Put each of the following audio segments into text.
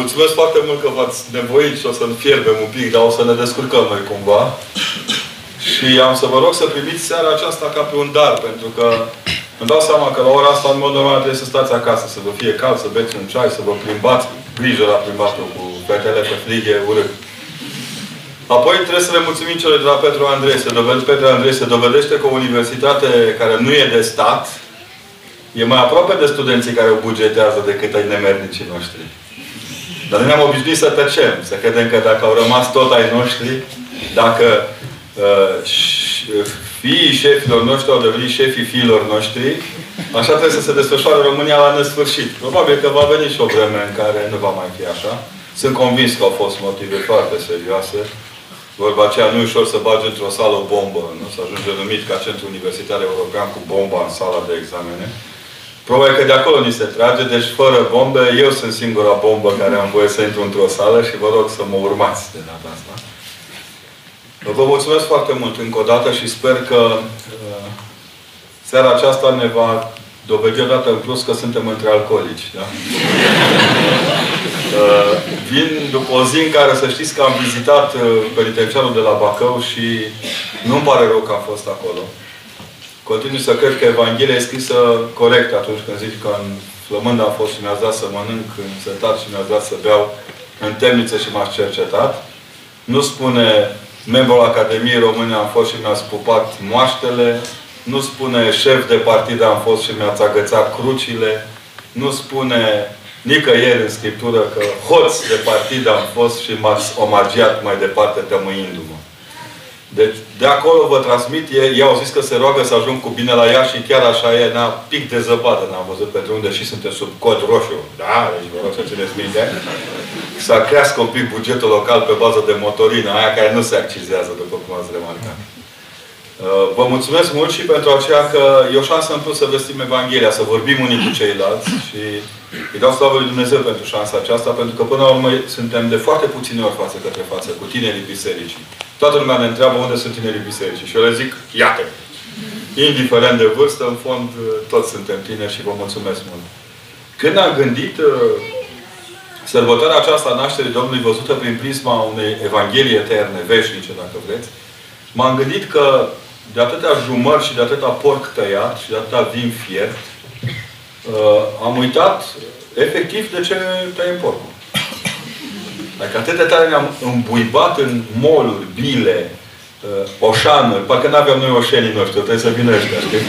mulțumesc foarte mult că v-ați nevoit și o să fierbem un pic, dar o să ne descurcăm noi cumva. Și am să vă rog să primiți seara aceasta ca pe un dar, pentru că îmi dau seama că la ora asta, în mod normal, trebuie să stați acasă, să vă fie cald, să beți un ceai, să vă plimbați. Grijă la plimbatul cu fetele pe frighe, urât. Apoi trebuie să le mulțumim celor de la Petru Andrei. Se dovede, Petru Andrei se dovedește că o universitate care nu e de stat e mai aproape de studenții care o bugetează decât ai nemernicii noștri. Dar noi ne-am obișnuit să tăcem, să credem că dacă au rămas tot ai noștri, dacă uh, fiii șefilor noștri au devenit șefii fiilor noștri, așa trebuie să se desfășoare România la nesfârșit. Probabil că va veni și o vreme în care nu va mai fi așa. Sunt convins că au fost motive foarte serioase. Vorba aceea nu e ușor să bagi într-o sală o bombă, nu? Să ajunge numit ca Centru Universitar European cu bomba în sala de examene. Probabil că de acolo ni se trage, deci fără bombe, eu sunt singura bombă care am voie să intru într-o sală și vă rog să mă urmați de data asta. Vă mulțumesc foarte mult încă o dată și sper că uh, seara aceasta ne va dovedi o dată în plus că suntem între alcoolici. Da? uh, vin după o zi în care să știți că am vizitat uh, penitenciarul de la Bacău și nu-mi pare rău că am fost acolo. Continui să cred că Evanghelia e scrisă corect atunci când zici că în flămând am fost și mi-ați dat să mănânc, în setat și mi-ați dat să beau, în temniță și m-ați cercetat. Nu spune membrul Academiei Române am fost și mi-ați pupat moaștele, nu spune șef de partid am fost și mi-ați agățat crucile, nu spune nicăieri în Scriptură că hoț de partid am fost și m-ați omagiat mai departe tămâindu-mă. Deci, de acolo vă transmit, ei au zis că se roagă să ajung cu bine la ea și chiar așa e, n-a pic de zăpadă n-am văzut pentru unde și sunteți sub cod roșu. Da, deci vă rog să țineți minte. Să crească un pic bugetul local pe bază de motorină, aia care nu se accizează, după cum ați remarcat. Uh, vă mulțumesc mult și pentru aceea că e o șansă în plus să vestim Evanghelia, să vorbim unii cu ceilalți și îi dau slavă lui Dumnezeu pentru șansa aceasta, pentru că până la urmă suntem de foarte puține ori față către față cu tinerii bisericii. Toată lumea ne întreabă unde sunt tinerii bisericii. Și eu le zic, iată! Indiferent de vârstă, în fond, toți suntem tineri și vă mulțumesc mult. Când am gândit uh, sărbătoarea aceasta a nașterii Domnului văzută prin prisma unei Evanghelii eterne, veșnice, dacă vreți, m-am gândit că de atâtea jumări și de atâta porc tăiat și de atâta vin fiert, uh, am uitat efectiv de ce tăiem porcul. Dacă atât de tare ne-am îmbuibat în moluri, bile, uh, oșanuri, parcă nu aveam noi oșenii noștri, trebuie să vină ăștia, știi?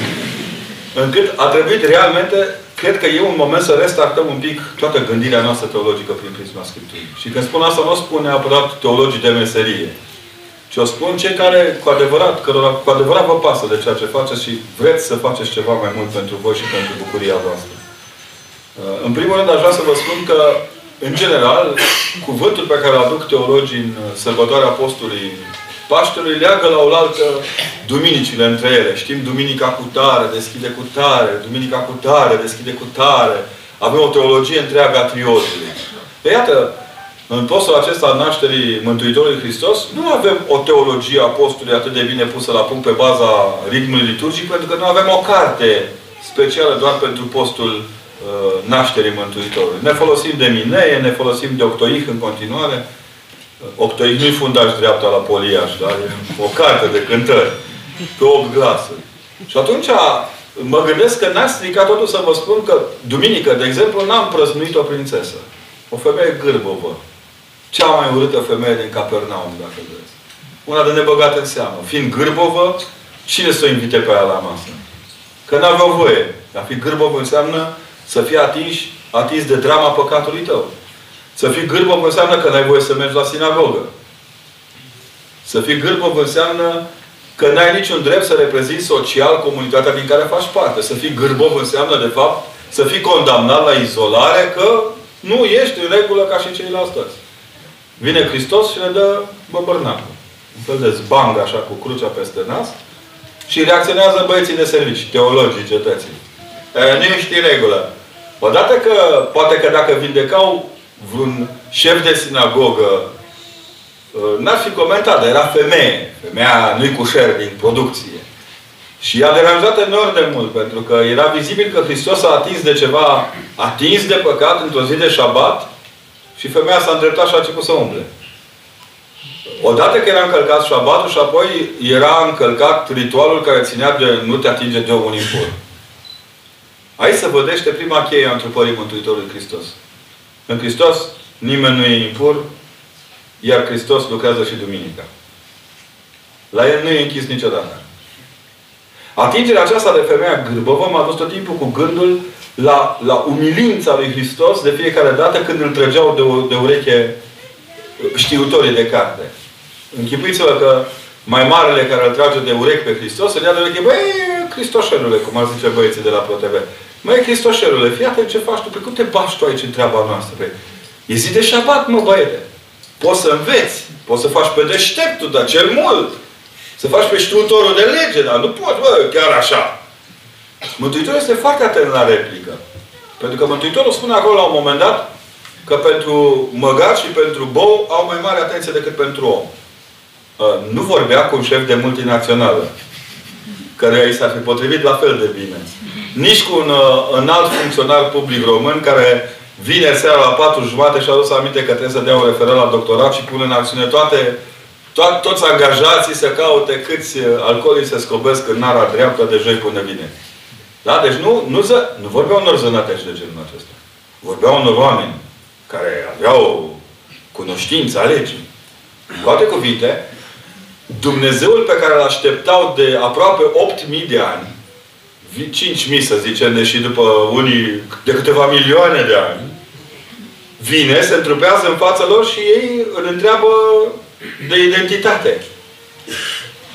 Încât a trebuit realmente, cred că e un moment să restartăm un pic toată gândirea noastră teologică prin prisma Scripturii. Și când spun asta, nu spun neapărat teologii de meserie. Ci o spun cei care cu adevărat, cărora cu adevărat vă pasă de ceea ce faceți și vreți să faceți ceva mai mult pentru voi și pentru bucuria voastră. Uh, în primul rând, aș vrea să vă spun că în general, cuvântul pe care îl aduc teologii în uh, sărbătoarea apostolului Paștelui leagă la oaltă duminicile între ele. Știm, duminica cu tare, deschide cu tare, duminica cu tare, deschide cu tare. Avem o teologie întreagă a triodului. Pe iată, în postul acesta al nașterii Mântuitorului Hristos, nu avem o teologie a postului atât de bine pusă la punct pe baza ritmului liturgic, pentru că nu avem o carte specială doar pentru postul Uh, nașterii Mântuitorului. Ne folosim de Mineie, ne folosim de Octoih în continuare. Uh, Octoih nu-i fundaș dreapta la Poliaș, dar e o carte de cântări. Pe 8 glasuri. Și atunci mă gândesc că n-ar strica totul să vă spun că duminică, de exemplu, n-am prăznuit o prințesă. O femeie gârbovă. Cea mai urâtă femeie din Capernaum, dacă vreți. Una de nebăgat în seamă. Fiind gârbovă, cine să o invite pe ea la masă? Că n-aveau voie. A fi gârbovă înseamnă să fii atins, atins de drama păcatului tău. Să fii gârbov înseamnă că n-ai voie să mergi la sinagogă. Să fii gârbov înseamnă că n-ai niciun drept să reprezinți social comunitatea din care faci parte. Să fii gârbov înseamnă, de fapt, să fii condamnat la izolare că nu ești în regulă ca și ceilalți toți. Vine Hristos și le dă băbărnacul. Un fel de zbang așa cu crucea peste nas și reacționează băieții de servici, teologii cetății. Nu ești în regulă. Odată că, poate că dacă vindecau vreun șef de sinagogă, uh, n-ar fi comentat, dar era femeie. Femeia nu-i cu șer din producție. Și a deranjat enorm de mult, pentru că era vizibil că Hristos a atins de ceva, atins de păcat într-o zi de șabat Și femeia s-a îndreptat și a început să umble. Odată că era încălcat șabatul și apoi era încălcat ritualul care ținea de nu te atinge de un impur. Aici se vădește prima cheie a întrupării Mântuitorului Hristos. În Hristos nimeni nu e impur, iar Hristos lucrează și duminica. La el nu e închis niciodată. Atingerea aceasta de femeia gârbăvă m-a dus tot timpul cu gândul la, la umilința lui Hristos de fiecare dată când îl trăgeau de, de ureche știutorii de carte. Închipuiți-vă că mai marele care îl trage de urechi pe Hristos, îl ia de ureche, băi, Cristoșelule, cum ar zice băieții de la ProTV. Măi, Cristoșelule, fii atent ce faci tu. Pe cum te bași tu aici în treaba noastră? Păi, e zi de șabat, mă, băiete. Poți să înveți. Poți să faci pe deșteptul, dar cel mult. Să faci pe știutorul de lege, dar nu poți, bă, chiar așa. Mântuitorul este foarte atent la replică. Pentru că Mântuitorul spune acolo la un moment dat că pentru măgar și pentru bou au mai mare atenție decât pentru om. Uh, nu vorbea cu un șef de multinațională, care i s-ar fi potrivit la fel de bine. Nici cu un, uh, un alt funcționar public român care vine seara la patru jumate și a adus aminte că trebuie să dea un referat la doctorat și pune în acțiune toate to- toți angajații să caute câți uh, alcoolii se scobesc în nara dreaptă de joi până vine. Da? Deci nu, nu, ză, nu vorbeau unor zănătești de genul acesta. Vorbeau unor oameni care aveau cunoștință a legii. Cu alte cuvinte, Dumnezeul pe care îl așteptau de aproape 8.000 de ani, 5.000 să zicem, deși după unii de câteva milioane de ani, vine, se întrupează în fața lor și ei îl întreabă de identitate.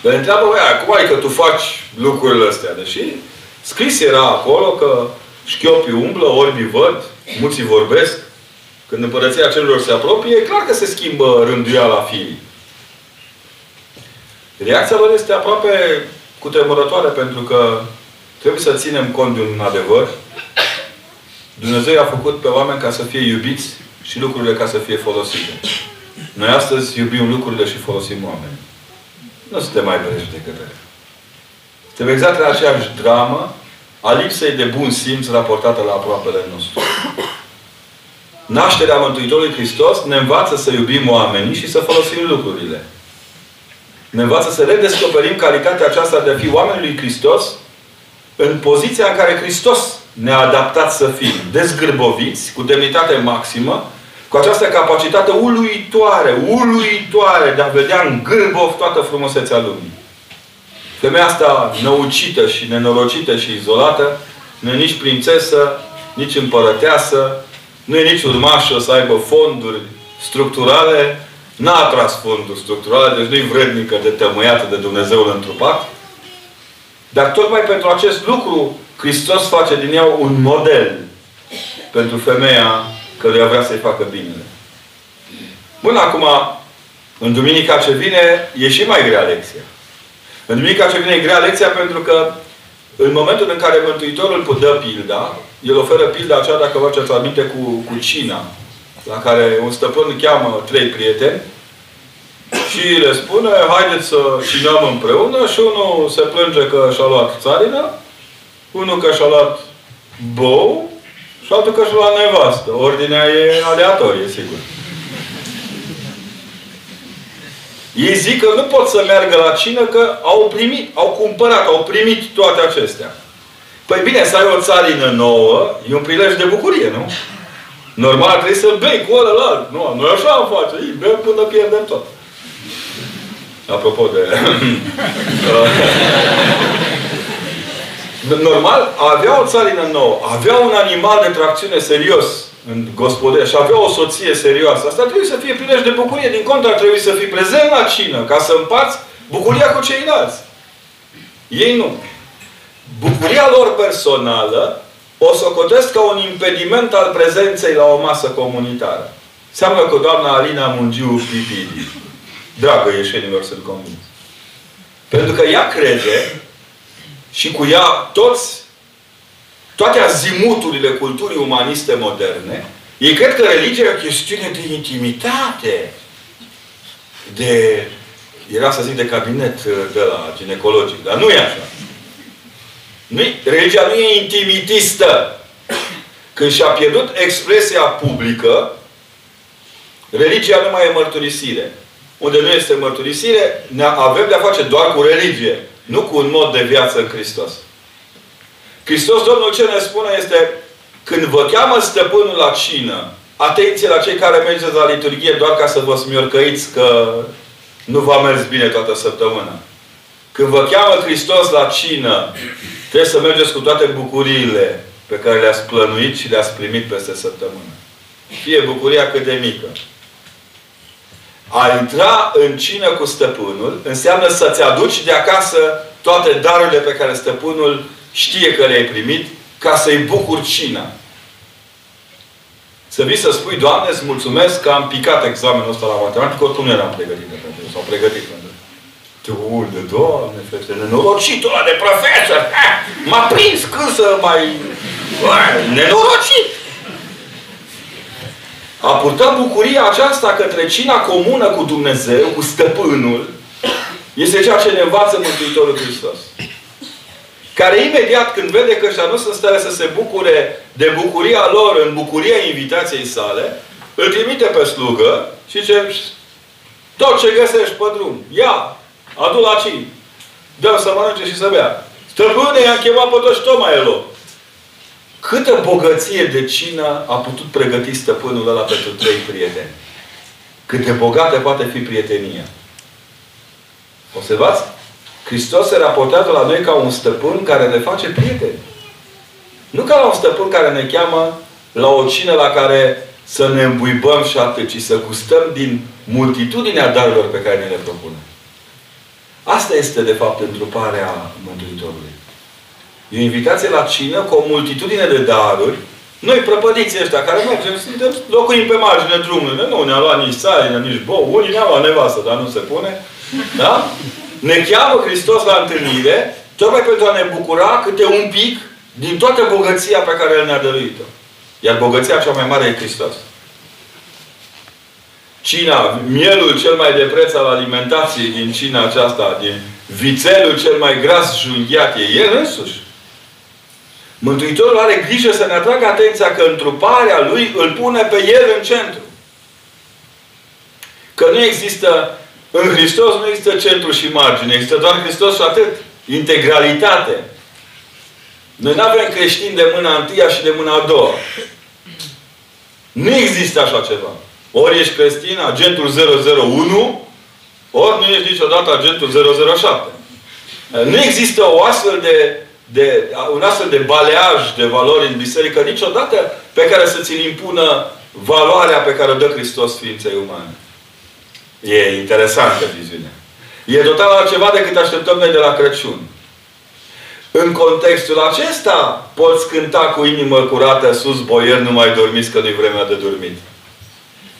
Îl întreabă, băi, cum ai că tu faci lucrurile astea? Deși scris era acolo că șchiopii umblă, orbii văd, muții vorbesc. Când împărăția celor se apropie, e clar că se schimbă rânduiala fiii. Reacția lor este aproape cutremurătoare pentru că trebuie să ținem cont de un adevăr. Dumnezeu a făcut pe oameni ca să fie iubiți și lucrurile ca să fie folosite. Noi astăzi iubim lucrurile și folosim oameni. Nu suntem mai berești decât ele. Suntem exact la aceeași dramă a lipsei de bun simț raportată la aproapele nostru. Nașterea Mântuitorului Hristos ne învață să iubim oamenii și să folosim lucrurile. Ne învață să redescoperim calitatea aceasta de a fi oamenii lui Hristos în poziția în care Hristos ne-a adaptat să fim dezgârboviți, cu demnitate maximă, cu această capacitate uluitoare, uluitoare de a vedea în gârbov toată frumusețea lumii. Femeia asta năucită și nenorocită și izolată, nu e nici prințesă, nici împărăteasă, nu e nici urmașă să aibă fonduri structurale, n-a atras fonduri structurale, deci nu-i vrednică de tămâiată de Dumnezeul întrupat. Dar tocmai pentru acest lucru, Hristos face din ea un model pentru femeia căruia vrea să-i facă binele. Bun, acum, în duminica ce vine, e și mai grea lecția. În duminica ce vine e grea lecția pentru că în momentul în care Mântuitorul dă pilda, el oferă pilda aceea, dacă vă ați aminte, cu, cu cina, la care un stăpân cheamă trei prieteni și le spune, haideți să cinăm împreună și unul se plânge că și-a luat țarină, unul că și-a luat bou și altul că și-a luat nevastă. Ordinea e aleatorie, sigur. Ei zic că nu pot să meargă la cină că au primit, au cumpărat, au primit toate acestea. Păi bine, să ai o țarină nouă, e un prilej de bucurie, nu? Normal trebuie să bei cu ălălalt. Nu, noi așa am face. Ei, bem până pierdem tot. Apropo de... Normal, avea o țarină nouă, avea un animal de tracțiune serios în gospodărie și avea o soție serioasă. Asta trebuie să fie prilej de bucurie. Din contră, ar trebui să fii prezent la cină, ca să împarți bucuria cu ceilalți. Ei nu. Bucuria lor personală o socotesc ca un impediment al prezenței la o masă comunitară. Seamnă că doamna Alina Mungiu Pipidi, dragă ieșenilor, sunt convins. Pentru că ea crede și cu ea toți, toate azimuturile culturii umaniste moderne, ei cred că religia e o chestiune de intimitate, de, era să zic de cabinet de la ginecologic, dar nu e așa. Nu religia nu e intimitistă. Când și-a pierdut expresia publică, Religia nu mai e mărturisire. Unde nu este mărturisire, ne avem de-a face doar cu religie. Nu cu un mod de viață în Hristos. Hristos, Domnul, ce ne spune este când vă cheamă stăpânul la cină, atenție la cei care mergeți la liturghie doar ca să vă smiorcăiți că nu v-a mers bine toată săptămâna. Când vă cheamă Hristos la cină, trebuie să mergeți cu toate bucuriile pe care le-ați plănuit și le-ați primit peste săptămână. Fie bucuria cât de mică. A intra în cină cu stăpânul înseamnă să-ți aduci de acasă toate darurile pe care stăpânul știe că le-ai primit ca să-i bucur cina. Să vii să spui, Doamne, îți mulțumesc că am picat examenul ăsta la matematică, oricum nu eram pregătit pentru sau pregătit pentru te unde, Doamne, fete, nenorocitul ăla de profesor! M-a prins când să mai... Nenorocit! A purta bucuria aceasta către cina comună cu Dumnezeu, cu stăpânul, este ceea ce ne învață Mântuitorul Hristos. Care imediat când vede că ăștia nu sunt stare să se bucure de bucuria lor în bucuria invitației sale, îl trimite pe slugă și ce tot ce găsești pe drum, ia, adu la cine. dă să mănânce și să bea. Stăpâne, i-am chemat pe toți, tot mai e loc. Câtă bogăție de cină a putut pregăti stăpânul ăla pentru trei prieteni. Cât de bogată poate fi prietenia. Observați? Hristos se raportează la noi ca un stăpân care ne face prieteni. Nu ca la un stăpân care ne cheamă la o cină la care să ne îmbuibăm și atât, ci să gustăm din multitudinea darurilor pe care ne le propune. Asta este, de fapt, întruparea Mântuitorului. E o invitație la cină cu o multitudine de daruri. Noi, prăpădiții ăștia care mergem, suntem, locuim pe marginea drumului. Nu ne-a luat nici țară, nici bou. Unii ne-au luat nevastă, dar nu se pune. Da? Ne cheamă Hristos la întâlnire, tocmai pentru a ne bucura câte un pic din toată bogăția pe care El ne-a dăruit-o. Iar bogăția cea mai mare e Hristos. Cina, mielul cel mai de preț al alimentației din cina aceasta, din vițelul cel mai gras junghiat, e El însuși. Mântuitorul are grijă să ne atragă atenția că întruparea Lui îl pune pe El în centru. Că nu există, în Hristos nu există centru și margine, există doar Hristos și atât. Integralitate. Noi nu avem creștini de mâna întâia și de mâna a doua. Nu există așa ceva. Ori ești creștin, agentul 001, ori nu ești niciodată agentul 007. Nu există o astfel de de, un astfel de baleaj de valori în biserică niciodată pe care să ți-l impună valoarea pe care o dă Hristos ființei umane. E interesantă viziunea. E total altceva decât așteptăm noi de la Crăciun. În contextul acesta poți cânta cu inimă curată sus, boier, nu mai dormiți că nu-i vremea de dormit.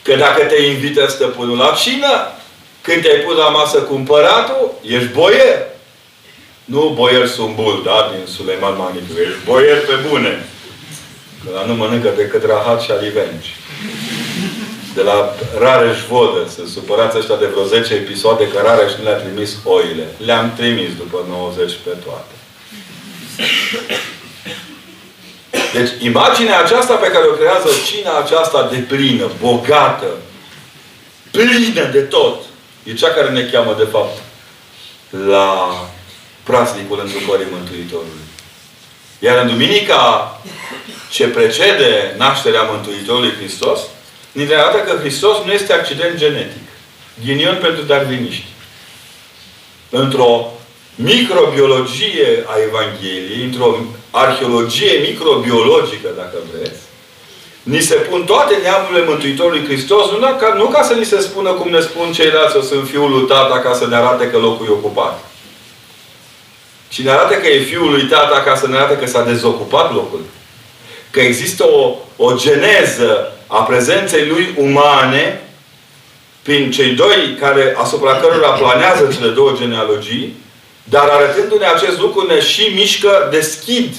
Că dacă te invită stăpânul la cină, când te-ai pus la masă cu împăratul, ești boier. Nu boier sumbul, da? Din Suleiman Manicu. Ești boier pe bune. Că la nu mănâncă decât rahat și alivenci. De la Rareș Vodă. Sunt supărați ăștia de vreo 10 episoade că Rareș nu le-a trimis oile. Le-am trimis după 90 pe toate. Deci, imaginea aceasta pe care o creează cina aceasta de plină, bogată, plină de tot, e cea care ne cheamă, de fapt, la praznicul întrupării Mântuitorului. Iar în Duminica ce precede nașterea Mântuitorului Hristos, ne arată că Hristos nu este accident genetic. Ghinion pentru darwiniști. Într-o microbiologie a Evangheliei, într-o arheologie microbiologică, dacă vreți, ni se pun toate neamurile Mântuitorului Hristos, nu ca, nu ca să ni se spună cum ne spun ceilalți, o sunt fiul lui tata, ca să ne arate că locul e ocupat. Și ne arată că e fiul lui tata ca să ne arate că s-a dezocupat locul. Că există o, o geneză a prezenței lui umane prin cei doi care, asupra cărora planează cele două genealogii, dar arătându-ne acest lucru ne și mișcă, deschid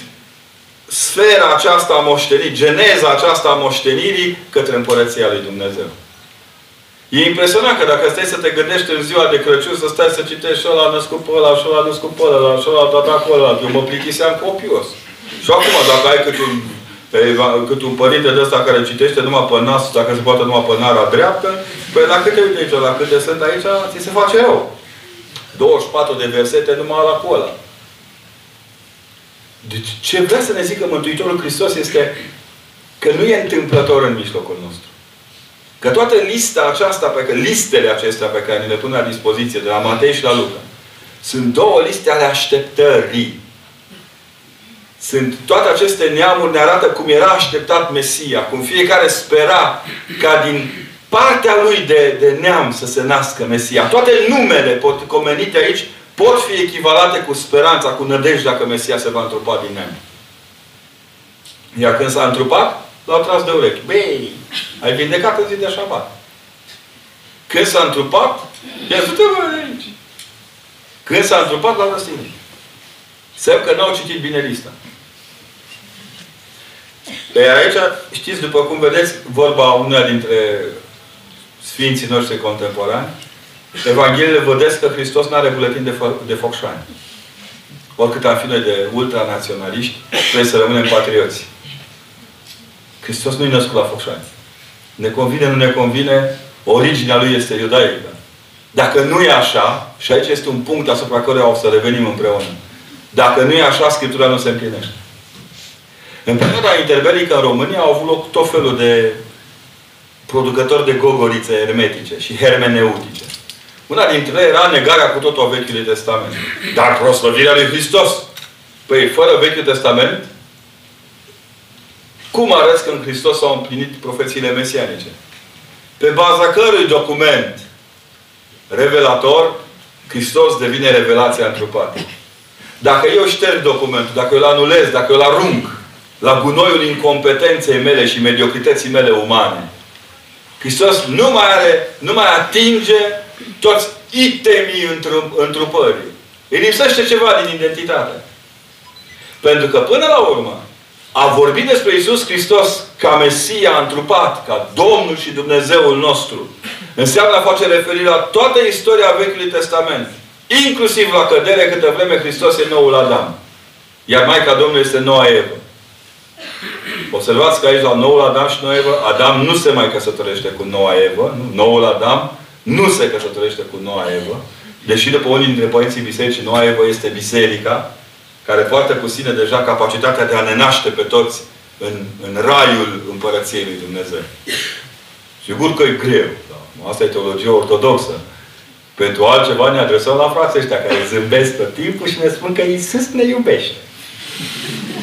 sfera aceasta a moștenirii, geneza aceasta a moștenirii către Împărăția lui Dumnezeu. E impresionant că dacă stai să te gândești în ziua de Crăciun, să stai să citești și ăla a născut pe ăla, și ăla a născut pe ăla, și ăla a dat acolo ăla. Eu mă plictiseam copios. Și acum, dacă ai câte un cât un părinte de ăsta care citește numai pe nas, dacă se poate numai pe nara dreaptă, păi la câte, uite aici, la câte sunt aici, ți se face rău. 24 de versete numai la cu ăla. Deci ce vrea să ne zică Mântuitorul Hristos este că nu e întâmplător în mijlocul nostru. Că toată lista aceasta, pe care, listele acestea pe care ni le pun la dispoziție, de la Matei și la Luca, sunt două liste ale așteptării. Sunt toate aceste neamuri ne arată cum era așteptat Mesia, cum fiecare spera ca din partea lui de, de neam să se nască Mesia. Toate numele pot, comenite aici pot fi echivalate cu speranța, cu nădejdea că Mesia se va întrupa din neam. Iar când s-a întrupat, l-au tras de urechi. Băi, ai vindecat în zi de șabat. Când s-a întrupat, i-a zis, de aici. Când s-a întrupat, l-au răstignit. Semn că n-au citit bine lista. Pe aici, știți, după cum vedeți, vorba una dintre Sfinții noștri contemporani, Evangheliile vădesc că Hristos nu are buletin de, fo- de focșani. Oricât am fi noi de ultranaționaliști, trebuie să rămânem patrioți. Hristos nu-i născut la focșani. Ne convine, nu ne convine, originea lui este iudaică. Dacă nu e așa, și aici este un punct asupra căruia o să revenim împreună. Dacă nu e așa, Scriptura nu se împlinește. În perioada interbelică în România au avut loc tot felul de producători de gogorițe ermetice și hermeneutice. Una dintre ele era negarea cu totul a Vechiului Testament. Dar proslăvirea lui Hristos. Păi, fără Vechiul Testament, cum arăți că în Hristos s-au împlinit profețiile mesianice? Pe baza cărui document revelator, Hristos devine revelația întrupată. Dacă eu șterg documentul, dacă eu îl anulez, dacă eu îl arunc la gunoiul incompetenței mele și mediocrității mele umane, Hristos nu mai are, nu mai atinge toți itemii întrupării. Îi lipsește ceva din identitate. Pentru că până la urmă, a vorbi despre Isus Hristos ca Mesia întrupat, ca Domnul și Dumnezeul nostru, înseamnă a face referire la toată istoria Vechiului Testament. Inclusiv la cădere, câtă vreme Hristos e noul Adam. Iar Maica Domnului este noua Evă. Observați că aici la noul Adam și noua Evă, Adam nu se mai căsătorește cu noua Evă. Nu? Noul Adam nu se căsătorește cu noua Evă. Deși după unii dintre părinții bisericii, noua Evă este biserica, care poartă cu sine deja capacitatea de a ne naște pe toți în, în raiul împărăției lui Dumnezeu. Sigur că e greu. Da? Asta e teologia ortodoxă. Pentru altceva ne adresăm la frații ăștia care zâmbesc tot timpul și ne spun că Iisus ne iubește.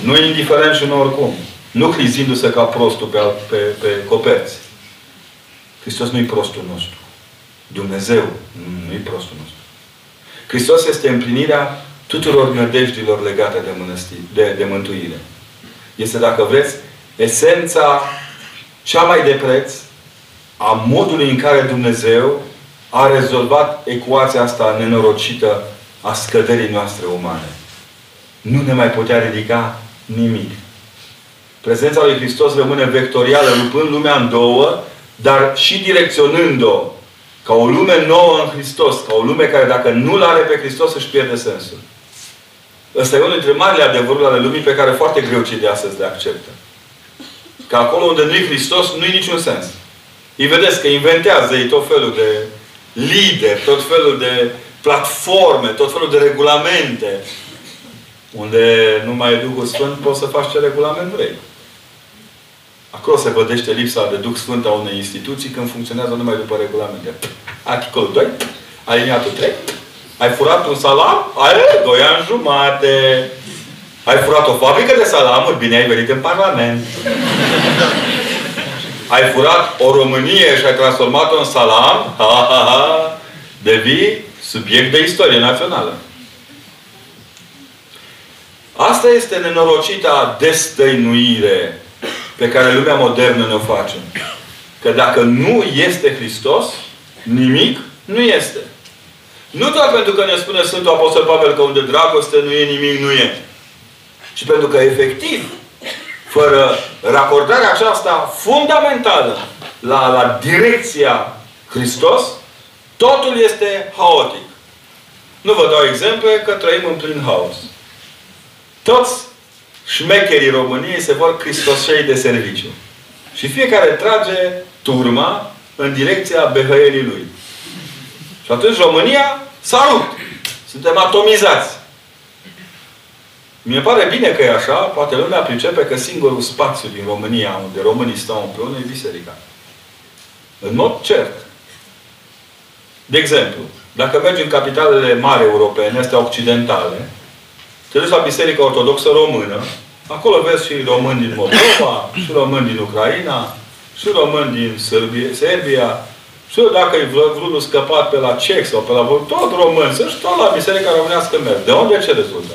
Nu e indiferent și nu oricum. Nu crizindu-se ca prostul pe, pe, pe coperți. Hristos nu e prostul nostru. Dumnezeu nu e prostul nostru. Hristos este împlinirea tuturor nădejdilor legate de, mănăstiri, de, de mântuire. Este, dacă vreți, esența cea mai de preț a modului în care Dumnezeu a rezolvat ecuația asta nenorocită a scăderii noastre umane. Nu ne mai putea ridica nimic. Prezența lui Hristos rămâne vectorială, rupând lumea în două, dar și direcționând-o ca o lume nouă în Hristos, ca o lume care dacă nu-L are pe Hristos își pierde sensul. Ăsta e unul dintre marile adevăruri ale lumii pe care foarte greu cei de astăzi le acceptă. Că acolo unde nu-i Hristos, nu-i niciun sens. Îi vedeți că inventează ei tot felul de lideri, tot felul de platforme, tot felul de regulamente. Unde nu mai e Duhul Sfânt, poți să faci ce regulament vrei. Acolo se vedește lipsa de Duh Sfânt a unei instituții când funcționează numai după regulamente. Articolul 2, aliniatul 3, ai furat un salam? Ai, doi ani jumate. Ai furat o fabrică de salamuri? Bine ai venit în Parlament. ai furat o Românie și ai transformat-o în salam? Ha, ha, ha. Devii subiect de istorie națională. Asta este nenorocita destăinuire pe care lumea modernă ne-o face. Că dacă nu este Hristos, nimic nu este. Nu doar pentru că ne spune Sfântul Apostol Pavel că unde dragoste nu e, nimic nu e. Ci pentru că efectiv, fără racordarea aceasta fundamentală la, la direcția Hristos, totul este haotic. Nu vă dau exemple că trăim în plin haos. Toți șmecherii României se vor cristosei de serviciu. Și fiecare trage turma în direcția behăierii lui. Și atunci România s-a rupt. Suntem atomizați. Mi-e pare bine că e așa, poate lumea pricepe că singurul spațiu din România unde românii stau împreună e biserica. În mod cert. De exemplu, dacă mergi în capitalele mari europene, astea occidentale, te duci la Biserica Ortodoxă Română, acolo vezi și români din Moldova, și români din Ucraina, și români din Serbia, Serbia și dacă e vrut scăpat pe la cec sau pe la tot român, să tot la Biserica Românească merg. De unde ce rezultă?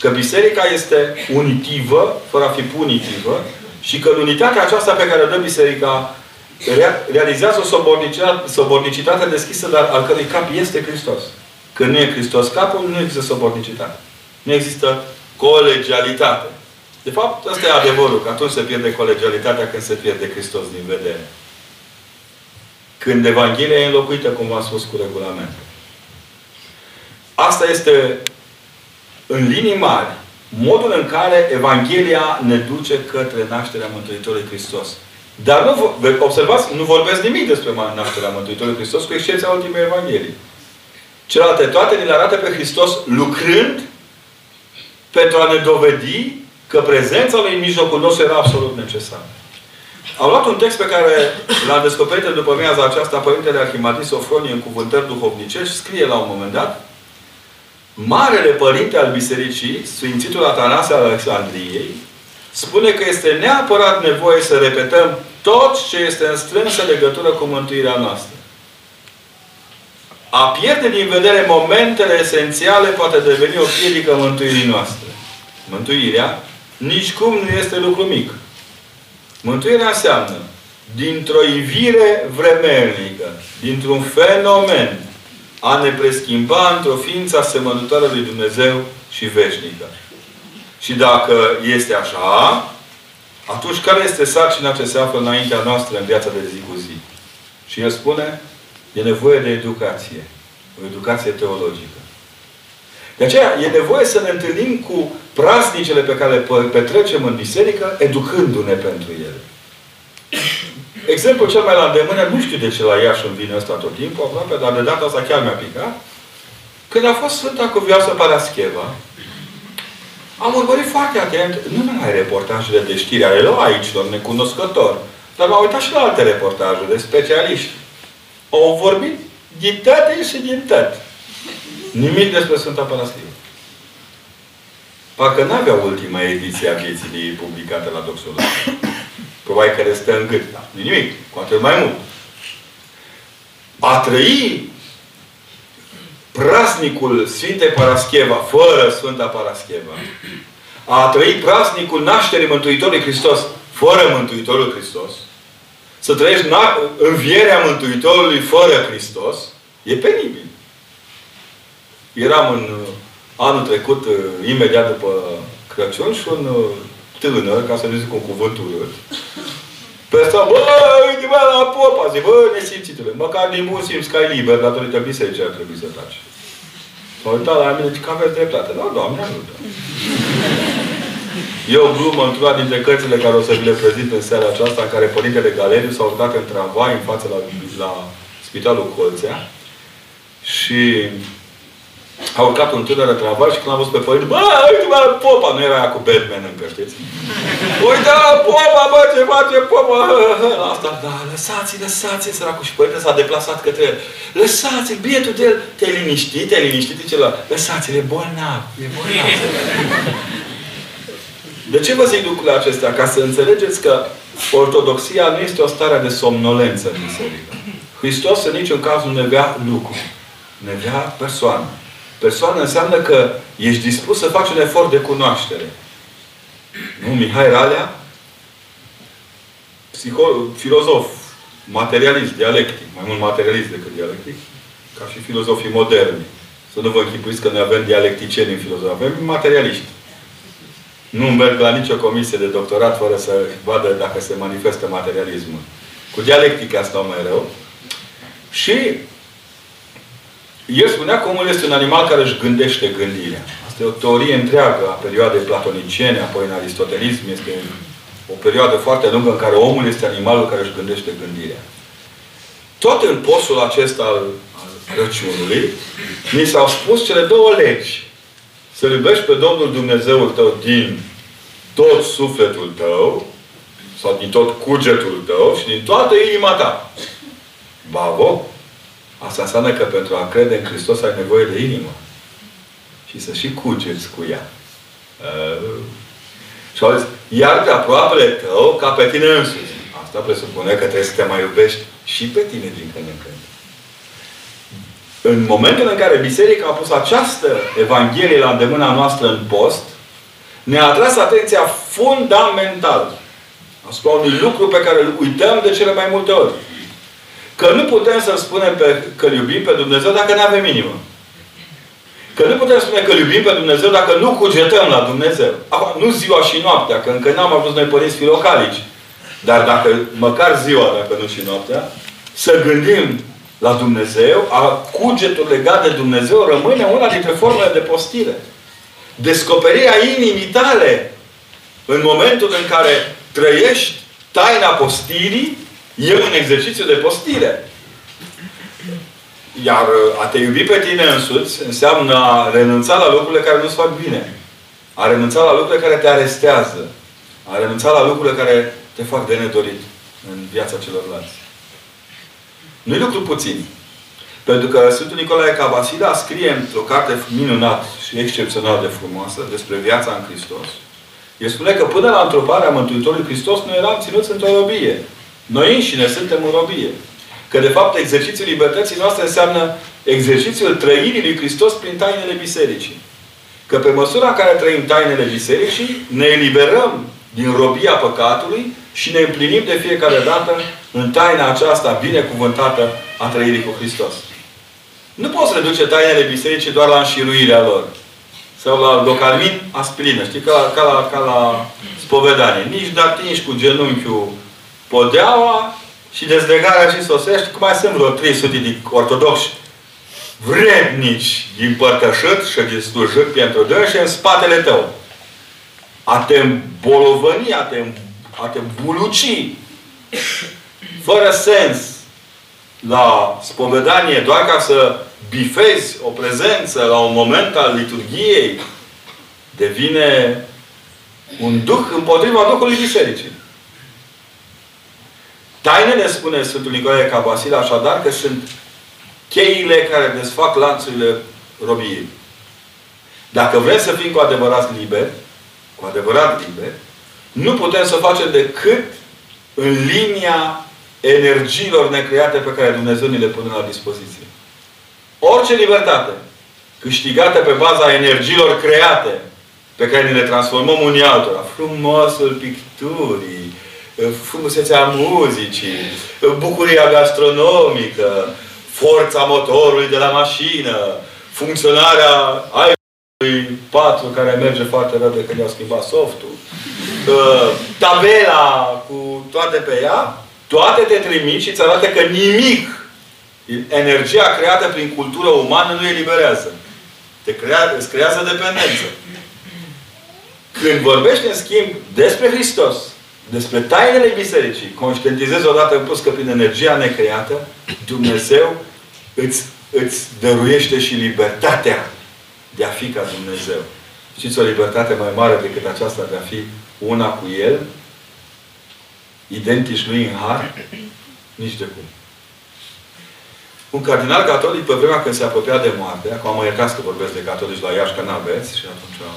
Că Biserica este unitivă, fără a fi punitivă, și că în unitatea aceasta pe care o dă Biserica realizează o sobornicitate deschisă, dar al cărui cap este Hristos. Când nu e Hristos capul, nu există sobornicitate. Nu există colegialitate. De fapt, ăsta e adevărul, că atunci se pierde colegialitatea când se pierde Hristos din vedere. Când Evanghelia e înlocuită, cum v-am spus, cu regulament. Asta este, în linii mari, modul în care Evanghelia ne duce către nașterea Mântuitorului Hristos. Dar nu, observați, nu vorbesc nimic despre nașterea Mântuitorului Hristos, cu excepția ultimei Evanghelii. Celelalte toate ne le arată pe Hristos lucrând pentru a ne dovedi că prezența Lui în mijlocul nostru era absolut necesară. Am luat un text pe care l-am descoperit după amiaza aceasta Părintele Arhimandrit Sofronie în cuvântări duhovnicești, scrie la un moment dat Marele Părinte al Bisericii, Sfințitul Atanase al Alexandriei, spune că este neapărat nevoie să repetăm tot ce este în strânsă legătură cu mântuirea noastră. A pierde din vedere momentele esențiale poate deveni o piedică mântuirii noastre. Mântuirea nici cum nu este lucru mic. Mântuirea înseamnă dintr-o ivire vremelnică, dintr-un fenomen, a ne preschimba într-o ființă asemănătoare lui Dumnezeu și veșnică. Și dacă este așa, atunci care este sarcina ce se află înaintea noastră în viața de zi cu zi? Și el spune, e nevoie de educație. O educație teologică. De aceea e nevoie să ne întâlnim cu praznicele pe care le petrecem în biserică, educându-ne pentru ele. Exemplul cel mai la îndemână, nu știu de ce la Iași îmi vine ăsta tot timpul, aproape, dar de data asta chiar mi-a picat. Când a fost Sfânta Cuvioasă Parascheva, am urmărit foarte atent, nu numai reportajele de știri ale laicilor, necunoscători, dar m-am uitat și la alte reportaje de specialiști. Au vorbit din tăte și din tăte. Nimic despre Sfânta Parascheva. Parcă n-avea ultima ediție a vieții publicată la Doxologie. Probabil că restă în gât. Da. Nimic. Cu atât mai mult. A trăi prasnicul Sfinte Parascheva, fără Sfânta Parascheva, a trăi prasnicul nașterii Mântuitorului Hristos, fără Mântuitorul Hristos, să trăiești învierea Mântuitorului fără Hristos, e penibil. Eram în uh, anul trecut, uh, imediat după Crăciun, și un uh, tânăr, ca să nu zic un cuvânt urât, pe asta, bă, uite, bă, la popa, zic, bă, nesimțitule, măcar din bun simț că ai liber, datorită bisericii ar trebui să taci. S-a uitat la mine, zice că aveți dreptate. Da, Doamne, ajută. E o glumă într-una dintre cărțile care o să vi le prezint în seara aceasta, în care Părintele Galeriu s-a urcat în tramvai în față la, la Spitalul Colțea și a urcat un tânăr de tramvai și când am văzut pe părinte, bă, uite bă, popa, nu era aia cu Batman încă, știți? Uite la popa, bă, ce face popa? Asta, da, lăsați-i, lăsați-i, săracul. Și părinte s-a deplasat către el. Lăsați-l, bietul de el. Te-ai liniștit, te-ai liniștit, celălalt. Lăsați-l, e bolnav, e bolnav. De ce vă zic lucrurile acestea? Ca să înțelegeți că ortodoxia nu este o stare de somnolență în biserică. Hristos în niciun caz nu ne vrea lucru. Ne vrea persoană. Persoană înseamnă că ești dispus să faci un efort de cunoaștere. Nu? Mihai Ralea, psiho- filozof, materialist, dialectic, mai mult materialist decât dialectic, ca și filozofii moderni. Să nu vă închipuiți că noi avem dialecticieni în filozofie. Avem materialiști. Nu merg la nicio comisie de doctorat fără să vadă dacă se manifestă materialismul. Cu dialectica stau mai rău. Și el spunea că omul este un animal care își gândește gândirea. Asta Este o teorie întreagă a perioadei platoniciene, apoi în aristotelism. Este o perioadă foarte lungă în care omul este animalul care își gândește gândirea. Tot în postul acesta al, al Crăciunului, ni s-au spus cele două legi. Să iubești pe Domnul Dumnezeul tău din tot sufletul tău, sau din tot cugetul tău și din toată inima ta. Bavo! Asta înseamnă că pentru a crede în Hristos ai nevoie de inimă. Și să și cugeți cu ea. Uh. Și au zis, iar pe aproapele tău ca pe tine însuți. Asta presupune că trebuie să te mai iubești și pe tine din când în când. În momentul în care Biserica a pus această Evanghelie la îndemâna noastră în post, ne-a atras atenția fundamental asupra unui lucru pe care îl uităm de cele mai multe ori. Că nu putem să spunem pe, că îl iubim pe Dumnezeu dacă nu avem inimă. Că nu putem spune că îl iubim pe Dumnezeu dacă nu cugetăm la Dumnezeu. Acum, nu ziua și noaptea, că încă n-am ajuns noi părinți filocalici. Dar dacă, măcar ziua, dacă nu și noaptea, să gândim la Dumnezeu, a cugetul legat de Dumnezeu rămâne una dintre formele de postire. Descoperirea inimii tale în momentul în care trăiești taina postirii, e un exercițiu de postire. Iar a te iubi pe tine însuți înseamnă a renunța la lucrurile care nu-ți fac bine. A renunța la lucrurile care te arestează. A renunța la lucrurile care te fac de nedorit în viața celorlalți. Nu e lucru puțin. Pentru că Sfântul Nicolae Cabasila scrie într-o carte minunat și excepțional de frumoasă despre viața în Hristos. El spune că până la întroparea Mântuitorului Hristos noi eram ținuți într-o robie. Noi înșine suntem în robie. Că de fapt exercițiul libertății noastre înseamnă exercițiul trăirii lui Hristos prin tainele bisericii. Că pe măsura în care trăim tainele bisericii, ne eliberăm din robia păcatului și ne împlinim de fiecare dată în taina aceasta binecuvântată a trăirii cu Hristos. Nu poți reduce tainele bisericii doar la înșiruirea lor. Sau la localmin, aspirină. Știi? Ca la, ca la, ca la spovedanie. Nici de atingi cu genunchiul podeaua și dezlegarea și sosești. Cum mai sunt vreo 300 de ortodoxi vrednici din părtășăt și din slujit pentru Dumnezeu și în spatele tău. A te îmbolovăni, a te, a te buluci fără sens la spovedanie doar ca să bifezi o prezență la un moment al liturgiei, devine un duh împotriva Duhului Bisericii. Tainele, spune Sfântul Nicolae Cabasil, așadar că sunt cheile care desfac lanțurile robiei. Dacă vrem să fim cu adevărat liberi, cu adevărat liberi, nu putem să facem decât în linia energiilor necreate pe care Dumnezeu ni le pune la dispoziție. Orice libertate câștigată pe baza energiilor create pe care ne le transformăm unii altora. Frumosul picturii, frumusețea muzicii, bucuria gastronomică, forța motorului de la mașină, funcționarea iPhone 4 care merge foarte repede când i-au schimbat softul, tabela cu toate pe ea, toate te trimit și îți arată că nimic, energia creată prin cultură umană nu eliberează. Te crea, îți creează dependență. Când vorbești, în schimb, despre Hristos, despre tainele bisericii, conștientizezi odată în plus că prin energia necreată, Dumnezeu îți, îți dăruiește și libertatea de a fi ca Dumnezeu. Știți o libertate mai mare decât aceasta de a fi una cu El identici lui în har? Nici de cum. Un cardinal catolic, pe vremea când se apropia de moarte, acum mă iertați că vorbesc de catolici la Iași, că n-aveți, și atunci... Da?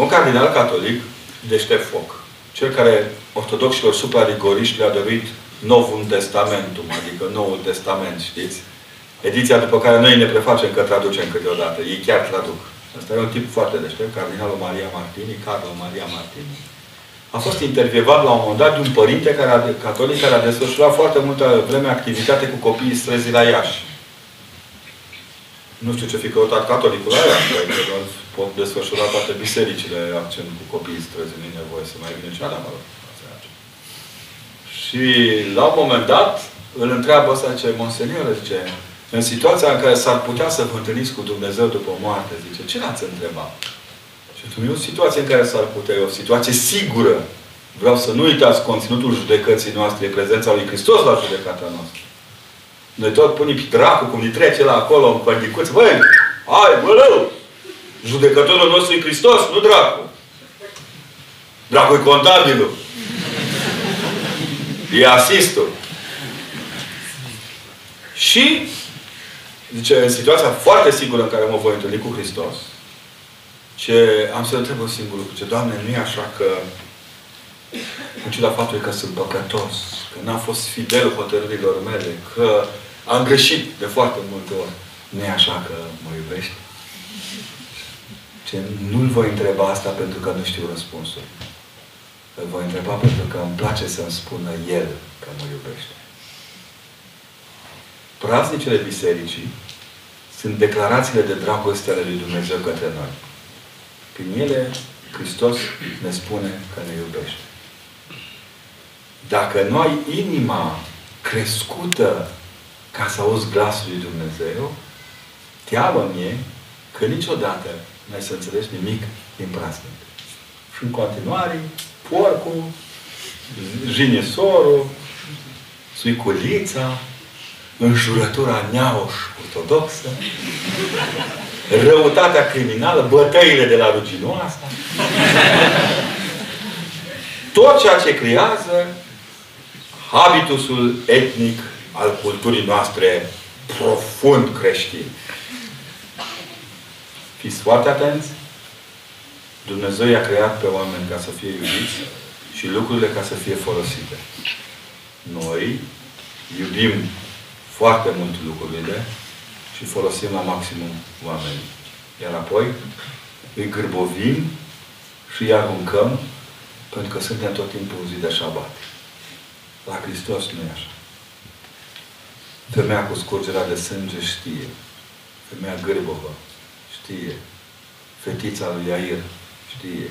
Un cardinal catolic deștept foc. Cel care ortodoxilor suprarigoriști le-a dăruit Novul Testamentum, adică Noul Testament, știți? Ediția după care noi ne prefacem că traducem câteodată. Ei chiar traduc. Asta e un tip foarte deștept, Cardinalul Maria Martini, Carlo Maria Martini a fost intervievat la un moment dat de un părinte care a, catolic care a desfășurat foarte multă vreme activitate cu copiii străzii la Iași. Nu știu ce fi căutat catolicul la Iași, că doar pot desfășura toate bisericile accent cu copiii străzii, nu e nevoie să mai vină cea mă rog. Și la un moment dat îl întreabă ăsta, ce Monsenior, zice, În situația în care s-ar putea să vă întâlniți cu Dumnezeu după moarte, zice, ce l-ați întrebat? Și nu e o situație în care s-ar putea, e o situație sigură. Vreau să nu uitați conținutul judecății noastre, e prezența lui Hristos la judecata noastră. Noi tot punem pe dracu, cum îi trece la acolo în părdicuț. Băi, hai, bă, rău! Judecătorul nostru e Hristos, nu dracu. Dracu e contabilul. E asistul. Și, zice, în situația foarte sigură în care mă voi întâlni cu Hristos, ce am să întreb un singur lucru. Ce, Doamne, nu e așa că în ciuda faptului că sunt păcătos, că n-am fost fidel hotărârilor mele, că am greșit de foarte multe ori, nu e așa că mă iubești? Ce nu-l voi întreba asta pentru că nu știu răspunsul. Îl voi întreba pentru că îmi place să-mi spună El că mă iubește. Praznicele bisericii sunt declarațiile de dragoste ale lui Dumnezeu către noi. Prin ele, Hristos ne spune că ne iubește. Dacă nu ai inima crescută ca să auzi glasul lui Dumnezeu, teamă mie că niciodată nu ai să înțelegi nimic din praznic. Și în continuare, porcul, jinesorul, suiculița, înjurătura neauș ortodoxă, răutatea criminală, bătăile de la ruginoasa, tot ceea ce creează habitusul etnic al culturii noastre profund creștin. Fiți foarte atenți. Dumnezeu i-a creat pe oameni ca să fie iubiți și lucrurile ca să fie folosite. Noi iubim foarte mult lucrurile și folosim la maximum oamenii. Iar apoi îi gârbovim și îi aruncăm pentru că suntem tot timpul zi de șabat. La Hristos nu e așa. Femeia cu scurgerea de sânge știe. Femeia gârbovă știe. Fetița lui Iair știe.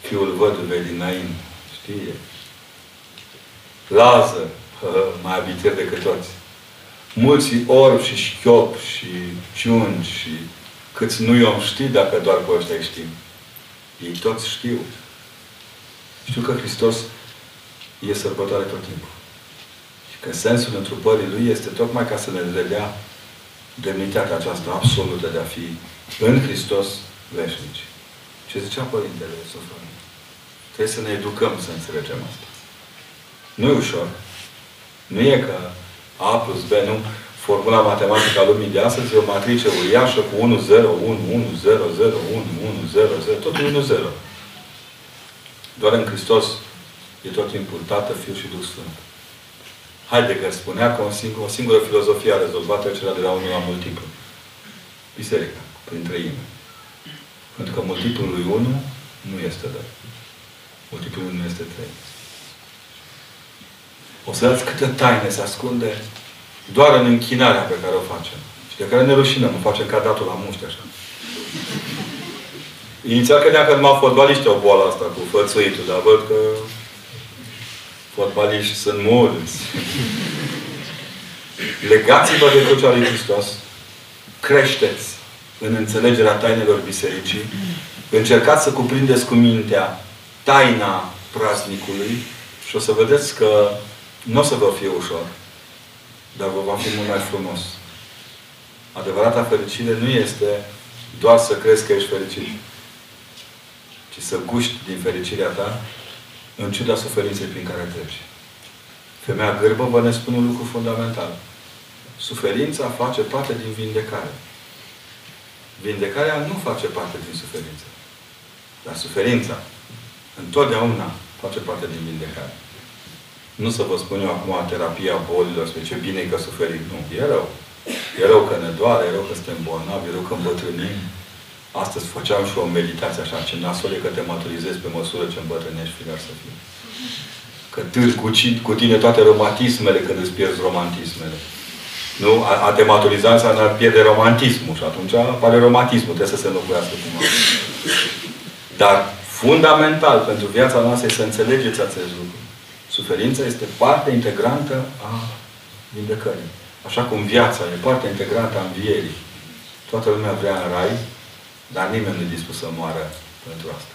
Fiul văduvei din Nain știe. Lază, mai abitir decât toți mulți orbi și șchiop și ciuni și câți nu i-om ști dacă doar pe ăștia știm. Ei toți știu. Știu că Hristos e sărbătoare tot timpul. Și că sensul întrupării Lui este tocmai ca să ne redea demnitatea aceasta absolută de a fi în Hristos veșnici. Ce zicea Părintele Sofron? Trebuie să ne educăm să înțelegem asta. Nu e ușor. Nu e că a plus B, nu? Formula matematică a lumii de astăzi e o matrice uriașă cu 1, 0, 1, 1, 0, 0, 1, 1, 0, 0, totul 1, 0. Doar în Hristos e tot timpul Tată, Fiu și Duh Sfânt. Heidegger spunea că o singură, o singură filozofie a rezolvat trecerea de la unul la multiplu. Biserica, prin treime. Pentru că multiplul lui 1 nu este 2. Multiplul 1 este 3. O să vedeți câte taine se ascunde doar în închinarea pe care o facem. Și de care ne rușinăm. O facem ca datul la muști, așa. Inițial credeam că numai fotbaliști au boala asta cu fățuitul, dar văd că fotbaliști sunt mulți. Legați-vă de crucea lui Hristos. Creșteți în înțelegerea tainelor bisericii. Încercați să cuprindeți cu mintea taina praznicului și o să vedeți că nu o să vă fie ușor, dar vă va fi mult mai frumos. Adevărata fericire nu este doar să crezi că ești fericit, ci să guști din fericirea ta în ciuda suferinței prin care treci. Femeia gârbă vă ne spune un lucru fundamental. Suferința face parte din vindecare. Vindecarea nu face parte din suferință. Dar suferința întotdeauna face parte din vindecare. Nu să vă spun eu acum terapia bolilor, spre ce bine că suferim. Nu, e rău. E rău că ne doare, e rău că suntem bolnavi, e rău că îmbătrânim. Astăzi făceam și o meditație așa, ce nasol e că te maturizezi pe măsură ce îmbătrânești, firar să fii. Că târzi cu, cu tine toate romantismele când îți pierzi romantismele. Nu? A, a te maturiza înseamnă a pierde romantismul și atunci apare romantismul, trebuie să se înlocuiască cu Dar fundamental pentru viața noastră este să înțelegeți acest lucru. Suferința este parte integrantă a vindecării. Așa cum viața e parte integrantă a învierii. Toată lumea vrea în rai, dar nimeni nu e dispus să moară pentru asta.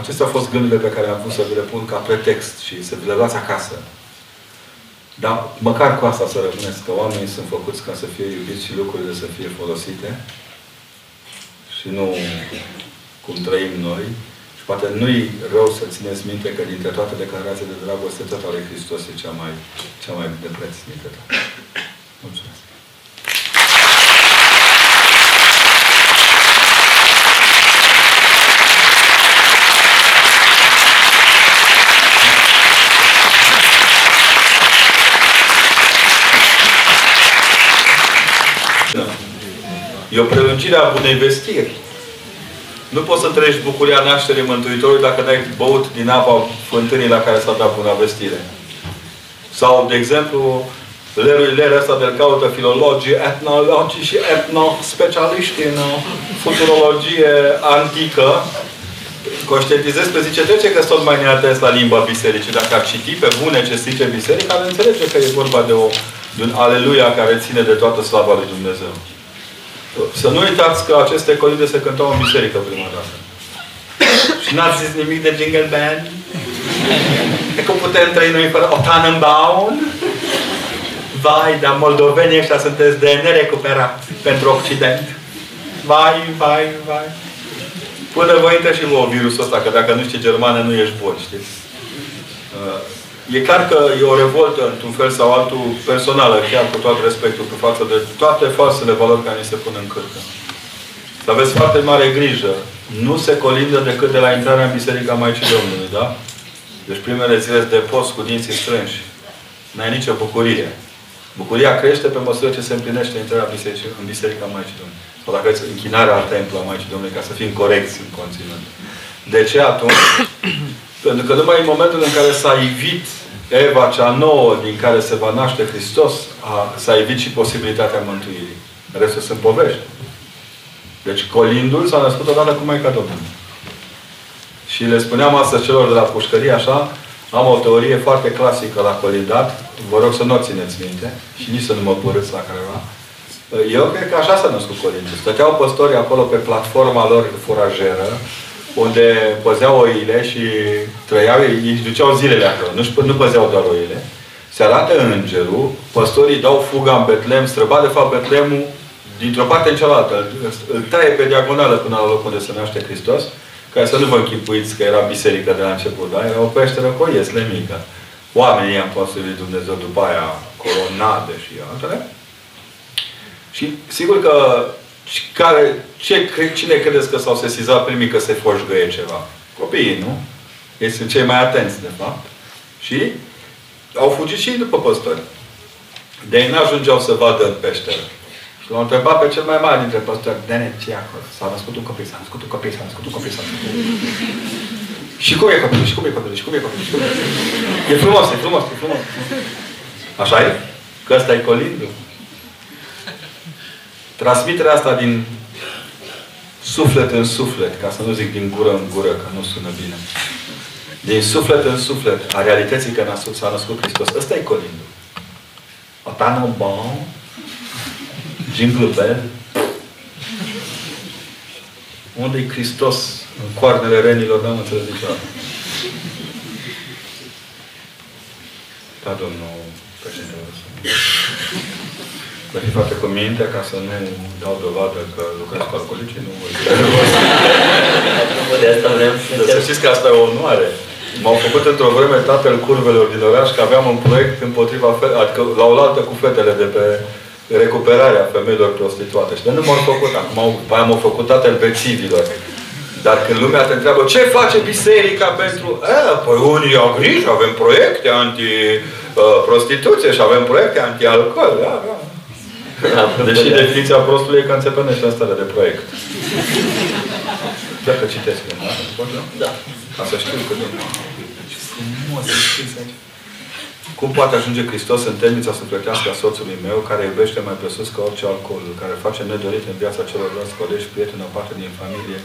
Acestea au fost gândurile pe care am vrut să vi le pun ca pretext și să vi le luați acasă. Dar măcar cu asta să rămâneți, că oamenii sunt făcuți ca să fie iubiți și lucrurile să fie folosite și nu cum trăim noi. Și poate nu-i rău să țineți minte că dintre toate declarațiile de dragoste, tot ale Hristos e cea mai, cea mai de preț dintre toate. Mulțumesc! E o prelungire a bunei vestiri. Nu poți să trăiești bucuria nașterii Mântuitorului dacă n-ai băut din apa fântânii la care s-a dat bună vestire. Sau, de exemplu, lerurile ăsta de caută filologii, etnologii și etnospecialiști în futurologie antică, conștientizez pe zice, trece că sunt mai neatenți la limba bisericii. Dacă ar citi pe bune ce zice biserica, ar înțelege că e vorba de, o, de un aleluia care ține de toată slava lui Dumnezeu. Să nu uitați că aceste colinde se cântau în biserică prima dată. Și n-ați zis nimic de Jingle Band? E cum putem trăi noi fără o Tannenbaum? Vai, dar moldovenii ăștia sunteți de nerecuperat pentru Occident. Vai, vai, vai. Până vă intră și vouă virusul ăsta, că dacă nu știi germană, nu ești bun, știți? Uh, E clar că e o revoltă, într-un fel sau altul, personală, chiar cu tot respectul cu față de toate falsele valori care ni se pun în cârcă. Să aveți foarte mare grijă. Nu se colindă decât de la intrarea în Biserica Maicii Domnului, da? Deci primele zile de post cu dinții strânși. N-ai nicio bucurie. Bucuria crește pe măsură ce se împlinește intrarea în Biserica Maicii Domnului. Sau dacă veți închinarea la templu a Maicii Domnului, ca să fim corecți în conținut. De ce atunci? Pentru că numai în momentul în care s-a ivit Eva cea nouă din care se va naște Hristos, s-a evit și posibilitatea mântuirii. Restul sunt povești. Deci colindul s-a născut odată cu Maica Domnului. Și le spuneam astăzi celor de la pușcărie așa, am o teorie foarte clasică la colindat. Vă rog să nu o țineți minte și nici să nu mă părâți la careva. Eu cred că așa s-a născut colindul. Stăteau păstorii acolo pe platforma lor furajeră unde păzeau oile și trăiau, își duceau zilele acolo. Nu, nu păzeau doar oile. Se arată îngerul, păstorii dau fuga în Betlem, străba de fapt Betlemul dintr-o parte în cealaltă. Îl taie pe diagonală până la locul unde se naște Hristos, ca să nu vă închipuiți că era biserică de la început, da? Era o peșteră cu o iesle mică. Oamenii i-am construit Dumnezeu după aia colonade și altele. Și sigur că care, ce, cine credeți că s-au sesizat primii că se foșgăie ceva? Copiii, nu? Ei sunt cei mai atenți, de fapt. Și au fugit și după păstori. De ei n-ajungeau să vadă în peșteră. Și l-au întrebat pe cel mai mare dintre păstori, Dene, ce acolo? S-a născut un copil, s-a născut un copil, s-a născut un copil, s-a născut un copil. și cum e copilul? Și cum e copilul? Și cum e copilul? Și cum e copilul? E frumos, e frumos, e frumos. Așa e? Că ăsta e colindul. Transmiterea asta din suflet în suflet, ca să nu zic din gură în gură, că nu sună bine. Din suflet în suflet, a realității că s-a născut Hristos. Ăsta e colindul. Atana bon, jingle bell. Unde e Hristos? În coarnele renilor, n-am înțeles niciodată. Da, domnul președinte, Vă fi foarte cu minte ca să nu dau dovadă că lucrez cu alcoolici, nu De asta vrem să știți că asta e o onoare. M-au făcut într-o vreme tatăl curvelor din oraș că aveam un proiect împotriva, fe- adică la o altă cu fetele de pe recuperarea femeilor prostituate. Și de nu m-au făcut. Acum mai am făcut tatăl bețivilor. Dar când lumea te întreabă ce face biserica pentru... E, păi unii au grijă, avem proiecte anti-prostituție și avem proiecte anti-alcool. Da, da. Deși definiția prostului e că înțepenește în stare de proiect. Dacă citesc eu, da? Da. Ca să știu că nu. Ce frumos aici. Cum poate ajunge Hristos în temnița sufletească a soțului meu, care iubește mai presus ca orice alcool, care face nedorit în viața celorlalți colegi, prieteni, o parte din familie?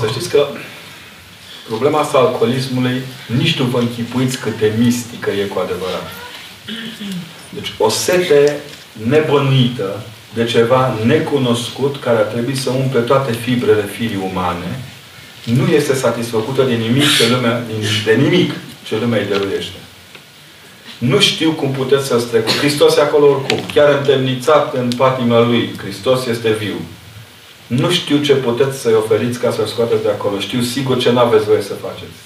Să știți că problema asta alcoolismului nici nu vă închipuiți cât de mistică e cu adevărat. Deci o sete nebănuită de ceva necunoscut care ar trebui să umple toate fibrele firii umane, nu este satisfăcută de nimic ce lumea, de nimic ce lumea îi dăruiește. Nu știu cum puteți să-L strecut. Hristos e acolo oricum. Chiar întemnițat în patima Lui. Hristos este viu. Nu știu ce puteți să-i oferiți ca să-L scoateți de acolo. Știu sigur ce n-aveți voie să faceți.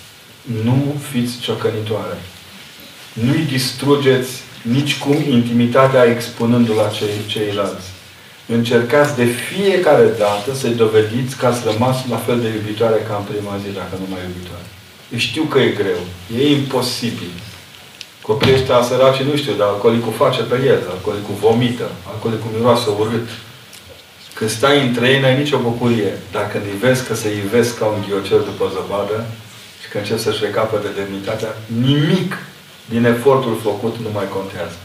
Nu fiți ciocănitoare. Nu-i distrugeți nicicum intimitatea expunându-l la cei, ceilalți. Încercați de fiecare dată să-i dovediți că ați rămas la fel de iubitoare ca în prima zi, dacă nu mai iubitoare. Știu că e greu. E imposibil. Copiii ăștia săraci nu știu, dar alcoolicul face pe el, alcoolicul vomită, alcoolicul miroase urât. Când stai între ei, n-ai nicio bucurie. Dar când îi vezi că se ivesc ca un ghiocel după zăpadă și când încep să-și recapă de demnitatea, nimic din efortul făcut nu mai contează.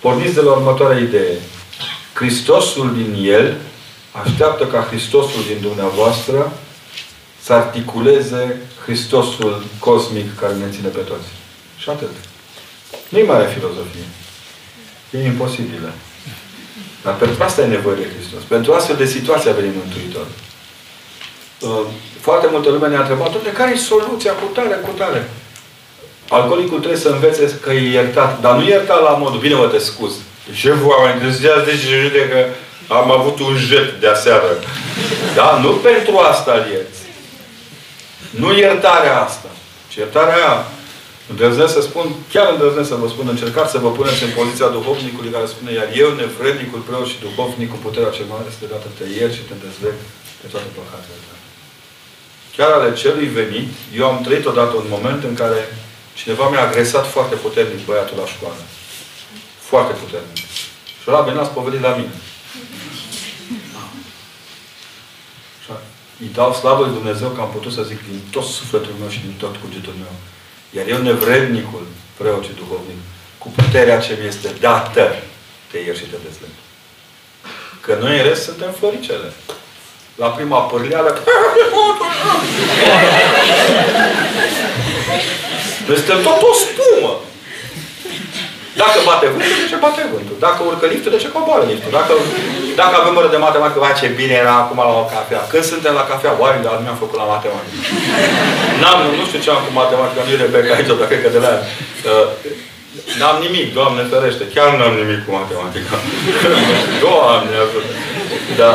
Porniți de la următoarea idee. Hristosul din el așteaptă ca Hristosul din dumneavoastră să articuleze Hristosul cosmic care ne ține pe toți. Și atât. Nu-i mare filozofie. E imposibilă. Dar pentru asta e nevoie de Hristos. Pentru astfel de situații a venit Mântuitor. Uh, foarte multă lume ne-a întrebat, de care e soluția cu tare, cu tare? Alcoolicul trebuie să învețe că e iertat. Dar nu iertat la modul, bine mă te scuz. Ce oameni, de deci că am avut un jet de aseară. Da? Nu pentru asta îl ierți. Nu iertarea asta. Ci iertarea aia Îndrăznesc să spun, chiar îndrăznesc să vă spun, încercați să vă puneți în poziția duhovnicului care spune, iar eu, nevrednicul preot și duhovnic, cu puterea ce mare este dată, te iert și te dezleg pe toate păcatele tale. Chiar ale celui venit, eu am trăit odată un moment în care cineva mi-a agresat foarte puternic băiatul la școală. Foarte puternic. Și ăla venea spovedit la mine. îi dau slavă lui Dumnezeu că am putut să zic din tot sufletul meu și din tot cugetul meu iar eu, nevrednicul, preot și duhovnic, cu puterea ce mi este dată, te ieri și te dezleg. Că noi în rest suntem floricele. La prima pârleală, noi suntem tot o spumă. Dacă bate vântul, de ce bate vântul? Dacă urcă liftul, de ce coboară liftul? Dacă, dacă avem oră de matematică, vai ce bine era acum la o cafea. Când suntem la cafea, oare, dar nu am făcut la matematică. N-am, nu știu ce am cu matematica, nu e Rebecca aici, dar cred că de la uh, N-am nimic, Doamne ferește. Chiar n-am nimic cu matematica. Doamne ajută. Dar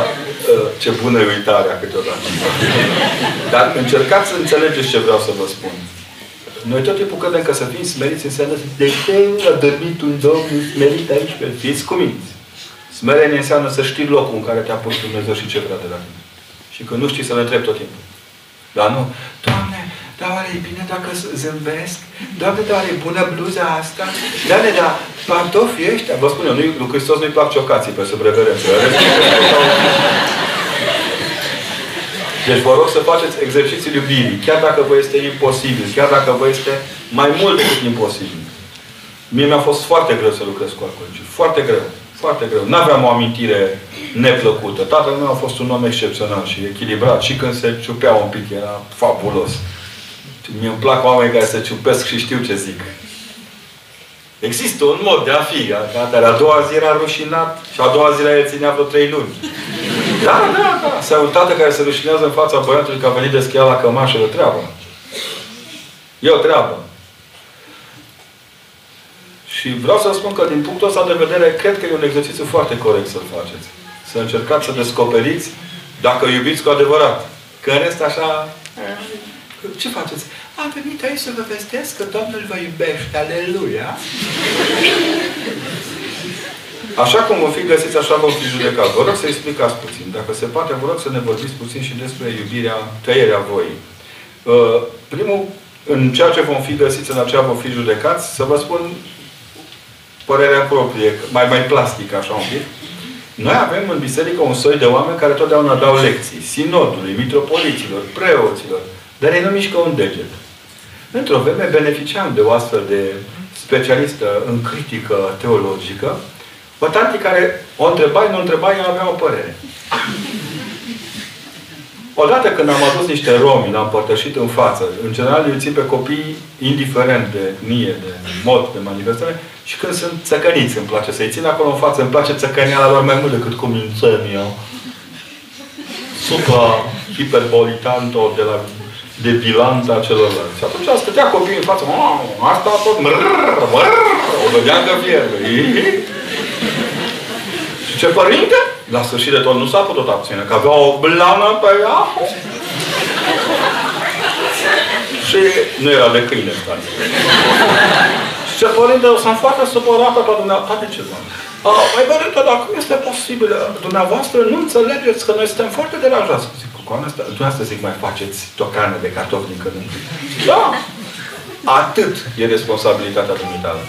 uh, ce bună e uitarea câteodată. Dar încercați să înțelegeți ce vreau să vă spun. Noi tot timpul credem că să fim smeriți înseamnă de ce a dormit un domn smerit aici pe fiți cuminți. Smerenie înseamnă să știi locul în care te-a pus Dumnezeu și ce vrea de la tine. Și că nu știi să le întrebi tot timpul. Dar nu, Doamne, dar oare e bine dacă zâmbesc? Doamne, dar oare e bună bluza asta? Doamne, dar pantofii ăștia? Vă spun eu, lui Hristos nu-i plac ciocații pe sub reverență. Deci vă rog să faceți exercițiul iubirii, chiar dacă vă este imposibil, chiar dacă vă este mai mult decât imposibil. Mie mi-a fost foarte greu să lucrez cu alcoolici. Foarte greu. Foarte greu. N-aveam o amintire neplăcută. Tatăl meu a fost un om excepțional și echilibrat. Și când se ciupea un pic, era fabulos. Mie îmi plac oameni care se ciupesc și știu ce zic. Există un mod de a fi, dar a doua zi era rușinat și a doua zi la el ținea vreo trei luni. Da, da, da. Să un tată care se rușinează în fața băiatului că a venit de schia la cămașă, de treabă. E o treabă. Și vreau să spun că din punctul ăsta de vedere, cred că e un exercițiu foarte corect să-l faceți. Să încercați să descoperiți dacă iubiți cu adevărat. Că în rest așa... Ce faceți? Am venit aici să vă vestesc că Domnul vă iubește. Aleluia! Așa cum vom fi găsiți, așa vom fi judecați. Vă rog să explicați puțin. Dacă se poate, vă rog să ne vorbiți puțin și despre iubirea, tăierea voii. Uh, primul, în ceea ce vom fi găsiți, în aceea vom fi judecați, să vă spun părerea proprie, mai, mai plastică, așa un pic. Noi avem în biserică un soi de oameni care totdeauna dau lecții. Sinodului, mitropoliților, preoților. Dar ei nu mișcă un deget. Într-o vreme beneficiam de o astfel de specialistă în critică teologică, o tanti care o întrebai, nu întrebai, ea avea o părere. Odată când am adus niște romi, l-am părtășit în față, în general îi țin pe copii indiferent de etnie, de mod, de manifestare, și când sunt țăcăniți îmi place să-i țin acolo în față, îmi place țăcăniala lor mai mult decât cumințenia. Supra hiperbolitanto de la de bilanta celorlalți. Și atunci stătea copiii în față, asta a tot mrrr, mrrr, o vedeam că fierbe. Și ce părinte? La sfârșit de tot nu s-a putut abține, că avea o blană pe ea. Și nu era de câine, stai. Și ce părinte, o sunt foarte supărată pe dumneavoastră. De ce, doamne? Mai părinte, dacă este posibil, dumneavoastră nu înțelegeți că noi suntem foarte deranjați. Zic, cu asta, dumneavoastră zic, mai faceți tocană de cartofi din când Da! Atât e responsabilitatea dumneavoastră.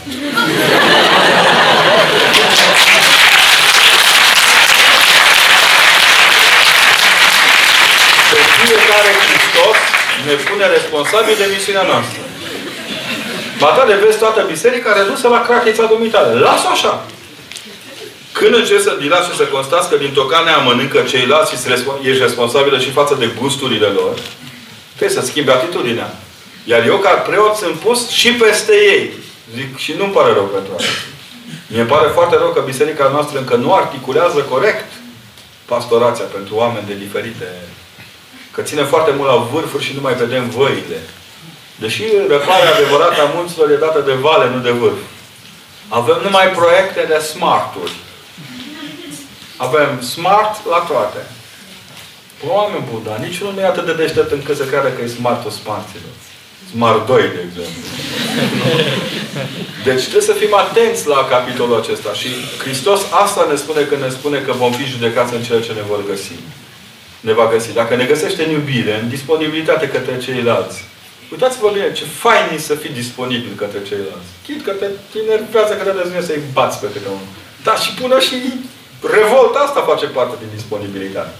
Pe fiecare Hristos ne pune responsabil de misiunea noastră. Bata de vezi toată biserica redusă la cratița dumitale. Lasă așa. Când încerci să dilați și să constați că din tocanea mănâncă ceilalți și ești responsabilă și față de gusturile lor, trebuie să schimbi atitudinea. Iar eu, ca preot, sunt pus și peste ei. Zic, și nu-mi pare rău pentru asta. Mi-e pare foarte rău că biserica noastră încă nu articulează corect pastorația pentru oameni de diferite. Că ține foarte mult la vârfuri și nu mai vedem văile. Deși răcoarea adevărată a munților e dată de vale, nu de vârf. Avem numai proiecte de smart-uri. Avem smart la toate. Oameni buni, dar niciunul nu e atât de deștept încât să creadă că e smartul smarților. Smart 2, de exemplu. deci trebuie să fim atenți la capitolul acesta. Și Hristos asta ne spune când ne spune că vom fi judecați în cele ce ne vor găsi. Ne va găsi. Dacă ne găsește în iubire, în disponibilitate către ceilalți, Uitați-vă bine, ce fain e să fii disponibil către ceilalți. Chit că te enervează că te devine să-i bați pe câte unul. Dar și până și revolta asta face parte din disponibilitate.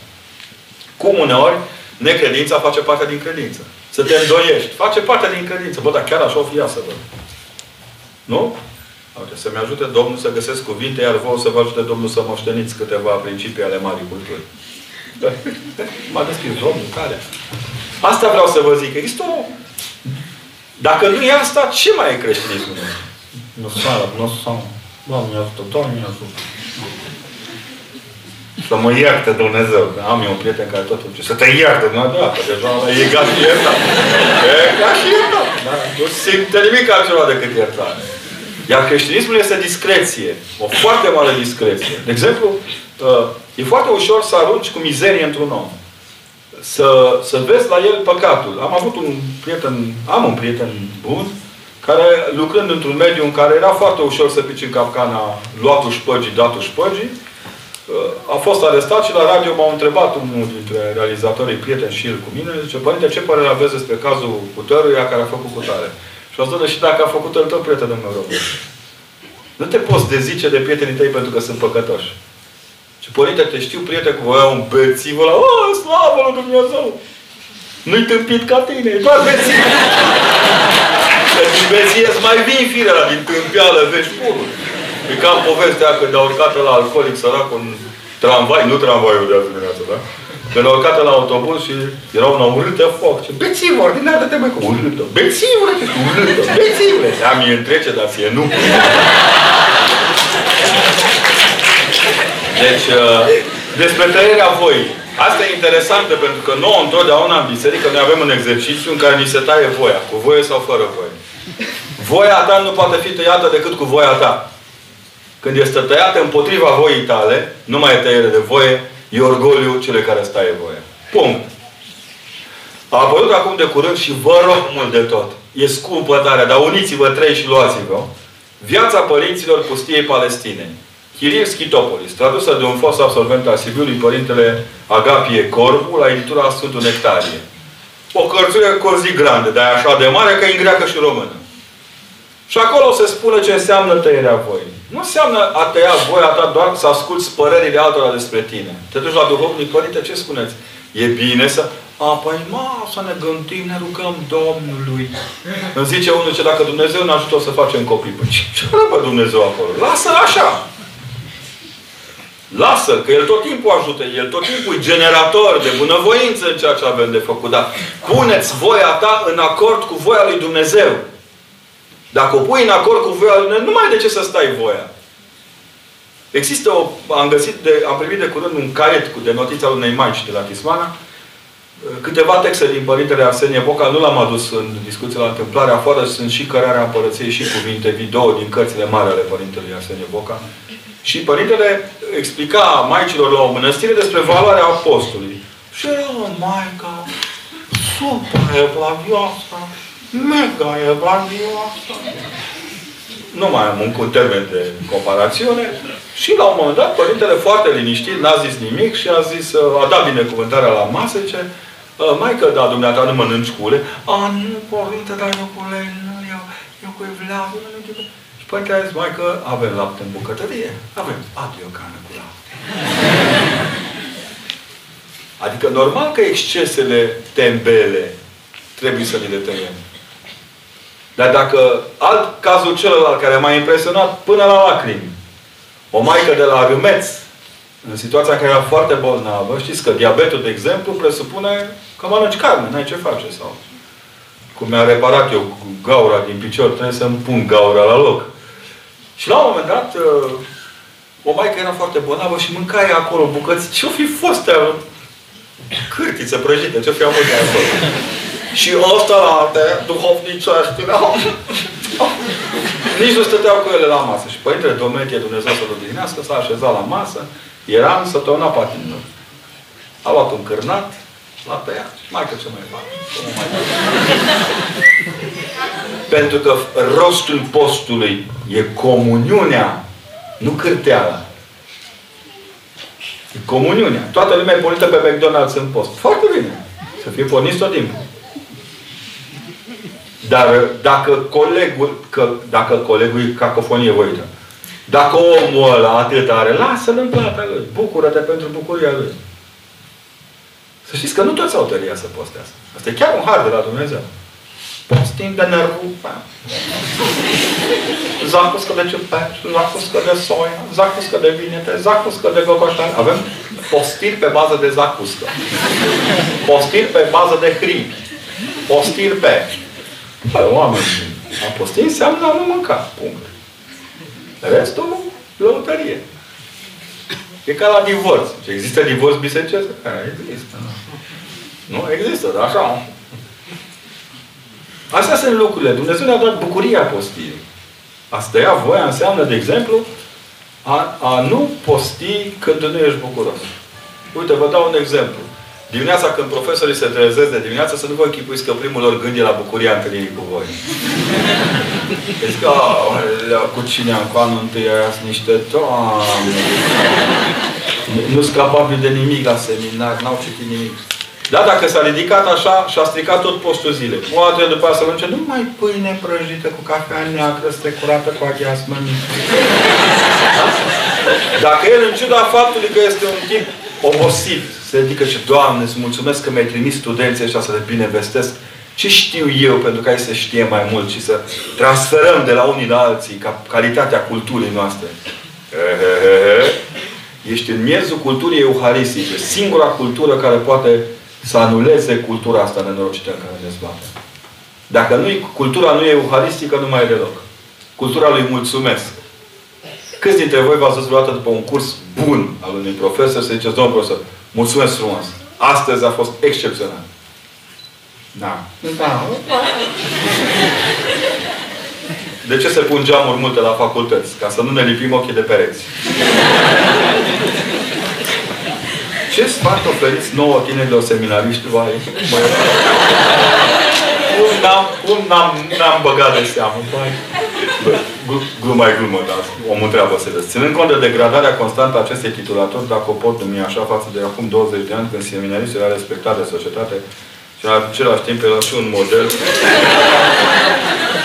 Cum uneori, necredința face parte din credință. Să te îndoiești. Face parte din credință. Bă, dar chiar așa o fi să văd. Nu? Uite, să-mi ajute Domnul să găsesc cuvinte, iar vouă să vă ajute Domnul să moșteniți câteva principii ale Marii Culturi. M-a deschis Domnul, care? Asta vreau să vă zic. Există o dacă nu e asta, ce mai e creștinismul? Nu sală, nu sală. Doamne ajută, Doamne ajută. Să mă ierte Dumnezeu. Am eu un prieten care tot zice, să te ierte, nu da, că deja e ca și iertat. E ca și iertat. Da? Nu simte nimic altceva decât iertare. Iar creștinismul este discreție. O foarte mare discreție. De exemplu, uh, e foarte ușor să arunci cu mizerie într-un om să, să vezi la el păcatul. Am avut un prieten, am un prieten bun, care lucrând într-un mediu în care era foarte ușor să pici în capcana luatul șpăgii, datul șpăgii, uh, a fost arestat și la radio m-au întrebat unul dintre realizatorii prieteni și el cu mine, zice, Părinte, ce părere aveți despre cazul cutăruia care a făcut cutare? Și o să și dacă a făcut el tot prietenul meu rău. Nu te poți dezice de prietenii tăi pentru că sunt păcătoși. Și părinte, te știu, prieten, cu voia un bețiv ăla. O, slavă lui Dumnezeu! Nu-i tâmpit ca tine, e doar bețiv. Că din beție mai vin firele din tâmpială, vezi purul. E cam povestea când a urcat la alcoolic sărac un tramvai, nu tramvaiul de azi dimineață, da? Când a urcat la autobuz și era una urâtă foc. Ce bețiv, ordinar de te mai cu urâtă. Bețivule, urâtă, bețivule. Da, mie întrece, dar ție nu. Deci, uh, despre tăierea voii. Asta e interesantă pentru că nouă întotdeauna în biserică noi avem un exercițiu în care ni se taie voia. Cu voie sau fără voie. Voia ta nu poate fi tăiată decât cu voia ta. Când este tăiată împotriva voii tale, nu mai e tăiere de voie, e orgoliu cele care îți taie voia. Punct. A apărut acum de curând și vă rog mult de tot. E scumpă tare, dar uniți-vă trei și luați-vă. Viața părinților pustiei Palestinei. Chirie Schitopolis, tradusă de un fost absolvent al Sibiului, Părintele Agapie Corbu, la editura Sfântul Nectarie. O cărțuie cu o zi grande, dar așa de mare că e în greacă și română. Și acolo se spune ce înseamnă tăierea voii. Nu înseamnă a tăia voia ta doar să asculți părerile altora despre tine. Te duci la duhovnic, părinte, ce spuneți? E bine să... A, păi, ma, să ne gândim, ne rugăm Domnului. Îmi zice unul ce dacă Dumnezeu ne ajută să facem copii. Păi ce pe Dumnezeu acolo? Lasă-l așa! Lasă-l, că el tot timpul ajută. El tot timpul e generator de bunăvoință în ceea ce avem de făcut. Dar puneți voia ta în acord cu voia lui Dumnezeu. Dacă o pui în acord cu voia lui Dumnezeu, nu mai ai de ce să stai voia. Există o... Am găsit de, am primit de curând un caiet cu de notița unei maici de la Tismana. Câteva texte din Părintele Arsenie Boca, nu l-am adus în discuție la întâmplare, afară sunt și Cărarea Împărăției și cuvinte video din cărțile mari ale Părintelui Arsenie Boca. Și Părintele explica maicilor la o mănăstire despre valoarea apostolului. Și era o maică super evlavioasă, mega evlavioasă. Nu mai am un termen de comparațiune. Și la un moment dat, Părintele foarte liniștit, n-a zis nimic și a zis, a dat binecuvântarea la masă, ce Maică, da, dumneata, nu mănânci cule. A, nu, părinte, dar eu cule, nu, eu, eu cu evlavă, nu, și părintele a zis, mai că avem lapte în bucătărie. Avem. Adu o cană cu lapte. adică normal că excesele tembele trebuie să le tăiem. Dar dacă alt cazul celălalt care m-a impresionat până la lacrimi, o maică de la Râmeț, în situația în care era foarte bolnavă, știți că diabetul, de exemplu, presupune că mănânci carne, n-ai ce face. Sau cum mi-a reparat eu cu gaura din picior, trebuie să-mi pun gaura la loc. Și la un moment dat, uh, o maică era foarte bolnavă și mâncai acolo bucăți. Ce-o fi fost aia? Cârtiță prăjită, ce-o fi avut de acolo? Și ăsta la alte duhovnicești Nici nu stăteau cu ele la masă. Și Părintele Dometie, Dumnezeu să-l odihnească, s-a așezat la masă. Era în săptămâna patină. A luat un cârnat, l-a tăiat. Mai că ce mai fac? Mai pentru că rostul postului e comuniunea, nu cârteala. E comuniunea. Toată lumea e pornită pe McDonald's în post. Foarte bine. Să fie porniți tot timpul. Dar dacă colegul, că, dacă colegul e cacofonie voită, dacă omul ăla atât are, lasă-l în plata lui. Bucură-te pentru bucuria lui. Să știți că nu toți au tăria să postească. Asta e chiar un har de la Dumnezeu. Postim de nervupa. Zacuscă de ciuperci, zacuscă de soia, zacuscă de vinete, zacuscă de gogoșani. Avem postiri pe bază de zacuscă. Postiri pe bază de hribi. Postiri pe... Păi, oameni, a posti înseamnă a nu mânca. Punct. Restul, lăutărie. E ca la divorț. Există divorț bisecesc? Există. Nu există, dar așa. Astea sunt lucrurile. Dumnezeu ne-a dat bucuria postirii. A stăia voia înseamnă, de exemplu, a, a nu posti când nu ești bucuros. Uite, vă dau un exemplu. Dimineața când profesorii se trezesc de dimineață, să nu vă închipuiți că primul lor gând e la bucuria întâlnirii cu voi. Deci că, cu cine am cu anul întâi aia sunt niște toamne. Nu sunt capabili de nimic la seminar, n-au citit nimic. Da, dacă s-a ridicat așa și a stricat tot postul zilei. O dată după asta să nu mai pâine prăjită cu cafea neagră strecurată cu aghias Dacă el, în ciuda faptului că este un tip obosit, se ridică și Doamne, îți mulțumesc că mi-ai trimis studenții ăștia să le binevestesc. Ce știu eu pentru ca ei să știe mai mult și să transferăm de la unii la alții ca calitatea culturii noastre? Ești în miezul culturii euharistice. Singura cultură care poate să anuleze cultura asta nenorocită în care ne zbate. Dacă nu cultura nu e euharistică, nu mai e deloc. Cultura lui mulțumesc. Câți dintre voi v-ați văzut vreodată după un curs bun al unui profesor să ziceți, domnul profesor, mulțumesc frumos. Astăzi a fost excepțional. Da. Da. De ce se pun geamuri multe la facultăți? Ca să nu ne lipim ochii de pereți. Ce sfat oferiți nouă tinerilor seminariști? Vai, mă... Cum n-am, cum n-am, n-am băgat de seamă? Vai. Glumă e glumă, dar omul întreabă serios. Ținând cont de degradarea constantă a acestei titulatori, dacă o pot numi așa față de acum 20 de ani, când seminaristul era respectat de societate și în același timp era și un model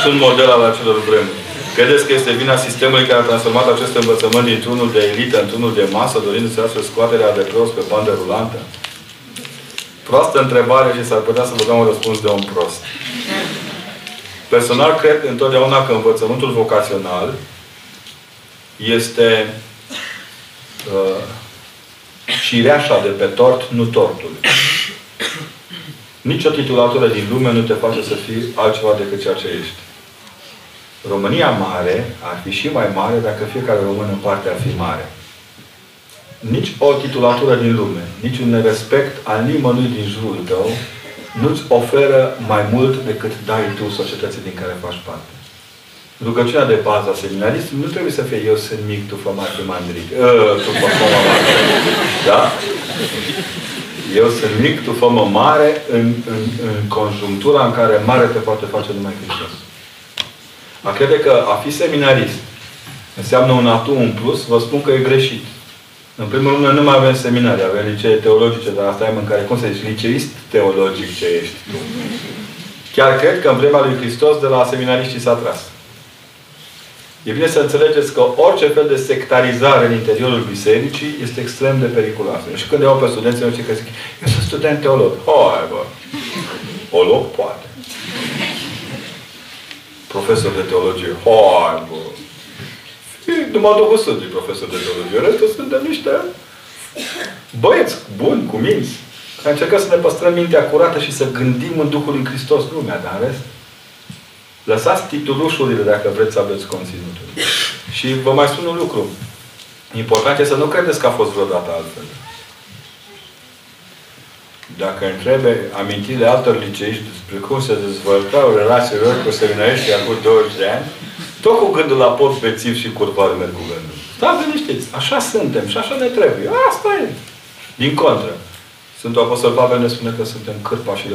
și un model al acelor vremuri. Credeți că este vina sistemului care a transformat acest învățământ dintr-unul de elită într-unul de masă, dorindu-se astfel scoaterea de prost pe bandă rulantă? Proastă întrebare și s-ar putea să vă dau un răspuns de om prost. Personal, cred întotdeauna că învățământul vocațional este uh, cireașa de pe tort, nu tortul. Nici o titulatură din lume nu te face să fii altceva decât ceea ce ești. România mare ar fi și mai mare dacă fiecare român în parte ar fi mare. Nici o titulatură din lume, nici un respect al nimănui din jurul tău nu-ți oferă mai mult decât dai tu societății din care faci parte. Rugăciunea de bază a seminaristului nu trebuie să fie eu sunt mic, tu fă mare, mandrit. Ă, tu fă mare. Da? Eu sunt mic, tu fă mare în, în, în conjunctura în care mare te poate face numai Hristos. A crede că a fi seminarist înseamnă un atu în plus, vă spun că e greșit. În primul rând, nu mai avem seminarii, avem licee teologice, dar asta e în care, cum se zice, liceist teologic ce ești tu. Chiar cred că în vremea lui Hristos de la seminariștii s-a tras. E bine să înțelegeți că orice fel de sectarizare în interiorul bisericii este extrem de periculoasă. Și când iau pe studenții noștri că zic, eu sunt student teolog. Hai, bă! Olog poate. Profesor de teologie. Hai, bă! Numai Duhul Sfânt e profesor de teologie. Restul sunt de niște băieți buni, cu minți. Care încercăm să ne păstrăm mintea curată și să gândim în Duhul lui Hristos lumea, dar în rest Lăsați titulușurile dacă vreți să aveți conținutul. Și vă mai spun un lucru. Important este să nu credeți că a fost vreodată altfel. Dacă întrebe amintirile altor liceiști despre cum se dezvoltau relațiile lor cu seminariștii acum 20 de ani, tot cu gândul la pot bețiv și curvar merg cu gândul. Stați liniștiți. Așa suntem și așa ne trebuie. Asta e. Din contră. Sfântul Apostol Pavel ne spune că suntem cârpa și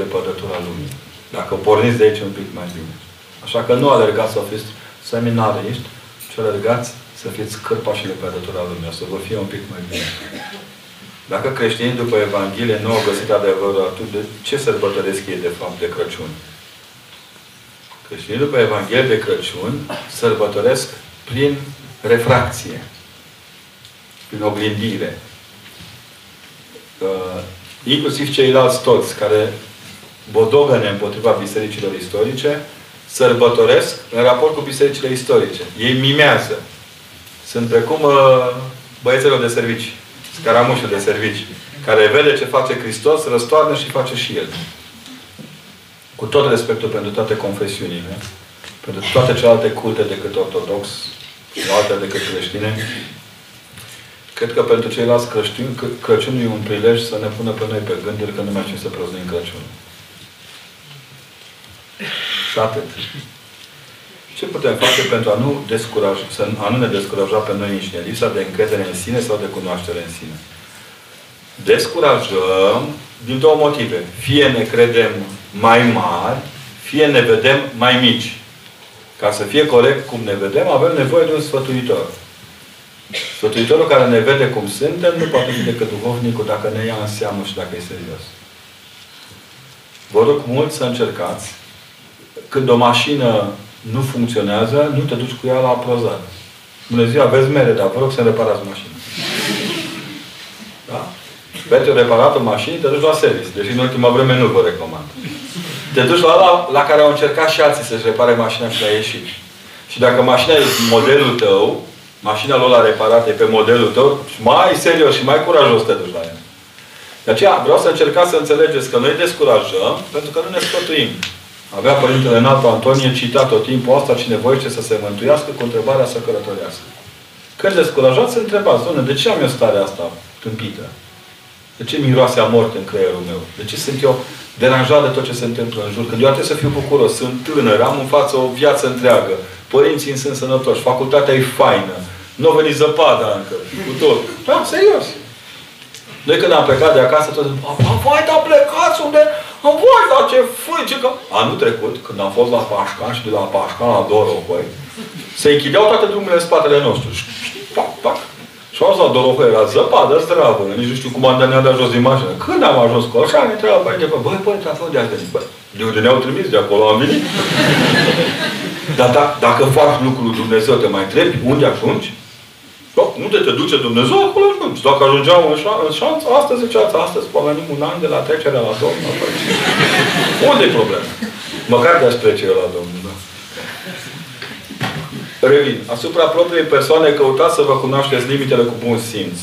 lepădătura lumii. Dacă porniți de aici un pic mai bine. Așa că nu alergați să fiți seminariști, ci alergați să fiți cârpa și lepădătura lumii. Să vă fie un pic mai bine. Dacă creștinii după Evanghelie nu au găsit adevărul atunci, de ce sărbătoresc ei de fapt de Crăciun? Creștinii după Evanghelie de Crăciun sărbătoresc prin refracție, prin oglindire. Uh, inclusiv ceilalți toți care bodogăne împotriva bisericilor istorice, sărbătoresc în raport cu bisericile istorice. Ei mimează. Sunt precum uh, băiețelor de servici, scaramușul de servici, care vede ce face Hristos, răstoarnă și face și El. Cu tot respectul pentru toate confesiunile, pentru toate celelalte culte decât ortodox, alte decât creștine, cred că pentru ceilalți creștini, Crăciunul e un prilej să ne pună pe noi pe gânduri că nu mai știm să prăznuim Crăciunul. Și atât. Ce putem face pentru a nu, descuraj, să, a nu ne descuraja pe noi înșine? Lipsa de încredere în sine sau de cunoaștere în sine? Descurajăm din două motive. Fie ne credem mai mari, fie ne vedem mai mici. Ca să fie corect cum ne vedem, avem nevoie de un sfătuitor. Sfătuitorul care ne vede cum suntem nu poate fi decât duhovnicul dacă ne ia în seamă și dacă e serios. Vă rog mult să încercați când o mașină nu funcționează, nu te duci cu ea la aprozat. Bună ziua, aveți mere, dar vă rog să reparați mașina. Da? Pentru reparat o mașină, te duci la service. Deși în ultima vreme nu vă recomand. Te duci la la, la care au încercat și alții să-și repare mașina și la ieșit. Și dacă mașina e modelul tău, mașina lor la reparat e pe modelul tău, mai serios și mai curajos te duci la ea. De aceea vreau să încercați să înțelegeți că noi descurajăm pentru că nu ne sfătuim. Avea Părintele Înaltul Antonie citat tot timpul asta, cine voiește să se mântuiască cu întrebarea să călătorească. Când descurajați, să întrebați, Doamne, de ce am eu starea asta tâmpită? De ce miroase a mort în creierul meu? De ce sunt eu deranjat de tot ce se întâmplă în jur? Când eu trebuie să fiu bucuros, sunt tânăr, am în față o viață întreagă, părinții îmi sunt sănătoși, facultatea e faină, nu a venit zăpada încă, cu tot. Da, serios. Noi când am plecat de acasă, tot vai, dar plecați unde? Voi, dar ce fâi, că... Anul trecut, când am fost la Pașcan și de la Pașcan la Dorohoi, se închideau toate drumurile în spatele nostru. Pac, pac. Și am la Dorohoi, era zăpadă zdravă, nici nu știu cum am dat de jos din mașină. Când am ajuns cu așa, ne întreabă părinte, bă, băi, părinte, ați de azi Bă, de unde ne-au trimis, de acolo am venit. Dar da, dacă faci lucrul Dumnezeu, te mai întrebi, unde ajungi? Da, unde te duce Dumnezeu, acolo ajungi. Dacă ajungeam în, șa în șanță, astăzi ziceați, astăzi pomenim un an de la trecerea la Domnul. Unde e problema? Măcar de-aș trece eu la Domnul, da. Revin. Asupra propriei persoane căutați să vă cunoașteți limitele cu bun simț.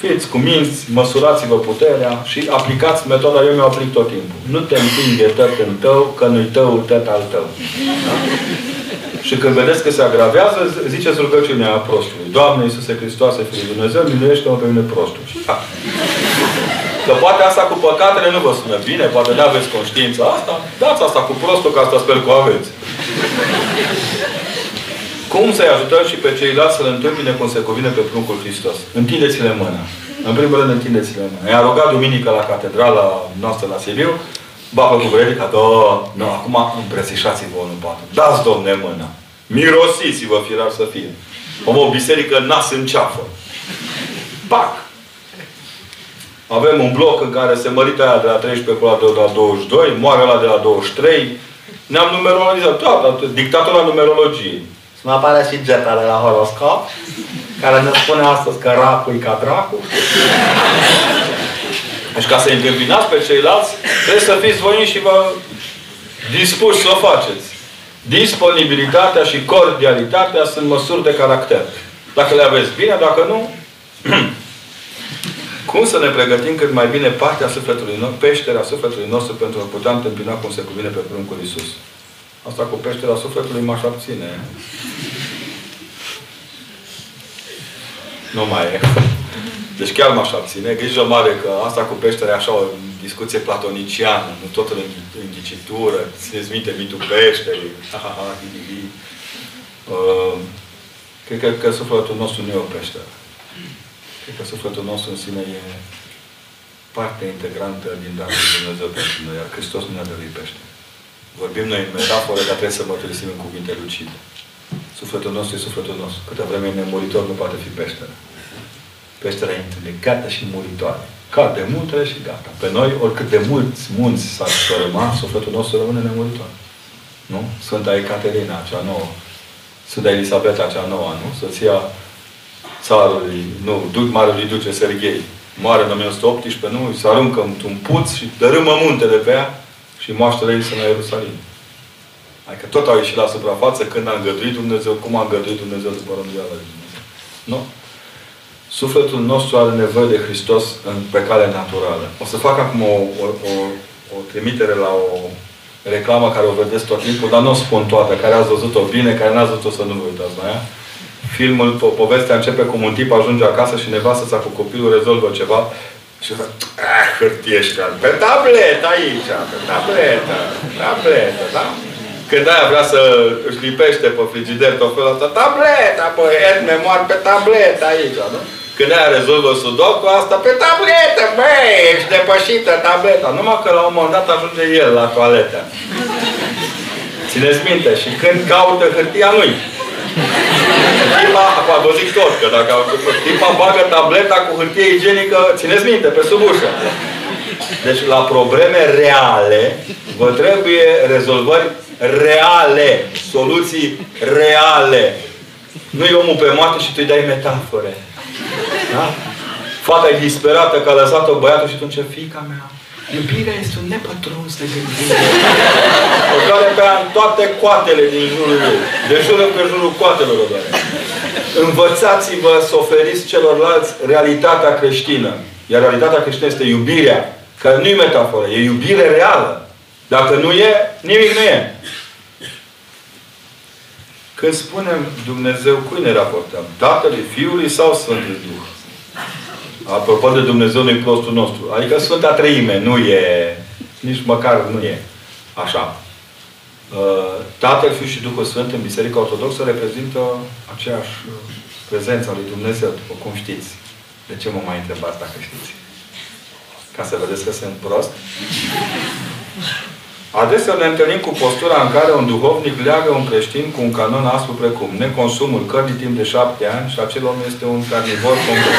Fiți cuminți, măsurați-vă puterea și aplicați metoda, eu mi-o aplic tot timpul. Nu te împinge tăt în tău, că nu-i tău, tăt al tău. Da? Și când vedeți că se agravează, ziceți rugăciunea prostului. Doamne Iisuse Hristoase, Fiul Dumnezeu, miluiește-mă pe mine prostul. Da. Că poate asta cu păcatele nu vă sună bine, poate nu aveți conștiința asta. Dați asta cu prostul, că asta sper că o aveți. Cum să-i ajutăm și pe ceilalți să le întâmpine cum se cuvine pe pruncul Hristos? Întindeți-le mâna. În primul rând, întindeți-le mâna. I-a rugat duminică la catedrala noastră la Sibiu, babă cu predica, da, nu, acum îmbrățișați-vă unul patru. Dați, domne, mâna. Mirosiți-vă, firar să fie. Om, o biserică nas în ceafă. Pac! Avem un bloc în care se mărită aia de la 13 până la 22, moare la de la 23. Ne-am numerologizat. Da, dictatul numerologiei. Să mă apare și getele la horoscop, care ne spune astăzi că racul e ca dracu. Deci ca să întâmpinați pe ceilalți, trebuie să fiți voi și vă dispuși să o faceți. Disponibilitatea și cordialitatea sunt măsuri de caracter. Dacă le aveți bine, dacă nu, cum să ne pregătim cât mai bine partea sufletului nostru, peșterea sufletului nostru pentru a putea întâmpina cum se cuvine pe pruncul Iisus. Asta cu peștera sufletului m-aș abține. Nu mai e. Deci chiar m-aș abține. Grijă mare că asta cu peștera e așa o discuție platoniciană, nu totul în înghicitură. Țineți minte mitul peșterii. Uh, cred că, că sufletul nostru nu e o peșteră. Cred că sufletul nostru în sine e parte integrantă din Darul Lui Dumnezeu pentru noi, iar Hristos nu ne-a dăruit pește. Vorbim noi în metaforă, dar trebuie să mărturisim în cuvinte lucide. Sufletul nostru e sufletul nostru. Câte vreme e nemuritor, nu poate fi peșteră. Peștera e gata și muritoare. Cade muntele și gata. Pe noi, oricât de mulți munți s-ar sfărâma, sufletul nostru rămâne nemuritor. Nu? Sfânta Ecaterina, acea nouă. Sfânta Elisabeta, acea nouă, nu? Soția țarului, nu, marelui duce Serghei. Moare în 1918, nu? Se aruncă într-un puț și dărâmă muntele pe ea și moaștele ei sunt la Ierusalim. Adică tot au ieșit la suprafață când a îngăduit Dumnezeu, cum a îngăduit Dumnezeu după rânduiala lui Dumnezeu. Nu? Sufletul nostru are nevoie de Hristos în, pe cale naturală. O să fac acum o, o, o, o trimitere la o reclamă care o vedeți tot timpul, dar nu o spun toată, care ați văzut-o bine, care n-ați văzut-o să nu vă uitați la ea. Filmul, po povestea începe cum un tip ajunge acasă și nevastă sa cu copilul rezolvă ceva și zice, ah, hârtie și Pe tabletă aici, pe tabletă, tabletă, da? Când aia vrea să își lipește pe frigider tot felul ăsta, tableta, băi, memoar pe tabletă aici, nu? Când aia rezolvă sudoku, asta pe tabletă, băi, ești depășită tableta. Numai că la un moment dat ajunge el la toaletă. Țineți minte, și când caută hârtia, nu-i. Tipa, acum vă zic tot, că dacă tipa bagă tableta cu hârtie igienică, țineți minte, pe sub ușă. Deci la probleme reale, vă trebuie rezolvări reale, soluții reale. Nu e omul pe moarte și tu îi dai metafore. Da? Fata e disperată că a lăsat-o băiatul și atunci, fica mea, iubirea este un nepătruns de gândire. O care pe toate coatele din jurul lui. De jur pe jurul coatelor o doare. Învățați-vă să oferiți celorlalți realitatea creștină. Iar realitatea creștină este iubirea. Care nu e metaforă, e iubire reală. Dacă nu e, nimic nu e. Când spunem Dumnezeu, cui ne raportăm? Tatălui, Fiului sau Sfântului Duh? Apropo de Dumnezeu, nu prostul nostru. Adică Sfânta Treime nu e, nici măcar nu e așa. Uh, Tatăl, Fiul și Duhul Sfânt în Biserica Ortodoxă reprezintă aceeași uh, prezența lui Dumnezeu, după cum știți. De ce mă mai întrebați dacă știți? Ca să vedeți că sunt prost? Adesea ne întâlnim cu postura în care un duhovnic leagă un creștin cu un canon aspru precum neconsumul cărnii timp de șapte ani și acel om este un carnivor complet.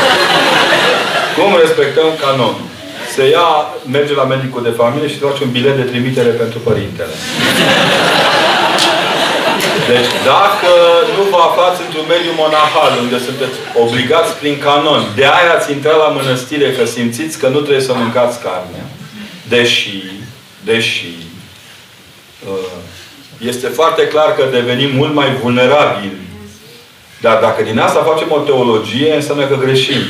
Cum respectăm canonul? Se ia, merge la medicul de familie și face un bilet de trimitere pentru părintele. Deci dacă nu vă aflați într-un mediu monahal unde sunteți obligați prin canon, de aia ați intrat la mănăstire că simțiți că nu trebuie să mâncați carne, deși, deși Uh, este foarte clar că devenim mult mai vulnerabili Dar dacă din asta facem o teologie, înseamnă că greșim.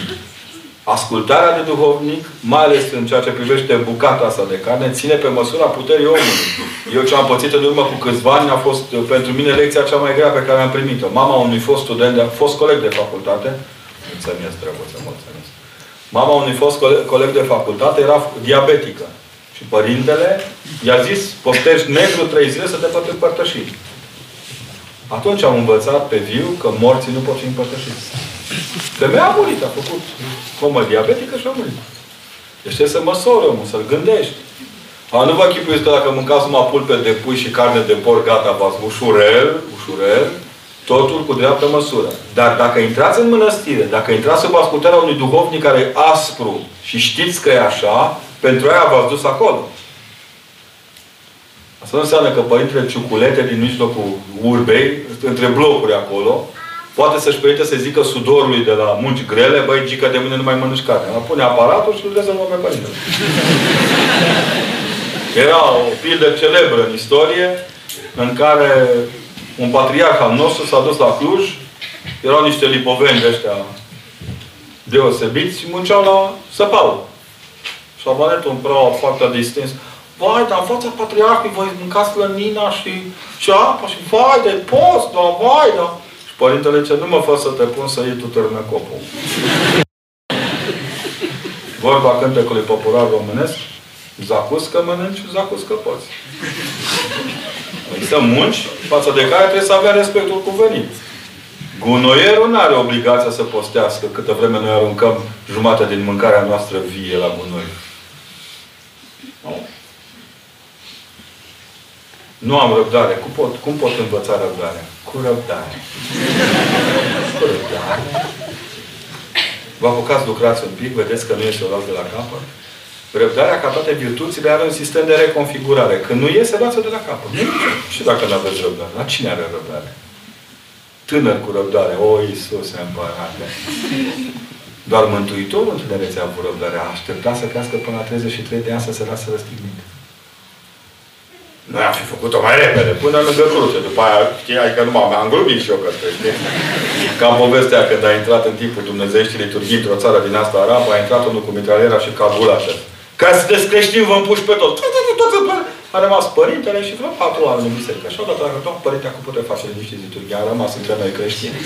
Ascultarea de duhovnic, mai ales în ceea ce privește bucata asta de carne, ține pe măsura puterii omului. Eu ce am pățit în urmă cu câțiva ani a fost pentru mine lecția cea mai grea pe care am primit-o. Mama unui fost student, a fost coleg de facultate, mulțumesc, drăguță, mulțumesc. Mama unui fost coleg, coleg de facultate era diabetică. Și părintele i-a zis, poftești negru trei zile să te poți împărtăși. Atunci am învățat pe viu că morții nu pot fi împărtășiți. Femeia a murit, a făcut comă diabetică și a murit. Deci trebuie să măsori omul, să-l gândești. A, nu vă chipuiți că dacă mâncați numai pulpe de pui și carne de porc, gata, v-ați ușurel, ușurel, totul cu dreaptă măsură. Dar dacă intrați în mănăstire, dacă intrați sub ascultarea unui duhovnic care e aspru și știți că e așa, pentru aia v-ați dus acolo. Asta nu înseamnă că Părintele Ciuculete din mijlocul urbei, între blocuri acolo, poate să-și permite să zică sudorului de la munci grele, băi, gică de mâine nu mai mănânci carne. Ăla pune aparatul și îl rezolvă pe Părintele. Era o pildă celebră în istorie, în care un patriarh al nostru s-a dus la Cluj, erau niște lipoveni ăștia deosebiți și munceau la săpau. Și a venit un preot foarte distins. Vai, dar în fața patriarhului voi mâncați lănina și, și apa și vai de post, da, vai, da. Și părintele ce nu mă fă să te pun să iei tu târnăcopul. Vorba cântecului popular românesc, zacus că mănânci, zacus că poți. Există munci față de care trebuie să avea respectul cuvenit. Gunoierul nu are obligația să postească câtă vreme noi aruncăm jumătate din mâncarea noastră vie la gunoi. Nu am răbdare. Cum pot, cum pot învăța răbdarea? Cu răbdare. Cu răbdare. Vă apucați, lucrați un pic, vedeți că nu este o luați de la capăt. Răbdarea, ca toate virtuțile, are un sistem de reconfigurare. Când nu iese, luați de la capăt. Și dacă nu aveți răbdare. La cine are răbdare? Tânăr cu răbdare. O, Iisuse, împărate. Doar Mântuitorul în tinerețe a avut răbdare. A așteptat să crească până la 33 de ani să se lasă răstignit. Noi am fi făcut-o mai repede, până lângă cruce. După aia, știai că nu m-am am glumit și eu că știi? Ca în povestea când a intrat în timpul Dumnezeieștii liturghii într-o țară din asta arabă, a intrat unul cu mitraliera și cabulașă. Ca să te creștini, vă împuși pe tot. A rămas părintele și vreo patru ani în biserică. Și odată a dat părinte, acum putem face niște liturghii. A rămas între noi creștini.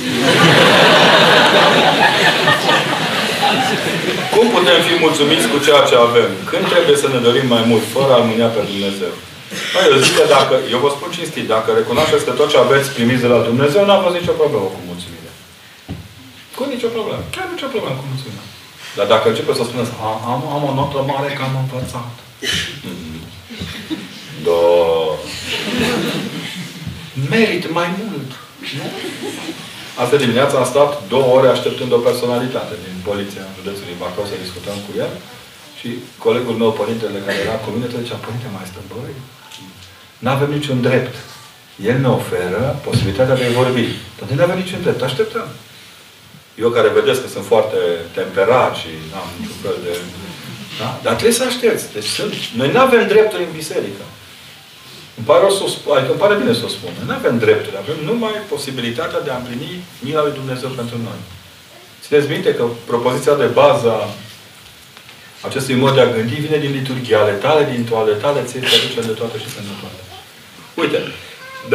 Cum putem fi mulțumiți cu ceea ce avem? Când trebuie să ne dorim mai mult, fără a mânia pe Dumnezeu? Păi, eu zic că dacă, eu vă spun cinstit, dacă recunoașteți că tot ce aveți primit de la Dumnezeu, n-a fost nicio problemă cu mulțumirea. Cu nicio problemă. Chiar nicio problemă cu mulțumirea. Dar dacă începeți să spuneți, am, am o notă mare că am învățat. Mm. Da. Merit mai mult. Nu? Asta dimineața am stat două ore așteptând o personalitate din poliția județului Bacău să discutăm cu el. Și colegul meu, părintele care era cu mine, zicea, părinte, mai stăm, băi, nu avem niciun drept. El ne oferă posibilitatea de a vorbi. Dar nu avem niciun drept. Așteptăm. Eu care vedeți că sunt foarte temperat și n-am niciun fel de... Da? Dar trebuie să aștepți. Deci sunt... Noi nu avem drepturi în biserică. Îmi pare, să adică îmi pare bine să o spun. Noi nu avem drepturi. Avem numai posibilitatea de a împlini mila lui Dumnezeu pentru noi. Țineți minte că propoziția de bază a acestui mod de a gândi vine din liturghia ale tale, din toale tale, ție te aduce de toate și pentru toate. Uite,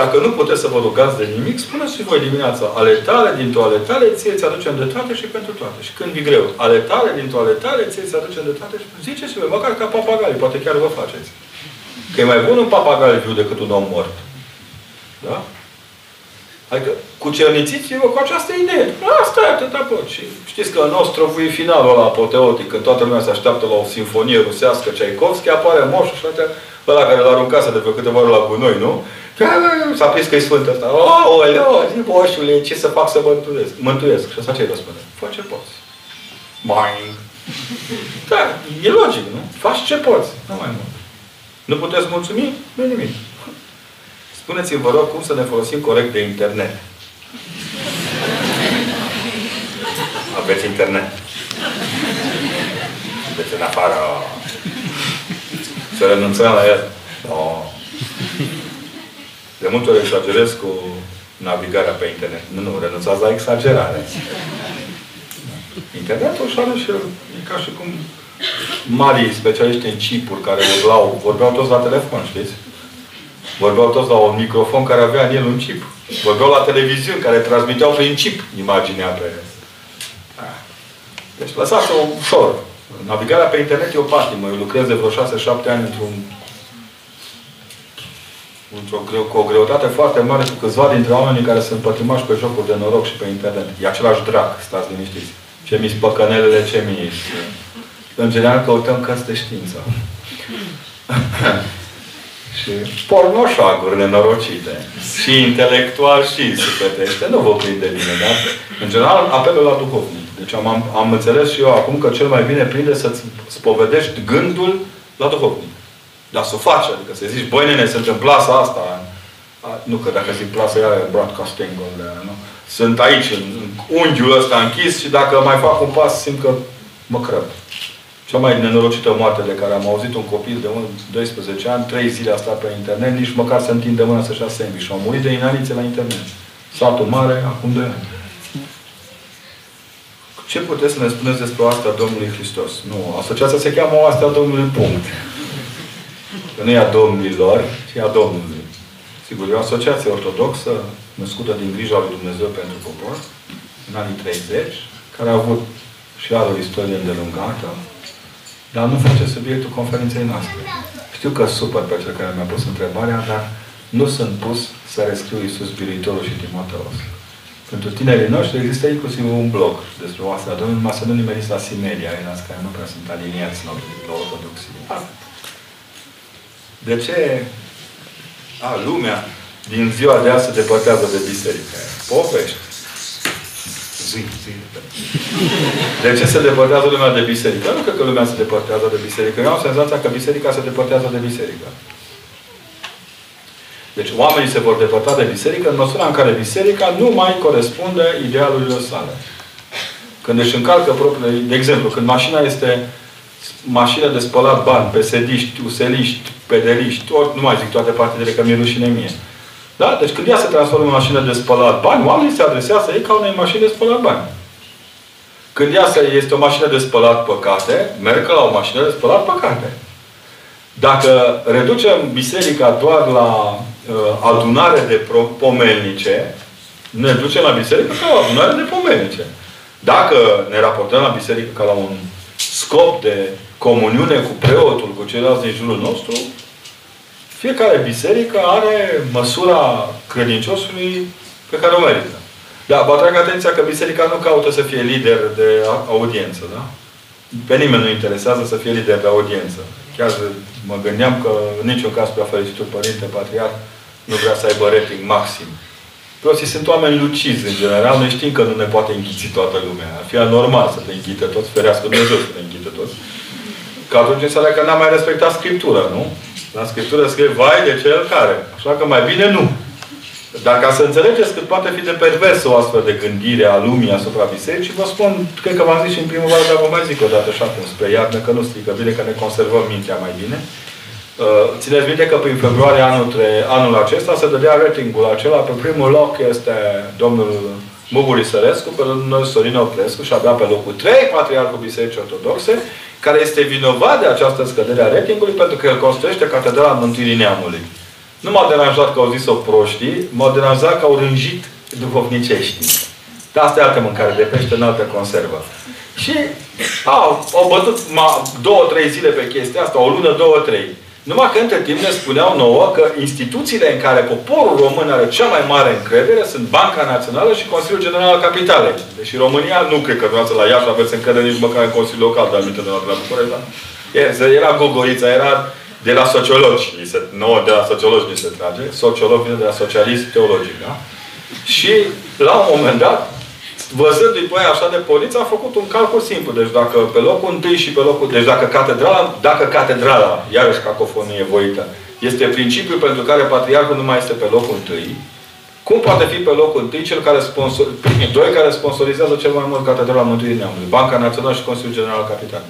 dacă nu puteți să vă rugați de nimic, spuneți și voi dimineața, ale tale, din toale tale, ție ți aducem de toate și pentru toate. Și când vi greu, ale tale, din toale tale, ție ți aducem de toate și ziceți voi, măcar ca papagali, poate chiar vă faceți. Că e mai bun un papagal viu decât un om mort. Da? Adică cucernițiți-vă cu această idee. Asta e atâta pot. Și știți că în nostru vui finalul ăla apoteotic, când toată lumea se așteaptă la o sinfonie rusească Tchaikovsky, apare moșul și atunci ăla care l-a aruncat de pe câteva ori la gunoi, nu? S-a prins că e sfânt ăsta. Oh, oleo, zi, moșule, ce să fac să mântuiesc? Mântuiesc. Și asta ce îi răspunde? Fă ce poți. Boing. Da, e logic, nu? Faci ce poți. Nu mai mult. Nu puteți mulțumi? Nu nimic. Spuneți-mi, vă rog, cum să ne folosim corect de internet. Aveți internet. Sunteți în afară. Să renunțăm la el. No. De multe ori exagerez cu navigarea pe internet. Nu, nu, renunțați la exagerare. Internetul și are și e ca și cum mari specialiști în chipuri care vorbeau, vorbeau toți la telefon, știți? Vorbeau toți la un microfon care avea în el un chip. Vorbeau la televiziuni care transmiteau prin chip imaginea pe... Deci lăsați-o ușor. Navigarea pe internet e o patimă. Eu lucrez de vreo 6-7 ani într-un într-o greu, cu o greutate foarte mare cu câțiva dintre oamenii care sunt pătimași pe jocuri de noroc și pe internet. E același drac, stați liniștiți. Ce mi păcănelele, ce mi În general căutăm cărți de știință. și pornoșaguri nenorocite. Și intelectual și sufletește. Nu vă prinde bine, dar în general apelul la duhovnic. Deci am, am, am înțeles și eu acum că cel mai bine prinde să-ți spovedești gândul la duhovnic. Dar să o faci, adică să zici, băi nene, sunt în plasa asta. Nu că dacă zic plasa ea e broadcasting nu? Sunt aici, în unghiul ăsta închis și dacă mai fac un pas, simt că mă crăp. Cea mai nenorocită moarte de care am auzit un copil de 12 ani, 3 zile a stat pe internet, nici măcar să întinde mâna să-și ia sandwich. Și au murit de inanițe la internet. Satul mare, acum de ani. Ce puteți să ne spuneți despre asta Domnului Hristos? Nu, asociația se cheamă o asta Domnului Punct. Că nu e a Domnilor, ci a Domnului. Sigur, e o asociație ortodoxă, născută din grija lui Dumnezeu pentru popor, în anii 30, care a avut și are o istorie îndelungată, dar nu face subiectul conferinței noastre. Știu că supăr pe cel care mi-a pus întrebarea, dar nu sunt pus să rescriu Iisus Spiritorul și Timoteos. Pentru tinerii noștri există inclusiv un blog despre oastea Domnului, numai să nu nimeriți la Simeria, în care nu prea sunt aliniați la, la ortodoxie. De ce a, lumea din ziua de azi se depărtează de biserică? Povești. Zi, zi. De ce se depărtează lumea de biserică? Nu cred că lumea se depărtează de biserică. Eu am senzația că biserica se depărtează de biserică. Deci oamenii se vor depărta de biserică în măsura în care biserica nu mai corespunde idealurilor sale. Când își încalcă propriile... De exemplu, când mașina este mașină de spălat bani, pesediști, useliști, pedeliști, ori nu mai zic toate partidele, că mi-e rușine mie. Da? Deci când ea se transformă în mașină de spălat bani, oamenii se adresează ei ca unei mașini de spălat bani. Când ea este o mașină de spălat păcate, merg la o mașină de spălat păcate. Dacă reducem biserica doar la uh, adunare de pomelnice, ne ducem la biserică ca o adunare de pomelnice. Dacă ne raportăm la biserică ca la un scop de comuniune cu preotul, cu ceilalți din jurul nostru, fiecare biserică are măsura credinciosului pe care o merită. Da, vă atrag atenția că biserica nu caută să fie lider de audiență, da? Pe nimeni nu interesează să fie lider de audiență. Chiar mă gândeam că în niciun caz prea fericitul Părinte Patriarh nu vrea să aibă rating maxim. Preoții sunt oameni lucizi, în general. Noi știm că nu ne poate închiți toată lumea. Ar fi anormal să te închite toți, ferească Dumnezeu să te închite toți. Că atunci înseamnă că n-am mai respectat Scriptura, nu? La Scriptură scrie, vai de cel care. Așa că mai bine nu. Dar ca să înțelegeți cât poate fi de perversă o astfel de gândire a lumii asupra bisericii, vă spun, cred că v-am zis și în primăvară, dar vă mai zic o dată și acum spre iarnă, că nu strică bine, că ne conservăm mintea mai bine. Uh, țineți minte că prin februarie anul, tre, anul acesta se dădea ratingul acela. Pe primul loc este domnul Muguri Sărescu, pe domnul Sorin Oprescu și abia pe locul 3, Patriarhul Bisericii Ortodoxe, care este vinovat de această scădere a ratingului pentru că el construiește Catedrala Mântuirii Neamului. Nu m-a deranjat că au zis-o proștii, m-a deranjat că au rânjit duhovniceștii. Dar asta e altă mâncare de pește în altă conservă. Și au, au bătut două, trei zile pe chestia asta, o lună, două, trei. Numai că între timp ne spuneau nouă că instituțiile în care poporul român are cea mai mare încredere sunt Banca Națională și Consiliul General al Capitalei. Deși România nu cred că vreau la Iași aveți încredere nici măcar în Consiliul Local, dar aminte de la București, da? Era Gogorița, era de la sociologi. Se, nu de la sociologi ni se trage. Sociolog vine de la socialism teologic, da? Și la un moment dat, văzându-i pe așa de poliție, a făcut un calcul simplu. Deci dacă pe locul întâi și pe locul... Deci dacă catedrala, dacă catedrala, iarăși cacofonie voită, este principiul pentru care patriarhul nu mai este pe locul întâi, cum poate fi pe locul întâi cel care sponsor, primii doi care sponsorizează cel mai mult Catedrala Mântuirii Neamului? Banca Națională și Consiliul General Capital.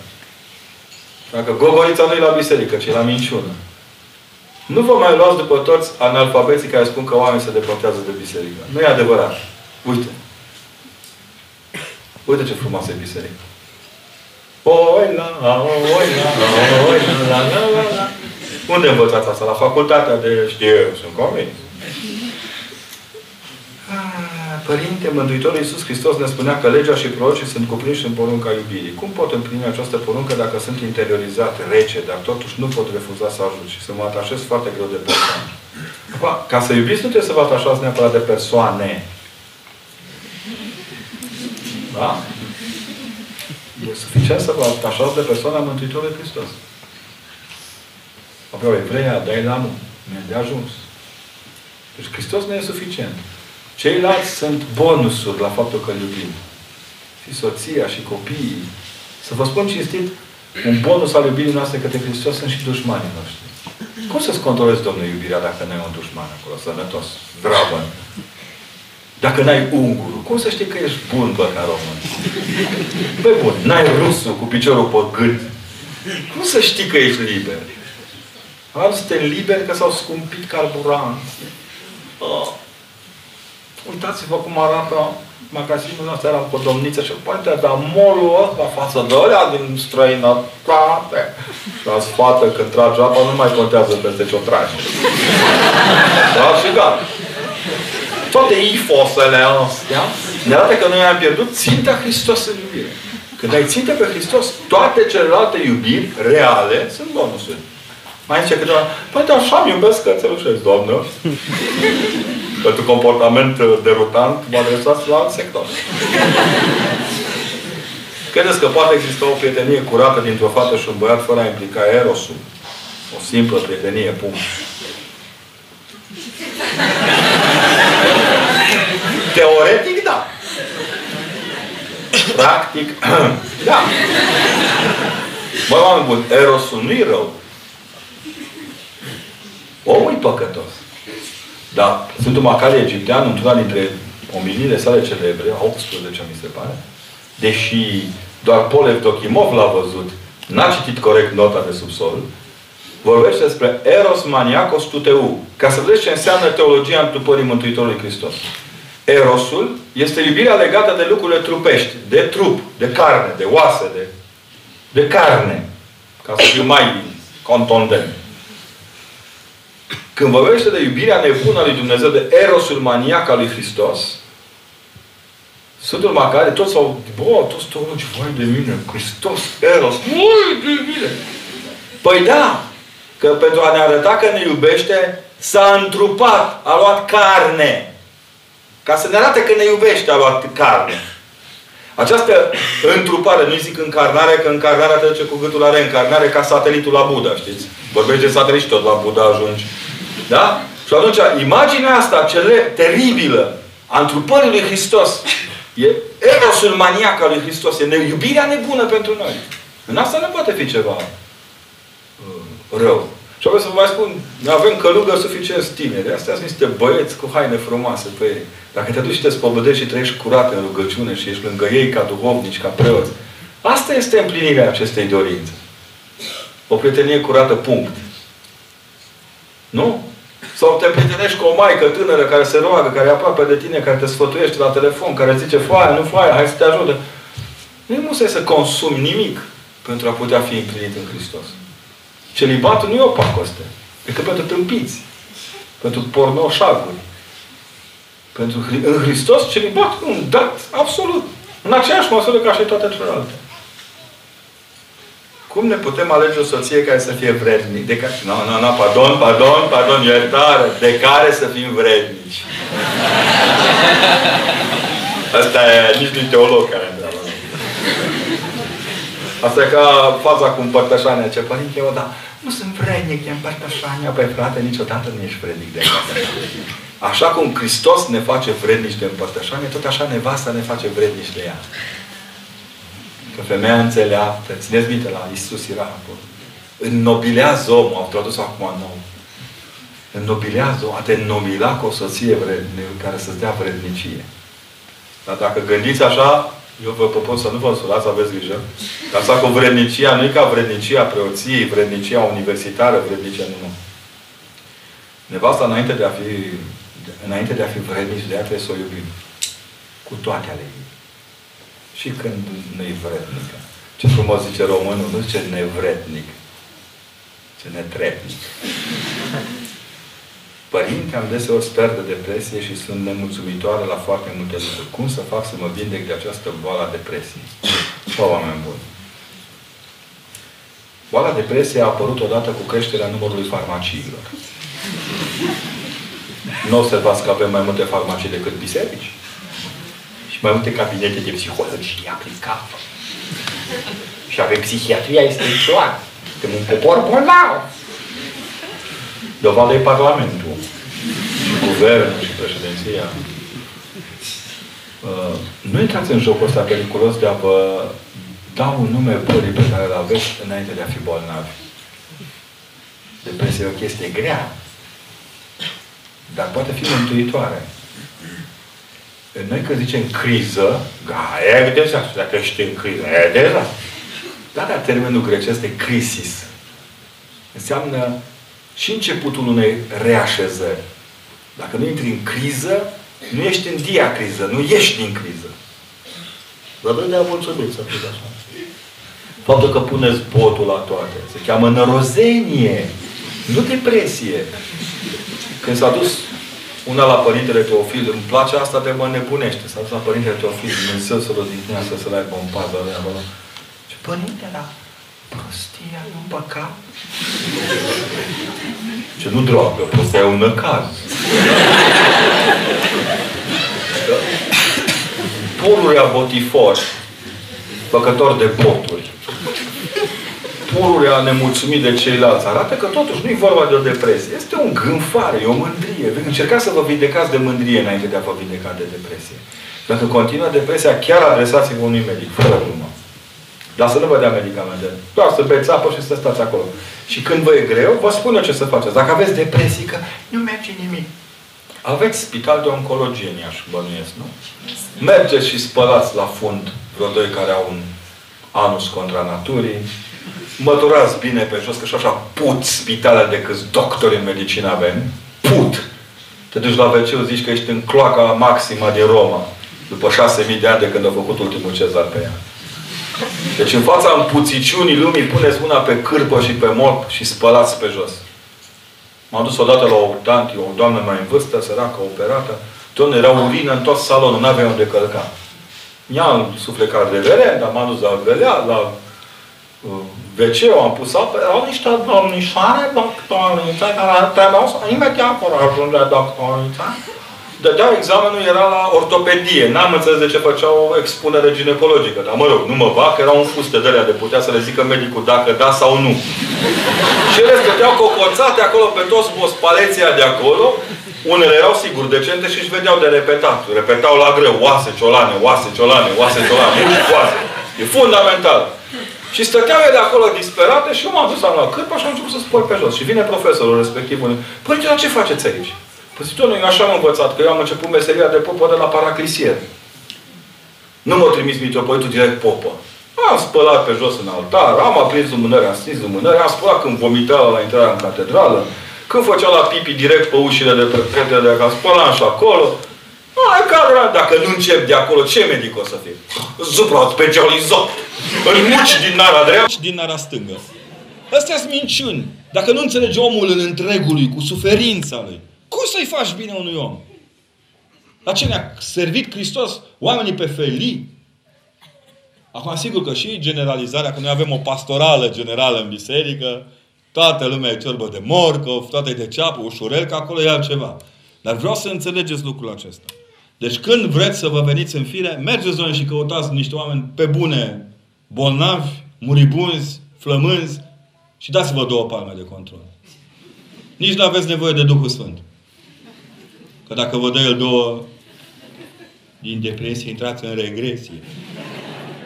Dacă Gogorița nu e la biserică, ci e la minciună. Nu vă mai luați după toți analfabeții care spun că oamenii se depărtează de biserică. Nu e adevărat. Uite. Uite ce frumoasă e biserica. Oi la, oi la, oi la, la, la, la. Unde învățați asta? La facultatea de știu, sunt convins. Ah, Părinte, Mântuitorul Iisus Hristos ne spunea că legea și prorocii sunt cuprinși în porunca iubirii. Cum pot împlini această poruncă dacă sunt interiorizat, rece, dar totuși nu pot refuza să ajut și să mă atașez foarte greu de persoane? Acum, ca să iubiți, nu trebuie să vă atașați neapărat de persoane. Da? E suficient să vă atașați de persoana Mântuitorului Hristos. Aveau evreia, dai la nu. Mi-e de ajuns. Deci Hristos nu e suficient. Ceilalți sunt bonusuri la faptul că iubim. Și soția și copiii. Să vă spun cinstit, un bonus al iubirii noastre către Hristos sunt și dușmanii noștri. Cum să-ți controlezi, Domnul, iubirea dacă nu ai un dușman acolo, sănătos, zdravă? Dacă n-ai ungurul, cum să știi că ești bun, bă, ca român? Băi, bun, n-ai rusul cu piciorul pe gât. Cum să știi că ești liber? Alții suntem liberi că s-au scumpit carburanți. Oh. Uitați-vă cum arată magazinul ăsta, era cu domniță și poate dar molul ăsta față de ălea din străinătate. Și la sfată când trage apa nu mai contează peste ce o tragi. Da? Și gata. Toate ifosele astea ne arată că noi am pierdut ținta Hristos în iubire. Când ai țintă pe Hristos, toate celelalte iubiri reale sunt bonusuri. Mai zice câteva, poate așa îmi iubesc cățelușezi, doamnă. Pentru comportament uh, derutant, vă adresați la alt sector. Credeți că poate exista o prietenie curată dintre o fată și un băiat fără a implica erosul? O simplă prietenie, punct. Teoretic, da. Practic, da. Bă, oameni buni, erosul nu-i rău. Omul e păcătos. Dar Sfântul Macare Egiptean, într-una dintre omiliile sale celebre, 18 mi se pare, deși doar Polev Dokimov l-a văzut, n-a citit corect nota de subsol, vorbește despre Eros Maniacos Tuteu, ca să vedeți ce înseamnă teologia întupării Mântuitorului Hristos. Erosul este iubirea legată de lucrurile trupești, de trup, de carne, de oase, de, de carne, ca să fiu mai contondent. Când vorbește de iubirea nebună a lui Dumnezeu, de erosul maniac al lui Hristos, Sfântul Macare, toți au, bă, toți teologi, vai de mine, Hristos, eros, vai de mine. Păi da, că pentru a ne arăta că ne iubește, s-a întrupat, a luat carne. Ca să ne arate că ne iubește, a luat carne. Această întrupare, nu zic încarnare, că încarnarea trece cu gâtul la reîncarnare ca satelitul la Buddha, știți? Vorbești de satelit și tot la Buddha ajungi. Da? Și atunci, imaginea asta, cele teribilă, a întrupării lui Hristos, e erosul maniac al lui Hristos, e iubirea nebună pentru noi. În asta nu poate fi ceva uh, rău. Și apoi să vă mai spun, avem călugări suficient tineri. Astea sunt niște băieți cu haine frumoase pe ei. Dacă te duci și te spobădești și trăiești curat în rugăciune și ești lângă ei ca duhovnici, ca preoți, asta este împlinirea acestei dorințe. O prietenie curată, punct. Nu? Sau te prietenești cu o maică tânără care se roagă, care e aproape de tine, care te sfătuiește la telefon, care zice, foaia, nu foaia, hai să te ajute. Nu e musai să consumi nimic pentru a putea fi împlinit în Hristos. Celibatul nu e o pacoste. Decât pentru tâmpiți. Pentru pornoșaguri. Pentru, în Hristos, celibatul e un dat absolut. În aceeași măsură ca și toate celelalte. Cum ne putem alege o soție care să fie vrednic? De care... Nu, nu, nu, pardon, pardon, pardon, iertare. De care să fim vrednici? Asta e nici nu teolog care întreabă. Asta e ca faza cu împărtășania. Ce părinte, eu, da, nu sunt vrednic de împărtășania. Păi frate, niciodată nu ești vrednic de împărtășanie. Așa cum Hristos ne face vrednici de împărtășanie, tot așa nevasta ne face vrednici de ea. Că femeia înțeleaptă, țineți minte, la Isus era acolo. Înnobilează omul, au tradus acum nou. Înnobilează a te înnobila cu o soție vrednică, care să-ți dea vrednicie. Dar dacă gândiți așa, eu vă propun să nu vă însulați, aveți grijă. Dar asta cu vrednicia nu e ca vrednicia preoției, vrednicia universitară, vrednicia nu. Nevasta, înainte de a fi, înainte de a fi vrednici de ea, trebuie să o iubim. Cu toate ale ei. Și când nu-i vrednică. Ce frumos zice românul, nu zice nevrednic, ce netrebnic. Părinte, am deseori sper de depresie și sunt nemulțumitoare la foarte multe lucruri. Cum să fac să mă vindec de această boală a depresiei? O, oameni buni. Boala depresie a apărut odată cu creșterea numărului farmaciilor. Nu observați că avem mai multe farmacii decât biserici? Și mai multe cabinete de psihologie aplicată. Și avem psihiatria este Suntem un popor bolnav. Dovadă e Parlamentul. Și Guvernul și președinția. Uh, nu intrați în jocul ăsta periculos de a vă da un nume bolii pe care îl aveți înainte de a fi bolnavi. Depresia e o chestie grea. Dar poate fi mântuitoare. Noi când zicem criză, e evident, dacă ești în criză, e deja. Da, dar termenul grecesc de crisis. Înseamnă și începutul unei reașezări. Dacă nu intri în criză, nu ești în diacriză, nu ești din criză. Vă de a mulțumit să fiți așa. Faptul că puneți botul la toate. Se cheamă nărozenie. Nu depresie. Când s-a dus una la Părintele Teofil, îmi place asta de mă nebunește. S-a dus la Părintele Teofil, Dumnezeu să-l odihnească, să-l aibă în pază de acolo. Și Părinte, da, prostia e un păcat. Ce nu drogă, prostia e un năcaz. Pururea botifor, făcător de boturi, pururea nemulțumit de ceilalți, arată că totuși nu e vorba de o depresie. Este un gânfare, e o mândrie. Încercați să vă vindecați de mândrie înainte de a vă vindeca de depresie. Dacă continuă depresia, chiar adresați-vă unui medic, fără glumă. Dar să nu vă dea medicamente. Doar să beți apă și să stați acolo. Și când vă e greu, vă spune ce să faceți. Dacă aveți depresii, că nu merge nimic. Aveți spital de oncologie în Iași, bănuiesc, nu? Mergeți și spălați la fund vreo doi care au un anus contra naturii. Măturați bine pe jos, că și așa put spitale de câți doctori în medicină avem. Put! Te duci la wc zici că ești în cloaca maximă din Roma. După șase mii de ani de când a făcut ultimul cezar pe ea. Deci în fața împuțiciunii lumii puneți mâna pe cârpă și pe mop și spălați pe jos. M-am dus odată la o tanti, o doamnă mai în vârstă, săracă, operată. Doamne, era urină în tot salonul, n-avea unde călca. Mi-a suflecat de dar m-am dus la velea, la uh, wc am pus apă, erau niște domnișoare doctorițe care trebuiau să imediat vor ajunge doctorița dădeau examenul, era la ortopedie. N-am înțeles de ce făceau o expunere ginecologică. Dar mă rog, nu mă bag, era un fuste de de putea să le zică medicul dacă da sau nu. și ele stăteau cocoțate acolo pe toți bospaleția de acolo. Unele erau sigur decente și își vedeau de repetat. Repetau la greu, oase, ciolane, oase, ciolane, oase, ciolane, oase. E fundamental. Și stăteau de acolo disperate și eu m-am dus la cârpă și am început să spăl pe jos. Și vine profesorul respectiv. Păi, ce faceți aici? Păi zic, eu așa am învățat, că eu am început meseria de popă de la paraclisier. Nu m-a trimis mitropolitul direct popă. Am spălat pe jos în altar, am aprins lumânări, am stins lumânări, am spălat când vomita la intrarea în catedrală, când făcea la pipi direct pe ușile de pe de acasă, spălam și acolo. Ai cadra, dacă nu încep de acolo, ce medic o să fie? Zupra specializat! Îl muci din nara dreaptă și din nara stângă. Astea sunt minciuni. Dacă nu înțelege omul în întregul lui, cu suferința lui, cum să-i faci bine unui om? La ce ne-a servit Hristos? Oamenii pe felii? Acum, sigur că și generalizarea, că noi avem o pastorală generală în biserică, toată lumea e ciorbă de morcov, toată e de ceapă, ușurel, că acolo e altceva. Dar vreau să înțelegeți lucrul acesta. Deci când vreți să vă veniți în fire, mergeți noi și căutați niște oameni pe bune, bolnavi, muribunzi, flămânzi și dați-vă două palme de control. Nici nu aveți nevoie de Duhul Sfânt. Că dacă vă dă el două din depresie, intrați în regresie.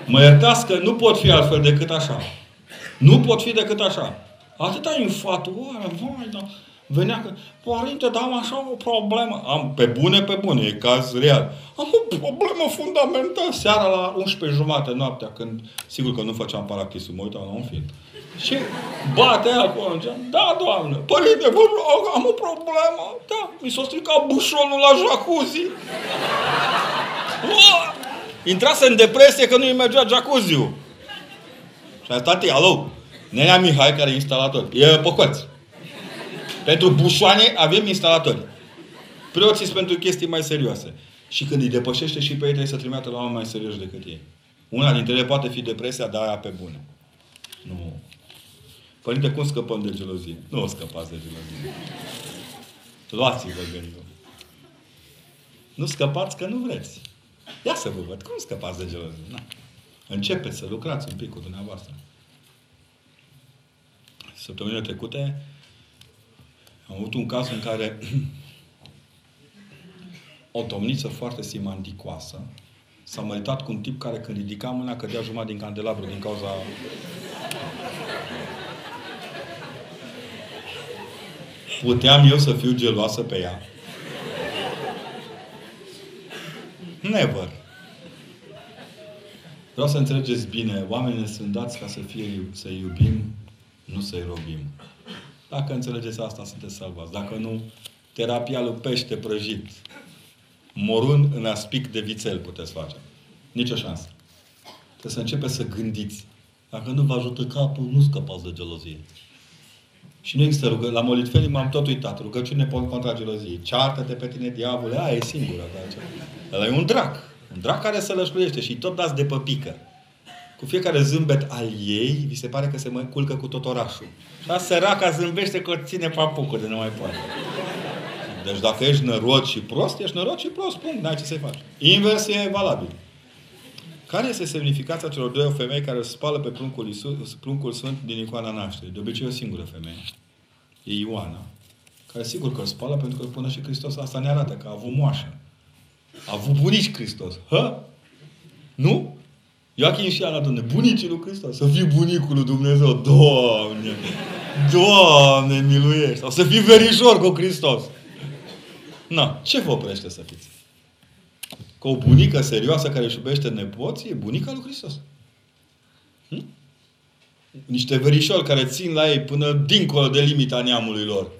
Mă iertați că nu pot fi altfel decât așa. Nu pot fi decât așa. Atâta infatuare, vai, dar Venea că, părinte, dar am așa o problemă. Am, pe bune, pe bune, e caz real. Am o problemă fundamentală seara la 11 jumate noaptea, când, sigur că nu făceam parachisul, mă uitam la un film. Și bate acolo, da, doamnă, părinte, vă rog, am o problemă. Da, mi s-a stricat bușonul la jacuzzi. Intrase în depresie că nu-i mergea jacuzziul. Și a tati, alo, Nenea Mihai, care e instalator, e păcăț. Pentru bușoane avem instalatori. Preoții sunt pentru chestii mai serioase. Și când îi depășește și pe ei, trebuie să trimită la oameni mai serioși decât ei. Una dintre ele poate fi depresia, dar aia pe bune. Nu. Părinte, cum scăpăm de gelozie? Nu o scăpați de gelozie. Luați-vă gândul. Nu scăpați că nu vreți. Ia să vă văd. Cum scăpați de gelozie? Na. Începeți să lucrați un pic cu dumneavoastră. Săptămânile trecute am avut un caz în care o domniță foarte simanticoasă s-a măritat cu un tip care când ridica mâna cădea jumătate din candelabru din cauza Puteam eu să fiu geloasă pe ea? Never. Vreau să înțelegeți bine, oamenii sunt dați ca să fie, să iubim, nu să-i robim. Dacă înțelegeți asta, sunteți salvați. Dacă nu, terapia lui pește prăjit. Morun în aspic de vițel puteți face. Nici o șansă. Trebuie să începeți să gândiți. Dacă nu vă ajută capul, nu scăpați de gelozie. Și nu există rugă. La molitfenii m-am tot uitat. Rugăciune contra geloziei. Ceartă-te pe tine, diavole. Aia e singura. Ăla e un drac. Un drac care se lășluiește și tot dați de păpică. Cu fiecare zâmbet al ei, vi se pare că se mă culcă cu tot orașul. Și a săraca zâmbește că ține papucul de nu mai poate. Deci dacă ești nărod și prost, ești nărod și prost, punct, n-ai ce să-i faci. Invers e valabil. Care este semnificația celor două femei care îl spală pe pruncul, Iisus, pruncul Sfânt din icoana nașterii? De obicei o singură femeie. E Ioana. Care sigur că îl spală pentru că până și Hristos asta ne arată că a avut moașă. A avut bunici Hristos. Hă? Nu? Ioachim și Ana, Doamne, bunicii lui Hristos. Să fii bunicul lui Dumnezeu. Doamne! Doamne, miluiește! Sau să fii verișor cu Hristos. Na, ce vă oprește să fiți? Că o bunică serioasă care își iubește nepoții e bunica lui Hristos. Hm? Niște verișori care țin la ei până dincolo de limita neamului lor.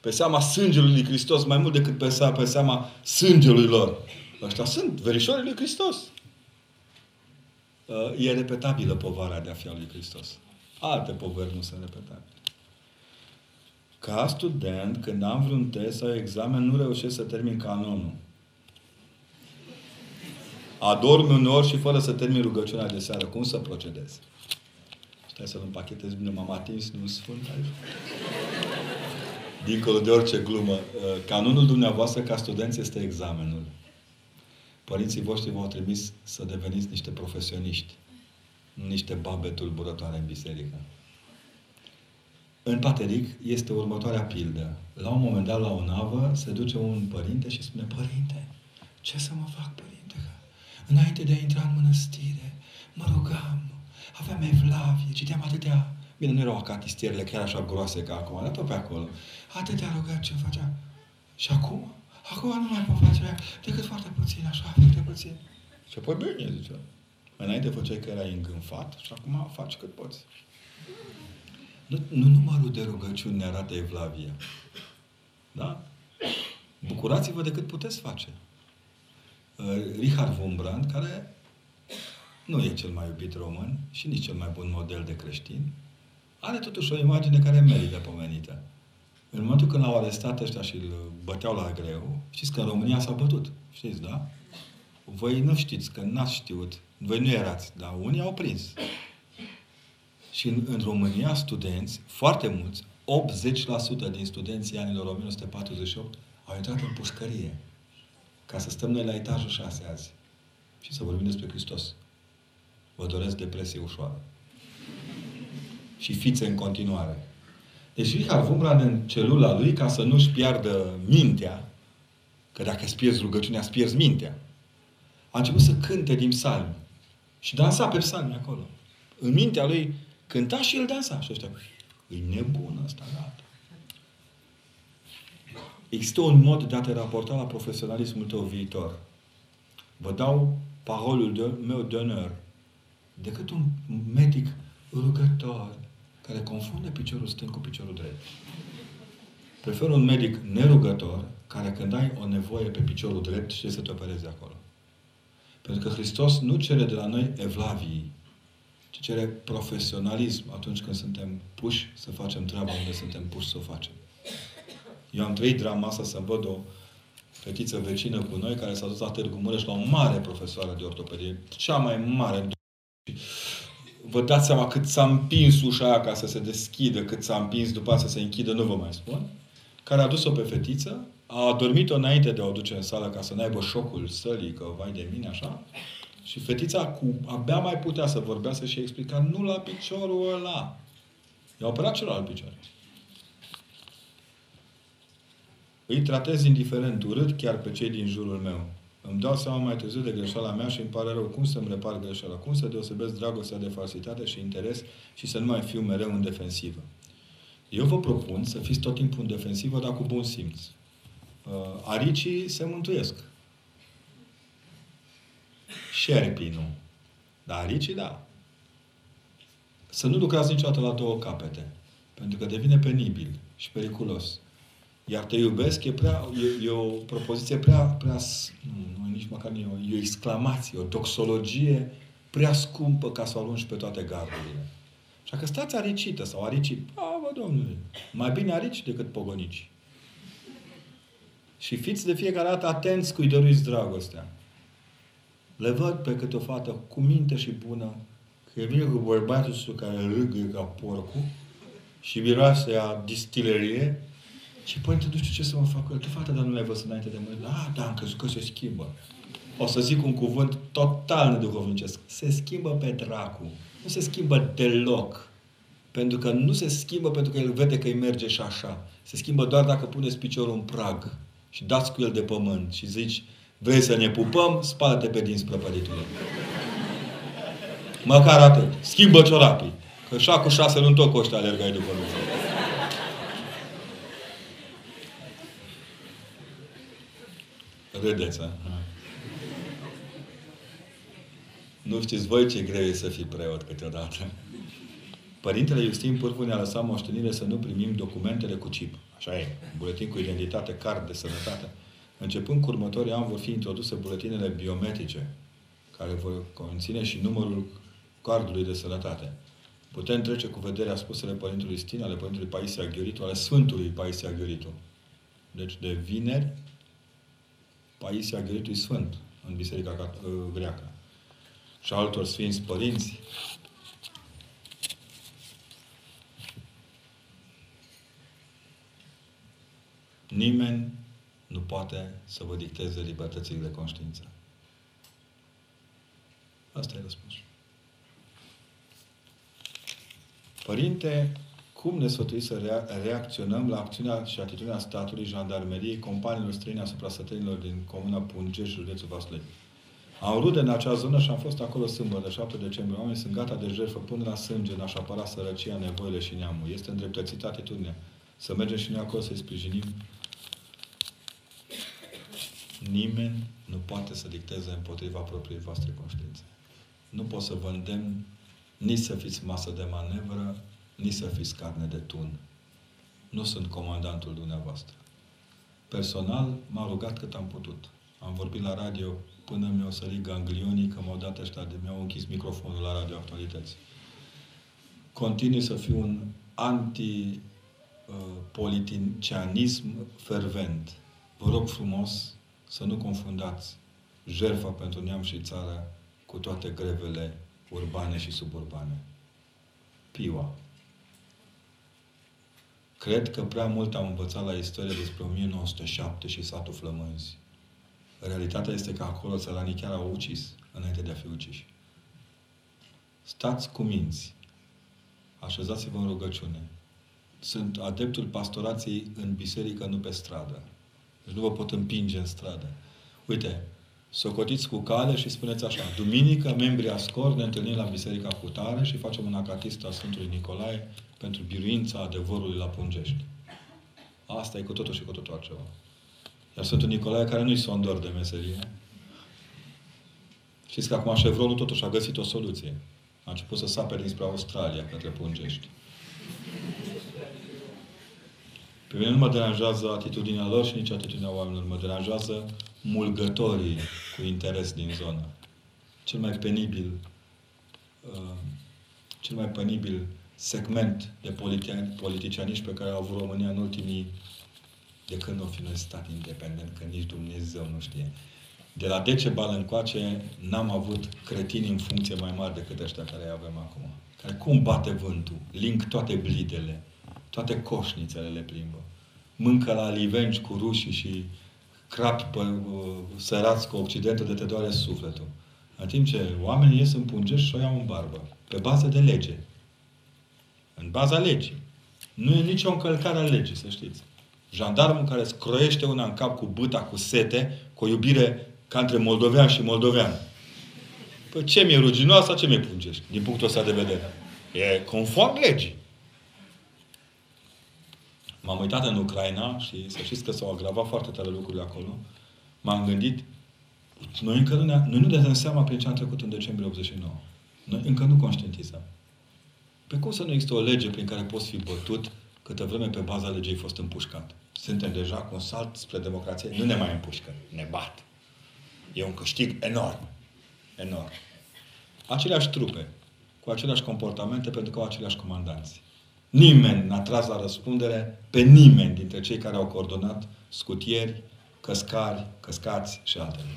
Pe seama sângelui lui Hristos mai mult decât pe seama, pe seama sângelui lor. Ăștia sunt verișorii lui Hristos. E repetabilă povara de a fi al lui Hristos. Alte poveri nu sunt repetabile. Ca student, când am vreun test sau examen, nu reușesc să termin canonul. Adorm uneori și fără să termin rugăciunea de seară. Cum să procedez? Stai să-l împachetez bine. M-am atins nu sfânt aici. Dincolo de orice glumă. Canonul dumneavoastră ca studenți este examenul. Părinții voștri v-au trimis să deveniți niște profesioniști. Nu niște babe tulburătoare în biserică. În Pateric este următoarea pildă. La un moment dat, la o navă, se duce un părinte și spune, Părinte, ce să mă fac, părinte? Înainte de a intra în mănăstire, mă rugam, aveam evlavie, citeam atâtea... Bine, nu erau acatistierile chiar așa groase ca acum, dar tot pe acolo. Atâtea rugăciuni făcea. Și acum? Acum nu mai pot face decât foarte puțin, așa, foarte puțin. Și apoi bine, zicea. Înainte făceai că erai îngânfat și acum faci cât poți. Nu, nu numărul de rugăciuni ne arată evlavia. Da? Bucurați-vă de cât puteți face. Uh, Richard Wurmbrand, care nu e cel mai iubit român și nici cel mai bun model de creștin, are totuși o imagine care merită pomenită. În momentul când l-au arestat ăștia și îl băteau la greu, știți că în România s-au bătut. Știți, da? Voi nu știți, că n-ați știut. Voi nu erați, dar unii au prins. Și în, în România, studenți, foarte mulți, 80% din studenții anilor 1948 au intrat în pușcărie. Ca să stăm noi la etajul 6 azi. Și să vorbim despre Hristos. Vă doresc depresie ușoară. Și fițe în continuare. Deci Richard Wurmbrand în celula lui, ca să nu-și piardă mintea, că dacă îți pierzi rugăciunea, îți pierzi mintea, a început să cânte din psalmi. Și dansa pe psalmi acolo. În mintea lui cânta și el dansa. Și ăștia, e nebun ăsta, gata. există un mod de a te raporta la profesionalismul tău viitor. Vă dau parolul de, meu de onor. Decât un medic rugător care confunde piciorul stâng cu piciorul drept. Prefer un medic nerugător care când ai o nevoie pe piciorul drept și să te opereze acolo. Pentru că Hristos nu cere de la noi evlavii, ci cere profesionalism atunci când suntem puși să facem treaba unde suntem puși să o facem. Eu am trăit drama asta să văd o fetiță vecină cu noi care s-a dus la Târgu Mureș la o mare profesoară de ortopedie, cea mai mare. Vă dați seama cât s-a împins ușa aia ca să se deschidă, cât s-a împins după aceea să se închidă, nu vă mai spun. Care a dus-o pe fetiță, a adormit-o înainte de a o duce în sală ca să n-aibă șocul sălii, că vai de mine, așa. Și fetița cu, abia mai putea să vorbească și explica, nu la piciorul ăla. I-a operat celălalt picior. Îi tratez indiferent, urât chiar pe cei din jurul meu. Îmi dau seama mai târziu de greșeala mea și îmi pare rău cum să-mi repar greșeala, cum să deosebesc dragostea de falsitate și interes și să nu mai fiu mereu în defensivă. Eu vă propun să fiți tot timpul în defensivă, dar cu bun simț. Uh, aricii se mântuiesc. Șerpii nu. Dar aricii, da. Să nu lucrați niciodată la două capete. Pentru că devine penibil și periculos. Iar te iubesc e, prea, e, e o propoziție prea, prea nu, nici măcar nu e o, e o exclamație, o toxologie prea scumpă ca să o alungi pe toate gardurile. Și că stați aricită sau aricit, a, bă, domnule, mai bine arici decât pogonici. Și fiți de fiecare dată atenți cui dăruiți dragostea. Le văd pe câte o fată cu minte și bună, că vine cu bărbatul său care râgă ca porcul și miroase a distilerie și părinte, nu știu ce să mă fac cu el. Tu, fata, dar nu l-ai văzut înainte de mână. Ah, da, am crezut că se schimbă. O să zic un cuvânt total neduhovnicesc. Se schimbă pe dracu. Nu se schimbă deloc. Pentru că nu se schimbă pentru că el vede că îi merge și așa. Se schimbă doar dacă puneți piciorul în prag și dați cu el de pământ și zici, vrei să ne pupăm? Spală-te pe dinți prăpăditule. Măcar atât. Schimbă ciorapii. Că așa cu șase luni tot cu ăștia alergai după mine. Râdeți, a? Nu știți voi ce greu e să fii preot câteodată. Părintele Iustin Pârvu ne-a lăsat moștenire să nu primim documentele cu chip. Așa e. Buletin cu identitate, card de sănătate. Începând cu următorii ani vor fi introduse buletinele biometrice, care vor conține și numărul cardului de sănătate. Putem trece cu vederea spusele Părintelui Stin, ale Părintelui Paisia Ghioritu, ale Sfântului Paisia Ghioritu. Deci de vineri, Paisia Ghioritu Sfânt în Biserica Greacă. Și altor Sfinți Părinți, Nimeni nu poate să vă dicteze libertățile de conștiință. Asta e răspunsul. Părinte, cum ne sfătuiți să rea- reacționăm la acțiunea și atitudinea statului, jandarmeriei, companiilor străine asupra sătenilor din comuna Pungeș, județul Vaslui? Am rude în acea zonă și am fost acolo sâmbătă, 7 decembrie. Oamenii sunt gata de jertfă până la sânge în a-și apăra sărăcia, nevoile și neamul. Este îndreptățită atitudinea. Să mergem și noi acolo să-i sprijinim Nimeni nu poate să dicteze împotriva propriei voastre conștiințe. Nu pot să vă îndemn nici să fiți masă de manevră, nici să fiți carne de tun. Nu sunt comandantul dumneavoastră. Personal, m-am rugat cât am putut. Am vorbit la radio până mi-au sărit ganglionii, că m-au dat ăștia de mi-au închis microfonul la radio actualități. Continui să fiu un anti-politicianism uh, fervent. Vă rog frumos să nu confundați jertfa pentru neam și țară cu toate grevele urbane și suburbane. Piua. Cred că prea mult am învățat la istorie despre 1907 și satul Flămânzi. Realitatea este că acolo țăranii chiar au ucis înainte de a fi uciși. Stați cu minți. Așezați-vă în rugăciune. Sunt adeptul pastorației în biserică, nu pe stradă. Deci nu vă pot împinge în stradă. Uite, socotiți cu cale și spuneți așa, duminică, membrii ASCOR, ne întâlnim la Biserica Cutare și facem un acatist a Sfântului Nicolae pentru biruința adevărului la Pungești. Asta e cu totul și cu totul altceva. Iar Sfântul Nicolae, care nu-i sondor de meserie, știți că acum Chevronul totuși a găsit o soluție. A început să sape dinspre Australia, către Pungești. Pe mine nu mă deranjează atitudinea lor și nici atitudinea oamenilor. Mă deranjează mulgătorii cu interes din zonă. Cel mai penibil uh, cel mai penibil segment de politicianiști pe care au avut România în ultimii de când o fi noi stat independent, că nici Dumnezeu nu știe. De la Decebal încoace n-am avut cretini în funcție mai mari decât ăștia care avem acum. Care cum bate vântul, link toate blidele, toate coșnițele le plimbă. Mâncă la livenci cu rușii și crapi pe, uh, sărați cu Occidentul de te doare sufletul. În timp ce oamenii ies în pungești și o iau în barbă. Pe bază de lege. În baza legii. Nu e nicio încălcare a legii, să știți. Jandarmul care scroiește una în cap cu băta, cu sete, cu o iubire ca între moldovean și moldovean. Păi ce mi-e ruginoasă, ce mi-e pungești, din punctul ăsta de vedere. E conform legii. M-am uitat în Ucraina și să știți că s-au agravat foarte tare lucrurile acolo. M-am gândit, noi încă nu, ne, noi nu ne dăm seama prin ce am trecut în decembrie 89. Noi încă nu conștientizăm. Pe cum să nu există o lege prin care poți fi bătut câtă vreme pe baza legii ai fost împușcat? Suntem deja cu un salt spre democrație, nu ne mai împușcă, ne bat. E un câștig enorm. Enorm. Aceleași trupe, cu aceleași comportamente, pentru că au aceleași comandanți. Nimeni n-a tras la răspundere pe nimeni dintre cei care au coordonat scutieri, căscari, căscați și altele.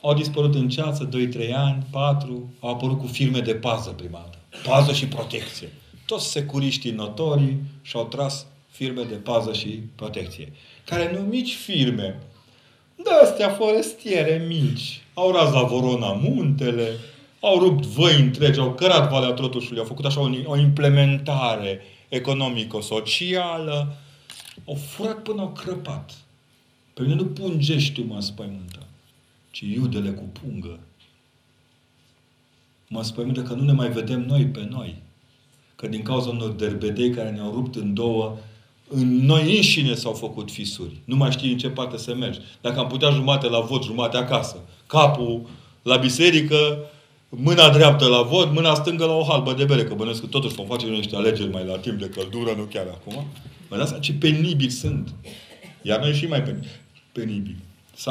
Au dispărut în ceață 2-3 ani, 4, au apărut cu firme de pază prima dată. Pază și protecție. Toți securiștii notorii și-au tras firme de pază și protecție. Care nu mici firme, de astea forestiere mici. Au ras la Vorona muntele, au rupt văi întregi, au cărat Valea Trotușului, au făcut așa o, o implementare economico-socială, au furat până au crăpat. Pe mine nu pungești mă înspăimântă, ci iudele cu pungă. Mă înspăimântă că nu ne mai vedem noi pe noi. Că din cauza unor derbedei care ne-au rupt în două, în noi înșine s-au făcut fisuri. Nu mai știi în ce parte să mergi. Dacă am putea jumate la vot, jumate acasă. Capul la biserică, mâna dreaptă la vot, mâna stângă la o halbă de bere, că bănesc că totuși vom face niște alegeri mai la timp de căldură, nu chiar acum. Vă dați ce penibili sunt. Iar noi și mai penibili.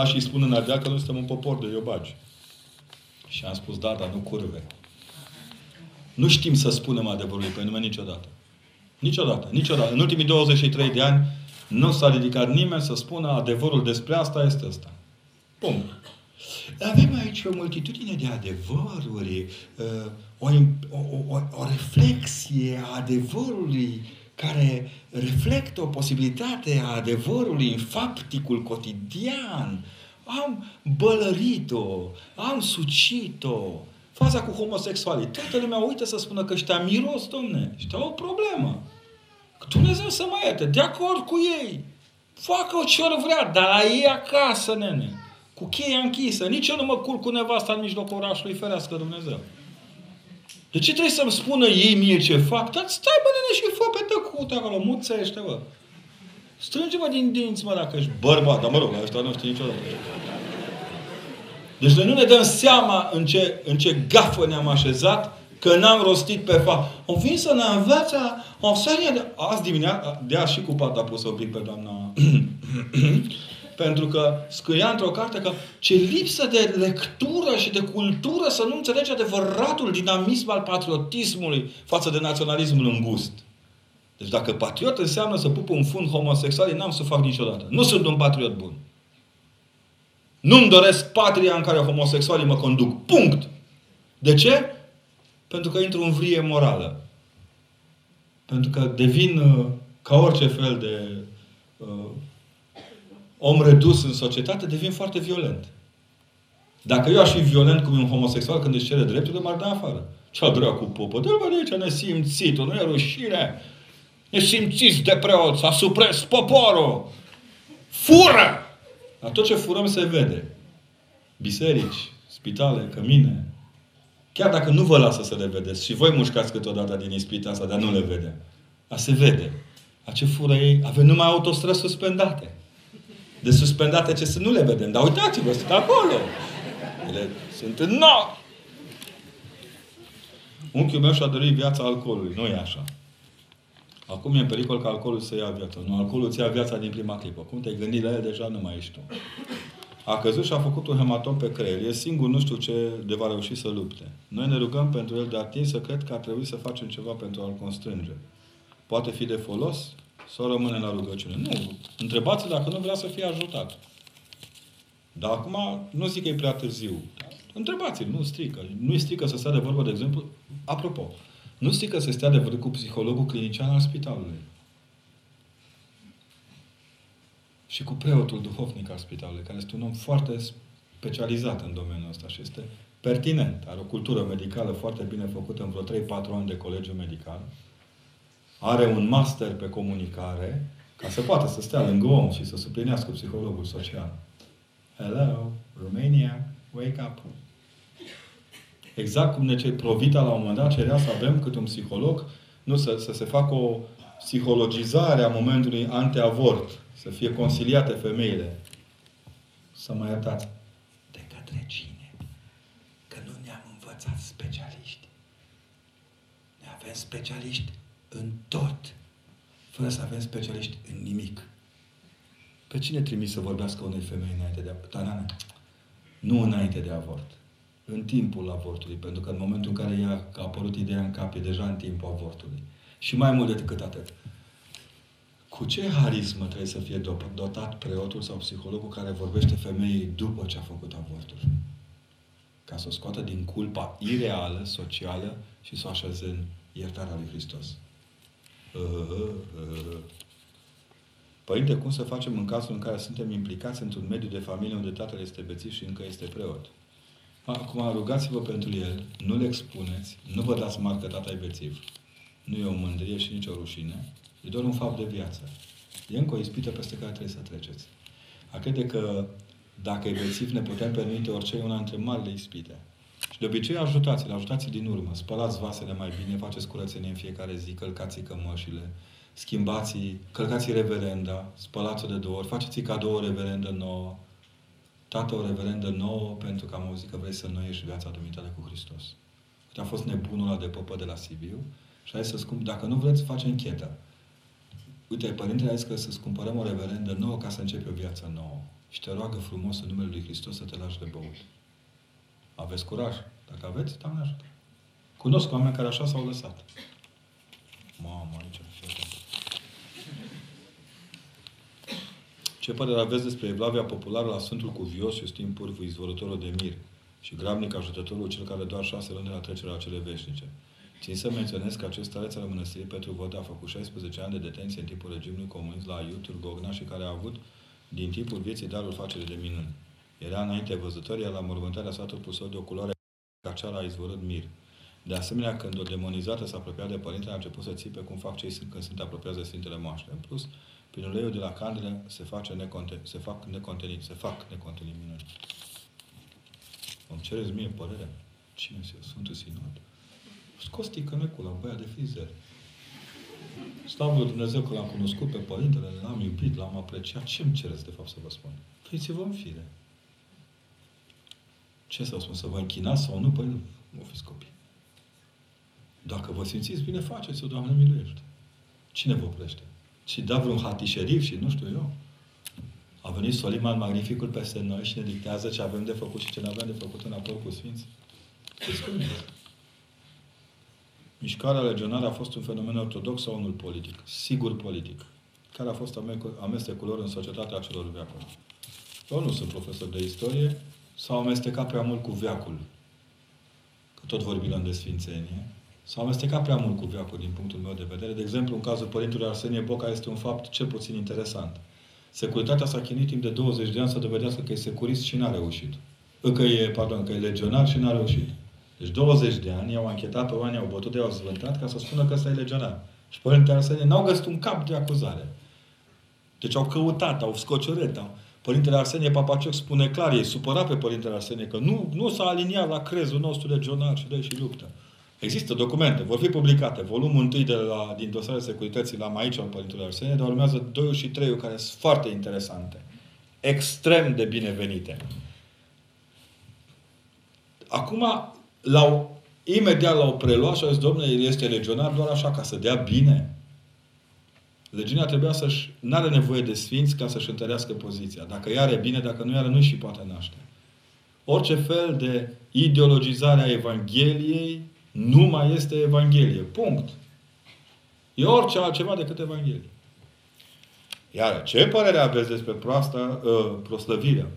și spun în Ardea că noi suntem un popor de iobagi. Și am spus, da, dar nu curve. Nu știm să spunem adevărul pe nume niciodată. Niciodată, niciodată. În ultimii 23 de ani nu s-a ridicat nimeni să spună adevărul despre asta este asta. Punct. Avem aici o multitudine de adevăruri, uh, o, o, o, o reflexie a adevărului care reflectă o posibilitate a adevărului în fapticul cotidian. Am bălărit-o, am sucit-o. Faza cu homosexualii. Toată lumea uită să spună că ăștia miros, domne. Ăștia o problemă. Că Dumnezeu să mai ierte. De acord cu ei. Facă-o ce ori vrea, dar la ei acasă, nene cu cheia închisă. Nici eu nu mă culc cu nevasta în mijlocul orașului, ferească Dumnezeu. De ce trebuie să-mi spună ei mie ce fac? Dar stai, bă, nene, și fă pe tăcut acolo, muțește, bă. Strânge-mă din dinți, mă, dacă ești bărbat. Dar mă rog, la ăștia nu știu niciodată. Deci noi nu ne dăm seama în ce, în ce gafă ne-am așezat că n-am rostit pe fa. Am venit să ne învețe o serie de... Azi dimineața, de și cu pata pus un pic pe doamna Pentru că scria într-o carte că ce lipsă de lectură și de cultură să nu înțelegi adevăratul dinamism al patriotismului față de naționalismul îngust. Deci dacă patriot înseamnă să pupă un fund homosexual, n-am să fac niciodată. Nu sunt un patriot bun. Nu-mi doresc patria în care homosexualii mă conduc. Punct! De ce? Pentru că intru în vrie morală. Pentru că devin uh, ca orice fel de uh, om redus în societate, devin foarte violent. Dacă eu aș fi violent cum e un homosexual când își cere drepturile, m-ar da afară. Ce-a dracu popă? Dă-l de aici nesimțitul, nu e rușine. Nesimțiți de preoți, a supres poporul. Fură! Dar tot ce furăm se vede. Biserici, spitale, cămine. Chiar dacă nu vă lasă să le vedeți și voi mușcați câteodată din ispita asta, dar nu le vede. A se vede. A ce fură ei? Avem numai autostrăzi suspendate. De suspendate ce să nu le vedem. Dar uitați-vă, sunt acolo. Ele sunt în nou. Unchiul meu și-a dorit viața alcoolului. Nu e așa. Acum e în pericol ca alcoolul să ia viața. Nu, alcoolul îți ia viața din prima clipă. Cum te-ai gândit la el, deja nu mai ești tu. A căzut și a făcut un hematom pe creier. E singur, nu știu ce de va reuși să lupte. Noi ne rugăm pentru el de atins să cred că ar trebui să facem ceva pentru a-l constrânge. Poate fi de folos sau rămâne la rugăciune. Nu. Întrebați dacă nu vrea să fie ajutat. Dar acum nu zic că e prea târziu. Întrebați-l, nu strică. Nu strică să stea de vorbă, de exemplu, apropo, nu strică să stea de vorbă cu psihologul clinician al spitalului. Și cu preotul duhovnic al spitalului, care este un om foarte specializat în domeniul ăsta și este pertinent. Are o cultură medicală foarte bine făcută în vreo 3-4 ani de colegiu medical. Are un master pe comunicare ca să poată să stea lângă om și să suplinească psihologul social. Hello, Romania, wake up. Exact cum ne cer Provita la un moment dat cerea să avem câte un psiholog, nu să, să se facă o psihologizare a momentului anteavort, să fie consiliate femeile. Să mă iertați. De către cine? Că nu ne-am învățat specialiști. Ne avem specialiști în tot, fără să avem specialiști în nimic. Pe cine trimis să vorbească unei femei înainte de avort? Nu înainte de avort în timpul avortului, pentru că în momentul în care i-a apărut ideea în cap, e deja în timpul avortului. Și mai mult decât atât. Cu ce harismă trebuie să fie dotat preotul sau psihologul care vorbește femeii după ce a făcut avortul? Ca să o scoată din culpa ireală, socială și să o așeze în iertarea lui Hristos. Părinte, cum să facem în cazul în care suntem implicați într-un mediu de familie unde tatăl este bețiv și încă este preot? Acum rugați-vă pentru el, nu le expuneți, nu vă dați marcă tata e bețiv. Nu e o mândrie și nici o rușine. E doar un fapt de viață. E încă o ispită peste care trebuie să treceți. A crede că dacă e bețiv ne putem permite orice e una dintre marile ispite. Și de obicei ajutați-l, ajutați din urmă. Spălați vasele mai bine, faceți curățenie în fiecare zi, călcați cămășile, schimbați, călcați reverenda, spălați-o de două ori, faceți cadou o reverendă nouă, Tată, o reverendă nouă pentru că am auzit că vrei să noiești viața dumitale cu Hristos. Uite, a fost nebunul ăla de popă de la Sibiu și a zis să scump, dacă nu vreți, face închetă. Uite, părintele a zis că să-ți cumpărăm o reverendă nouă ca să începi o viață nouă. Și te roagă frumos în numele Lui Hristos să te lași de băut. Aveți curaj. Dacă aveți, Doamne ajută. Cunosc oameni care așa s-au lăsat. Mamă, aici, fie Ce părere aveți despre evlavia populară la Sfântul Cuvios și Stim Pârvu, izvorătorul de mir și gramnic ajutătorul cel care doar șase luni de la trecerea cele veșnice? Țin să menționez că acest stareț al mănăstirii Petru Vodă a făcut 16 ani de detenție în timpul regimului comunist la Iutur Gogna și care a avut din timpul vieții darul facere de minuni. Era înainte văzător, iar la mormântarea satului pusă de o culoare ca cea a izvorât mir. De asemenea, când o demonizată s-a apropiat de părintele, a început să țipe cum fac cei când sunt apropiați de Sfintele Moaște. În plus, prin uleiul de la candelă se, face neconten, se fac necontenit, se fac necontenit minuni. Îmi cereți mie părerea? Cine se Sfântul Sinod? Scos ticănecul la băia de fizer. Slavă lui Dumnezeu că l-am cunoscut pe Părintele, l-am iubit, l-am apreciat. Ce îmi cereți, de fapt, să vă spun? Fiți-vă în fire. Ce să vă spun? Să vă închinați sau nu? Păi nu fiți copii. Dacă vă simțiți bine, faceți-o, Doamne miluiește. Cine vă oprește? și da vreun hatișerif și nu știu eu. A venit Soliman Magnificul peste noi și ne dictează ce avem de făcut și ce nu avem de făcut în apoi cu Sfinți. Ce spune? Mișcarea legionară a fost un fenomen ortodox sau unul politic? Sigur politic. Care a fost amestecul lor în societatea acelor veacuri? Eu nu sunt profesor de istorie, s-au amestecat prea mult cu veacul. Că tot vorbim de sfințenie. S-au amestecat prea mult cu veacul din punctul meu de vedere. De exemplu, în cazul Părintelui Arsenie Boca este un fapt cel puțin interesant. Securitatea s-a chinuit timp de 20 de ani să dovedească că e securist și n-a reușit. Că e, pardon, că e legionar și n-a reușit. Deci 20 de ani i-au anchetat pe oameni, au bătut de au zvântat ca să spună că ăsta e legionar. Și Părintele Arsenie n-au găsit un cap de acuzare. Deci au căutat, au scocioret, au... Părintele Arsenie Papacioc spune clar, e supărat pe Părintele Arsenie că nu, nu s-a aliniat la crezul nostru legionar și de și luptă. Există documente, vor fi publicate. Volumul întâi de la, din dosarele securității la aici al Părintele Arsenie, dar urmează 2 și 3 care sunt foarte interesante. extrem de binevenite. Acum, l-au, imediat l-au preluat și au zis, domnule, el este legionar doar așa, ca să dea bine. Legiunea trebuia să-și... Nu are nevoie de sfinți ca să-și întărească poziția. Dacă ea are bine, dacă nu are, nu și poate naște. Orice fel de ideologizare a Evangheliei nu mai este Evanghelie. Punct. E orice altceva decât Evanghelie. Iar ce părere aveți despre proasta, uh, proslăvirea?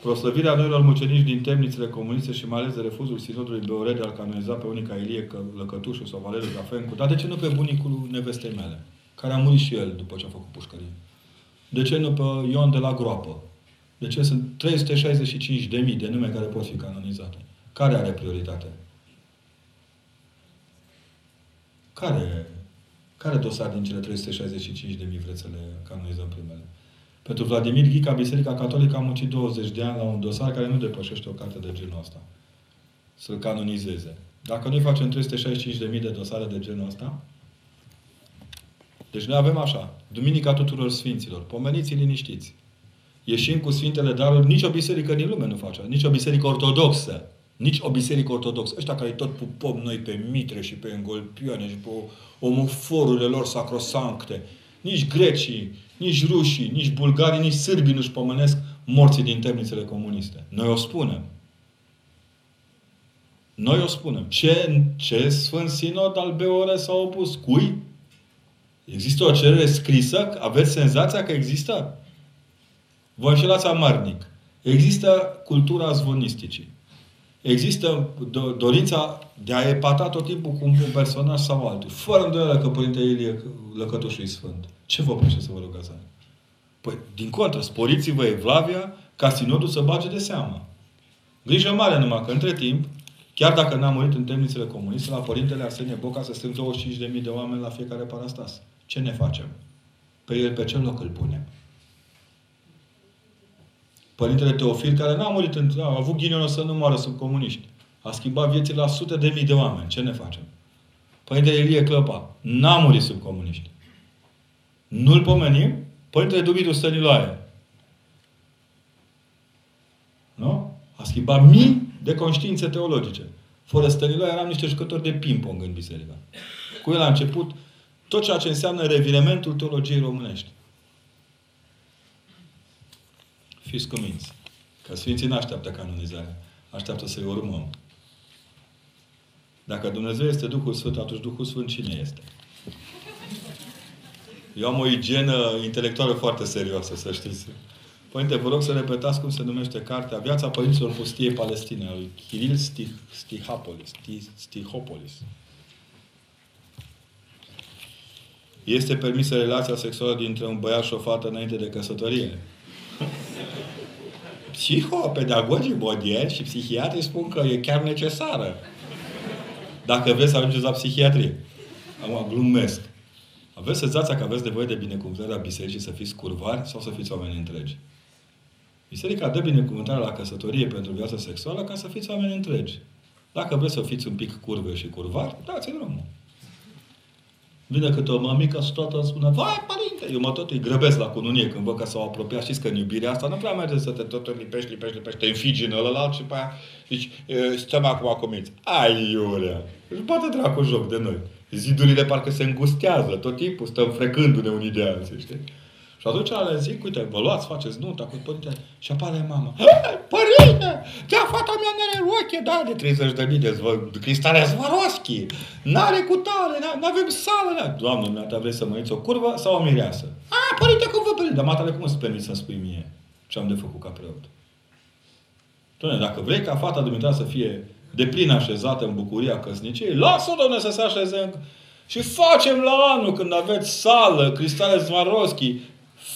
Proslăvirea noilor mucenici din temnițele comuniste și mai ales de refuzul sinodului Beore de a canoniza pe unii ca Ilie Lăcătușu sau Valeriu Gafencu. Dar de ce nu pe bunicul nevestei mele? Care a murit și el după ce a făcut pușcărie. De ce nu pe Ion de la Groapă? De ce sunt 365.000 de nume care pot fi canonizate? Care are prioritate? Care, care dosar din cele 365 de mii vreți să le canonizăm primele? Pentru Vladimir Ghica, Biserica Catolică a muncit 20 de ani la un dosar care nu depășește o carte de genul ăsta. Să-l canonizeze. Dacă noi facem 365 de mii de dosare de genul ăsta, deci noi avem așa, Duminica tuturor Sfinților, pomeniți liniștiți. Ieșim cu Sfintele Daruri, nici o biserică din lume nu face. Nici o biserică ortodoxă. Nici o biserică ortodoxă. Ăștia care tot pupăm noi pe mitre și pe engolpioane și pe omoforurile lor sacrosancte. Nici grecii, nici rușii, nici bulgarii, nici sârbii nu-și pomenesc morții din temnițele comuniste. Noi o spunem. Noi o spunem. Ce, ce Sfânt Sinod al BOR s-a opus? Cui? Există o cerere scrisă? Aveți senzația că există? Vă înșelați amarnic. Există cultura zvonisticii. Există dorința de a epata tot timpul cu un personaj sau altul. Fără îndoială că Părinte Ilie Lăcătușul e Sfânt. Ce vă place să vă rugați? Păi, din contră, sporiți-vă Evlavia ca sinodul să bage de seamă. Grijă mare numai că, între timp, chiar dacă n-a murit în temnițele comuniste, la Părintele Arsenie Boca să strâng 25.000 de oameni la fiecare parastas. Ce ne facem? Pe el pe ce loc îl punem? Părintele Teofil, care n-a murit, în, a avut ghinionul să nu moară sub comuniști. A schimbat vieții la sute de mii de oameni. Ce ne facem? Părintele Elie Clăpa n-a murit sub comuniști. Nu-l pomenim? Părintele Dumitru Stăniloae. Nu? A schimbat mii de conștiințe teologice. Fără Stăniloae eram niște jucători de ping-pong în biserică. Cu el a început tot ceea ce înseamnă revirementul teologiei românești. Fiți cuminți. Că Sfinții nu așteaptă canonizarea. Așteaptă să-i urmăm. Dacă Dumnezeu este Duhul Sfânt, atunci Duhul Sfânt cine este? Eu am o igienă intelectuală foarte serioasă, să știți. Părinte, vă rog să repetați cum se numește cartea Viața Părinților Pustiei Palestine, al lui Kiril Stih, Stihapolis. Stihopolis. Este permisă relația sexuală dintre un băiat și o fată înainte de căsătorie? Psihopedagogii modern și psihiatrii spun că e chiar necesară. Dacă vreți să ajungeți la psihiatrie. Acum, glumesc. Aveți senzația că aveți nevoie de binecuvântarea bisericii să fiți curvari sau să fiți oameni întregi? Biserica dă binecuvântarea la căsătorie pentru viața sexuală ca să fiți oameni întregi. Dacă vreți să fiți un pic curve și curvari, dați-i drumul. Vine câte o mămică și toată spune, vai, părinte! Eu mă tot îi grăbesc la cununie când văd că s-au apropiat. Știți că în iubirea asta nu prea merge să te tot lipești, lipești, lipești, te înfigi în ălălalt și pe aia zici, stăm acum comiți. Ai, iurea! Își bate dracu joc de noi. Zidurile parcă se îngustează, tot timpul stăm frecându-ne unii de alții, știi? Și atunci le zic, uite, vă luați, faceți nunta cu părinte. Și apare mama. Părinte, da, fata mea nu are roche, da, de 30 de mii de zvă, cristale Zvaroschi. N-are cu tare, nu avem sală. Da. Doamne, mea, ta vrei să mă o curvă sau o mireasă? A, părinte, cum vă părinte? Dar matale, cum îți permis să spui mie ce am de făcut ca preot? Doamne, dacă vrei ca fata dumneavoastră să fie de plin așezată în bucuria căsniciei, lasă-o, Doamne, să se așeze în... Și facem la anul, când aveți sală, cristale Swarovski,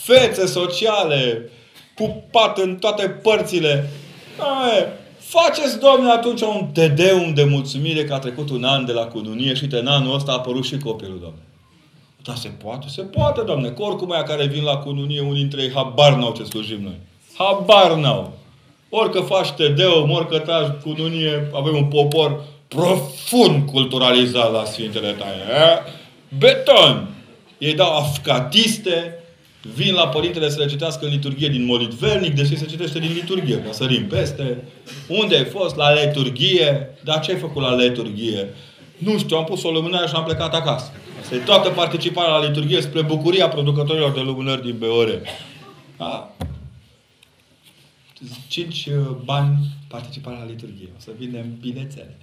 fețe sociale, pupat în toate părțile. Aie, faceți, Doamne, atunci un tedeum de mulțumire că a trecut un an de la cununie și uite, în anul ăsta a apărut și copilul, Doamne. Dar se poate? Se poate, Doamne. Că oricum aia care vin la cununie, unii dintre ei habar n-au ce slujim noi. Habar n-au. Orică faci tedeum, orică tragi cununie, avem un popor profund culturalizat la Sfintele Taine. Beton! Ei dau afcatiste, vin la părintele să le citească în liturghie din molitvelnic, deși se citește din liturghie, ca sărim peste. Unde ai fost? La liturghie. Dar ce ai făcut la liturghie? Nu știu, am pus o lumânare și am plecat acasă. Asta e toată participarea la liturghie spre bucuria producătorilor de lumânări din Beore. Da? 5 uh, bani participarea la liturghie. O să vindem bilețele.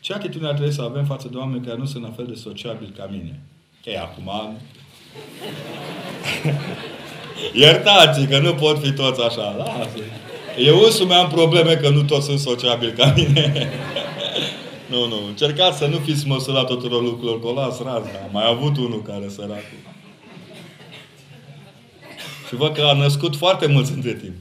Ce atitudine ar trebui să avem față de oameni care nu sunt la fel de sociabili ca mine? E, acum... Iertați că nu pot fi toți așa. Lasă. Eu însumi am probleme că nu toți sunt sociabili ca mine. nu, nu. Încercați să nu fiți măsura tuturor lucrurilor, că o las razna. Am mai avut unul care săracul. Și văd că a născut foarte mulți între timp.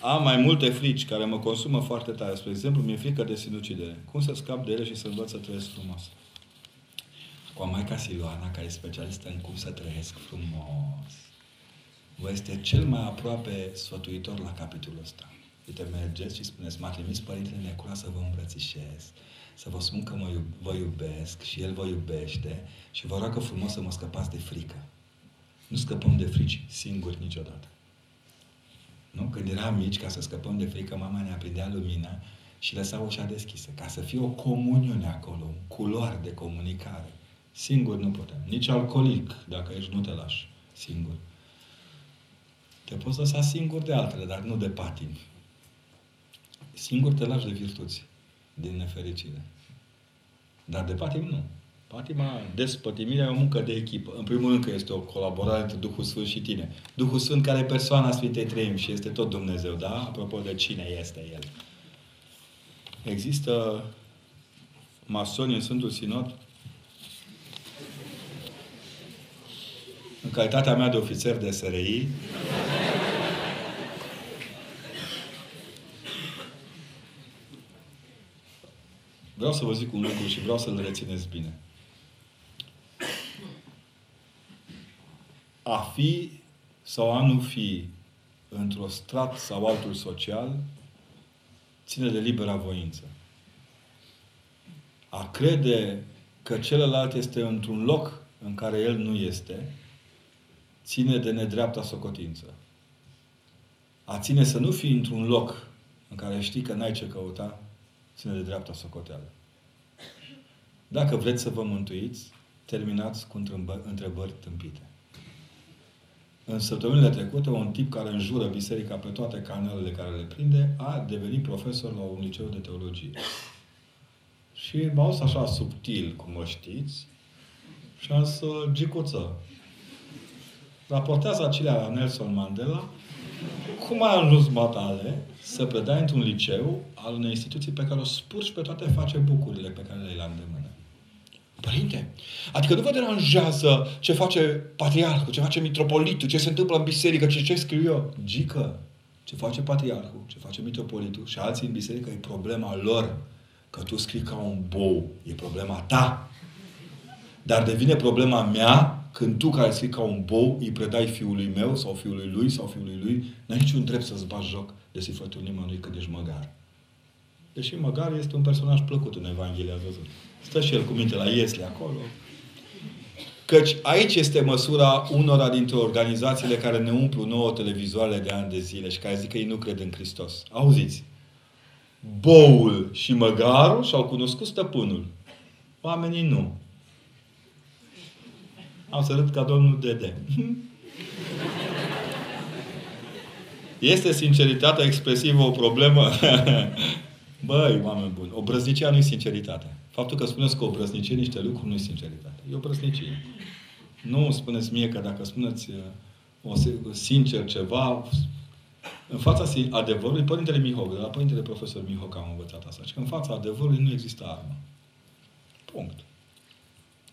Am mai multe frici care mă consumă foarte tare. Spre exemplu, mi-e frică de sinucidere. Cum să scap de ele și să învăț să trăiesc frumos? Cu Maica Siloana, care e specialistă în cum să trăiesc frumos, vă este cel mai aproape sfătuitor la capitolul ăsta. Uite, mergeți și spuneți, m-a trimis Părintele Necula să vă îmbrățișez, să vă spun că mă iub- vă iubesc și El vă iubește și vă roagă frumos să mă scăpați de frică. Nu scăpăm de frici singuri niciodată. Nu? Când eram mici, ca să scăpăm de frică, mama ne aprindea lumina și lăsa ușa deschisă, ca să fie o comuniune acolo, un culoar de comunicare. Singur nu putem. Nici alcoolic, dacă ești, nu te lași singur. Te poți lăsa singur de altele, dar nu de patini. Singur te lași de virtuți, din nefericire. Dar de patim nu. Patima, despătimirea e o muncă de echipă. În primul rând că este o colaborare între Duhul Sfânt și tine. Duhul Sfânt care e persoana Sfintei Treimi și este tot Dumnezeu, da? Apropo de cine este El. Există masoni în Sfântul Sinod? În calitatea mea de ofițer de SRI, vreau să vă zic un lucru și vreau să-l rețineți bine. a fi sau a nu fi într-o strat sau altul social ține de libera voință. A crede că celălalt este într-un loc în care el nu este, ține de nedreapta socotință. A ține să nu fii într-un loc în care știi că n-ai ce căuta, ține de dreapta socoteală. Dacă vreți să vă mântuiți, terminați cu întrebări tâmpite. În săptămânile trecute, un tip care înjură biserica pe toate canalele care le prinde, a devenit profesor la un liceu de teologie. Și m-a auzit așa subtil, cum mă știți, și am să gicuță. Raportează acelea la Nelson Mandela cum ai ajuns matale să predai într-un liceu al unei instituții pe care o spurci pe toate face bucurile pe care le-ai la îndemână. Părinte, adică nu vă deranjează ce face patriarhul, ce face mitropolitul, ce se întâmplă în biserică, ce, ce scriu eu? Gică, ce face patriarhul, ce face mitropolitul și alții în biserică e problema lor. Că tu scrii ca un bou, e problema ta. Dar devine problema mea când tu care scrii ca un bou îi predai fiului meu sau fiului lui sau fiului lui, n-ai niciun drept să-ți bagi joc de sufletul nimănui când ești măgar. Deși măgar este un personaj plăcut în Evanghelia, ați văzut. Stă și el cu minte la Iesle acolo. Căci aici este măsura unora dintre organizațiile care ne umplu nouă televizoare de ani de zile și care zic că ei nu cred în Hristos. Auziți? Boul și măgarul și-au cunoscut stăpânul. Oamenii nu. Am să râd ca domnul Dede. Este sinceritatea expresivă o problemă? Băi, oameni buni, obrăznicia nu e sinceritate. Faptul că spuneți că obrăznicie niște lucruri nu e sinceritate. E obrăznicie. Nu spuneți mie că dacă spuneți uh, o, sincer ceva, în fața adevărului, Părintele Mihoc, de la Părintele Profesor Mihoc am învățat asta, și că în fața adevărului nu există armă. Punct.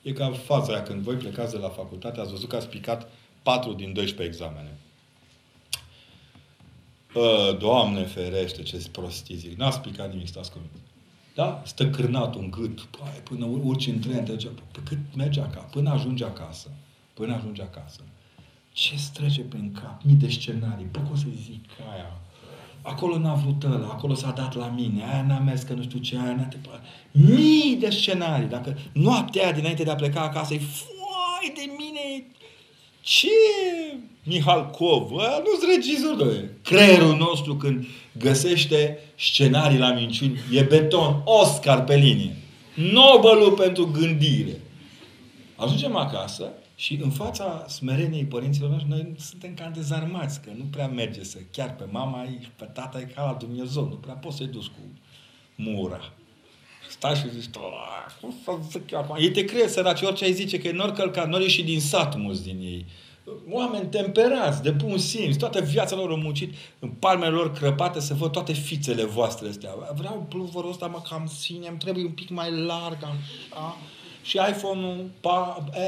E ca faza aia când voi plecați de la facultate, ați văzut că ați picat 4 din 12 examene. Doamne ferește, ce prostii zic. N-ați picat nimic, stați cu mine. Da? Stă cârnatul în gât. Pai, până urci în tren, trece, pe cât merge acasă, până ajunge acasă. Până ajunge acasă. Ce trece prin cap? Mii de scenarii. Bă, cum să zic aia? Acolo n-a vrut ăla, acolo s-a dat la mine, aia n-a mers că nu știu ce, aia n-a te Mii de scenarii. Dacă noaptea aia dinainte de a pleca acasă e foai de mine, Ce Mihalkov? nu-s regizor, doamne. Creierul nostru când găsește scenarii la minciuni e beton, Oscar pe linie. Nobelul pentru gândire. Ajungem acasă și în fața smereniei părinților noștri, noi suntem cam dezarmați, că nu prea merge să chiar pe mama și pe tata e ca la Dumnezeu, nu prea poți să-i duci cu mura. Stai și zici, cum să zic eu acum? Ei te crezi, săraci, orice ai zice, că nori călcat, nori și din sat mulți din ei. Oameni temperați, de bun simț, toată viața lor au muncit, în palmele lor crăpate să văd toate fițele voastre astea. Vreau pulverul ăsta, mă, cam sine, îmi trebuie un pic mai larg, așa și iPhone-ul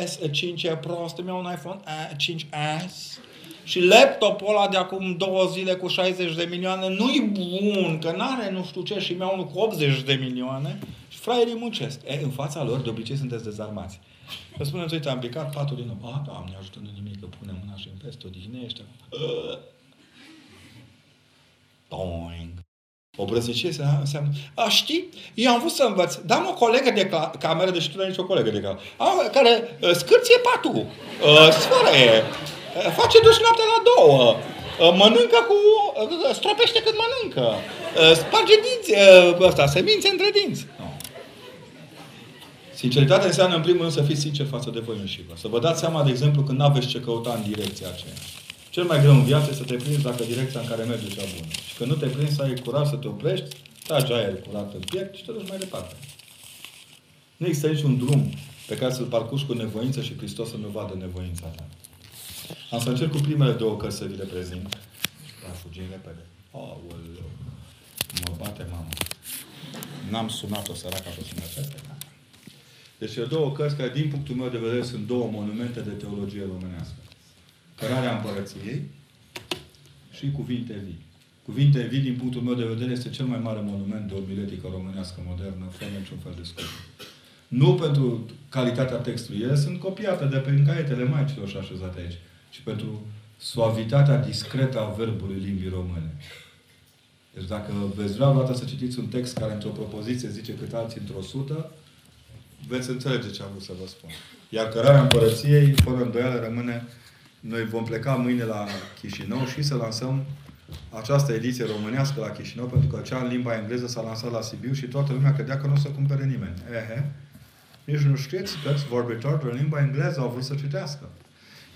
S5 Pro, ăsta meu un iPhone 5S și laptopul ăla de acum două zile cu 60 de milioane nu-i bun, că n-are nu știu ce și mi-au unul cu 80 de milioane și fraierii muncesc. E, în fața lor, de obicei, sunteți dezarmați. Vă spuneți, uite, am picat patul din nou. A, Doamne, ajută de nimic, că pune mâna și în peste, odihnește. Boing. O brăznicie înseamnă... A, știi? Eu am vrut să învăț. Dar am o colegă de cameră, deși tu nu ai nicio colegă de cameră, a, care uh, scârție patul, uh, sfărăie, uh, face duș noaptea la două, uh, mănâncă cu... Uh, stropește când mănâncă, uh, sparge dinți, uh, ăsta, semințe între dinți. No. Sinceritatea înseamnă, în primul rând, să fiți sincer față de voi înșivă. Să vă dați seama, de exemplu, când nu aveți ce căuta în direcția aceea. Cel mai greu în viață este să te prinzi dacă direcția în care mergi e cea bună. Și când nu te prinzi, să ai curaj să te oprești, tragi aer curat în piept și te duci mai departe. Nu există niciun drum pe care să-l parcurgi cu nevoință și Hristos să nu vadă nevoința ta. Am să încerc cu primele două cărți să vi le prezint. Dar fugim repede. Aoleu. Mă bate mama. N-am sunat-o săraca pe sună Deci două cărți care, din punctul meu de vedere, sunt două monumente de teologie românească. Cărarea împărăției și cuvinte vii. Cuvinte vii, din punctul meu de vedere, este cel mai mare monument de omiletică românească modernă, fără niciun fel de scop. Nu pentru calitatea textului. Ele sunt copiate de pe caietele maicilor și așezate aici. ci pentru suavitatea discretă a verbului limbii române. Deci dacă veți vrea vreodată să citiți un text care într-o propoziție zice cât alții într-o sută, veți înțelege ce am vrut să vă spun. Iar cărarea împărăției, fără îndoială, rămâne noi vom pleca mâine la Chișinău și să lansăm această ediție românească la Chișinău, pentru că cea în limba engleză s-a lansat la Sibiu și toată lumea credea că nu o să cumpere nimeni. Ehe. Nici nu știți că vorbitori de limba engleză au vrut să citească.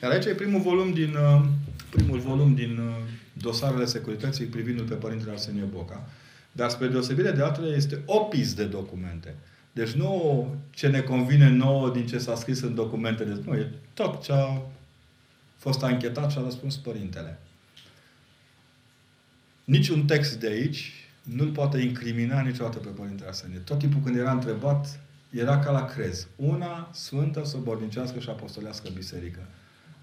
Iar aici e primul volum din, uh, primul volum din uh, dosarele securității privindul pe Părintele Arsenie Boca. Dar spre deosebire de altele, este opis de documente. Deci nu ce ne convine nouă din ce s-a scris în documentele. Nu, e tot ce a fost anchetat și a răspuns părintele. Niciun text de aici nu-l poate incrimina niciodată pe Părintele Arsenie. Tot timpul când era întrebat, era ca la crez. Una sfântă, sobornicească și apostolească biserică.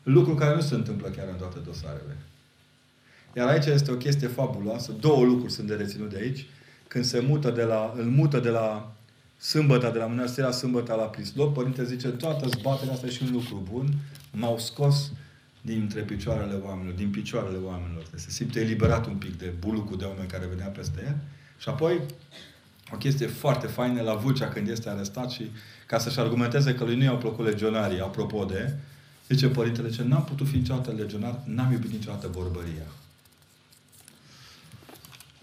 Lucru care nu se întâmplă chiar în toate dosarele. Iar aici este o chestie fabuloasă. Două lucruri sunt de reținut de aici. Când se mută de la, îl mută de la sâmbătă, de la mănăstirea sâmbătă la Prislop, Părinte zice, toată zbaterea asta e și un lucru bun. M-au scos dintre picioarele oamenilor, din picioarele oamenilor. Se simte eliberat un pic de bulucul de oameni care venea peste el. Și apoi, o chestie foarte faină la Vâlcea când este arestat și ca să-și argumenteze că lui nu i-au plăcut legionarii, apropo de, zice Părintele, ce n-am putut fi niciodată legionar, n-am iubit niciodată vorbăria.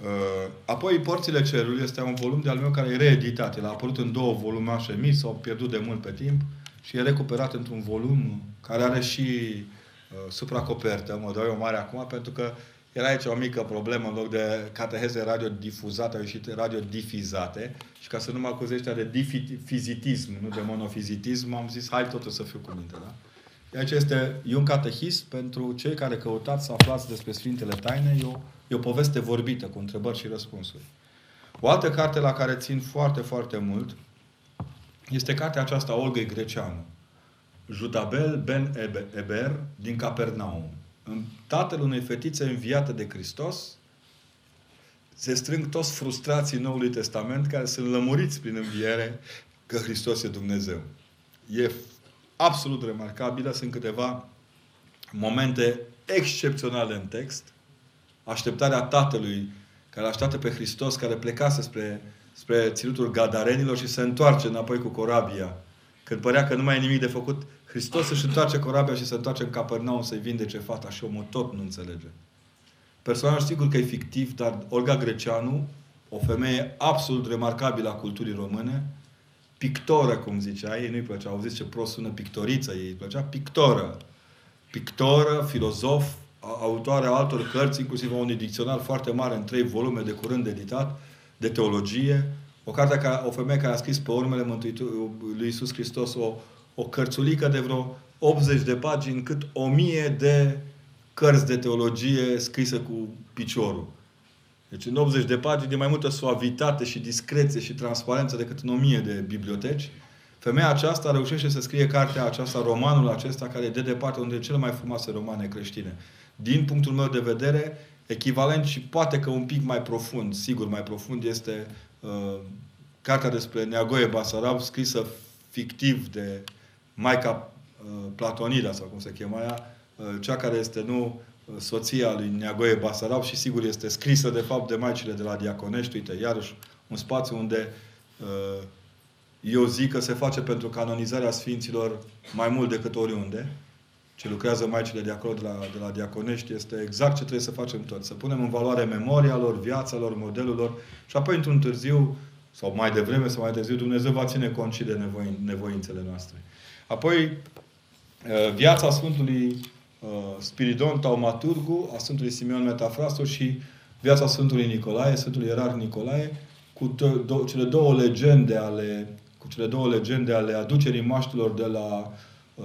Uh, apoi, Porțile Cerului este un volum de-al meu care e reeditat. El a apărut în două volumașe mici, s-au pierdut de mult pe timp și e recuperat într-un volum care are și Uh, supracopertă, mă dau eu mare acum, pentru că era aici o mică problemă, în loc de cateheze radiodifuzate, au ieșit radiodifizate și ca să nu mă acuzește de difizitism, nu de monofizitism, am zis, hai totul să fiu cu minte, da? Aici este e un catehist pentru cei care căutați să aflați despre Sfintele Taine, e o, e o poveste vorbită, cu întrebări și răspunsuri. O altă carte la care țin foarte, foarte mult este cartea aceasta Olgăi Greceanu. Judabel ben Eber din Capernaum. În tatăl unei fetițe înviate de Hristos, se strâng toți frustrații Noului Testament care sunt lămuriți prin înviere că Hristos e Dumnezeu. E absolut remarcabilă, sunt câteva momente excepționale în text. Așteptarea Tatălui care așteaptă pe Hristos, care plecase spre, spre ținutul Gadarenilor și se întoarce înapoi cu corabia. Când părea că nu mai e nimic de făcut, Hristos își întoarce corabia și se întoarce în Capernaum să-i vindece fata și omul tot nu înțelege. Personaj sigur că e fictiv, dar Olga Greceanu, o femeie absolut remarcabilă a culturii române, pictoră, cum zicea ei, nu-i plăcea, au zis ce prost sună pictoriță, ei îi plăcea pictoră. Pictoră, filozof, autoare a altor cărți, inclusiv a unui dicționar foarte mare în trei volume de curând editat, de teologie, o carte ca o femeie care a scris pe urmele Mântuitorului lui Iisus Hristos o, o cărțulică de vreo 80 de pagini, cât o mie de cărți de teologie scrise cu piciorul. Deci în 80 de pagini de mai multă suavitate și discreție și transparență decât în 1000 de biblioteci. Femeia aceasta reușește să scrie cartea aceasta, romanul acesta, care e de departe unul dintre cele mai frumoase romane creștine. Din punctul meu de vedere, echivalent și poate că un pic mai profund, sigur mai profund, este uh, cartea despre Neagoe Basarab, scrisă fictiv de Maica uh, Platonida, sau cum se chema ea, uh, cea care este nu uh, soția lui Neagoe Basarab și sigur este scrisă de fapt de maicile de la Diaconești. Uite, iarăși un spațiu unde uh, eu zic că se face pentru canonizarea Sfinților mai mult decât oriunde ce lucrează maicile de acolo, de la, de la Diaconești, este exact ce trebuie să facem toți. Să punem în valoare memoria lor, viața lor, modelul lor și apoi, într-un târziu, sau mai devreme sau mai târziu, Dumnezeu va ține cont și de nevoi, nevoințele noastre. Apoi, viața Sfântului Spiridon Taumaturgu, a Sfântului Simeon Metafrasul și viața Sfântului Nicolae, Sfântului Ierar Nicolae, cu do- cele două legende ale cu cele două legende ale aducerii maștilor de la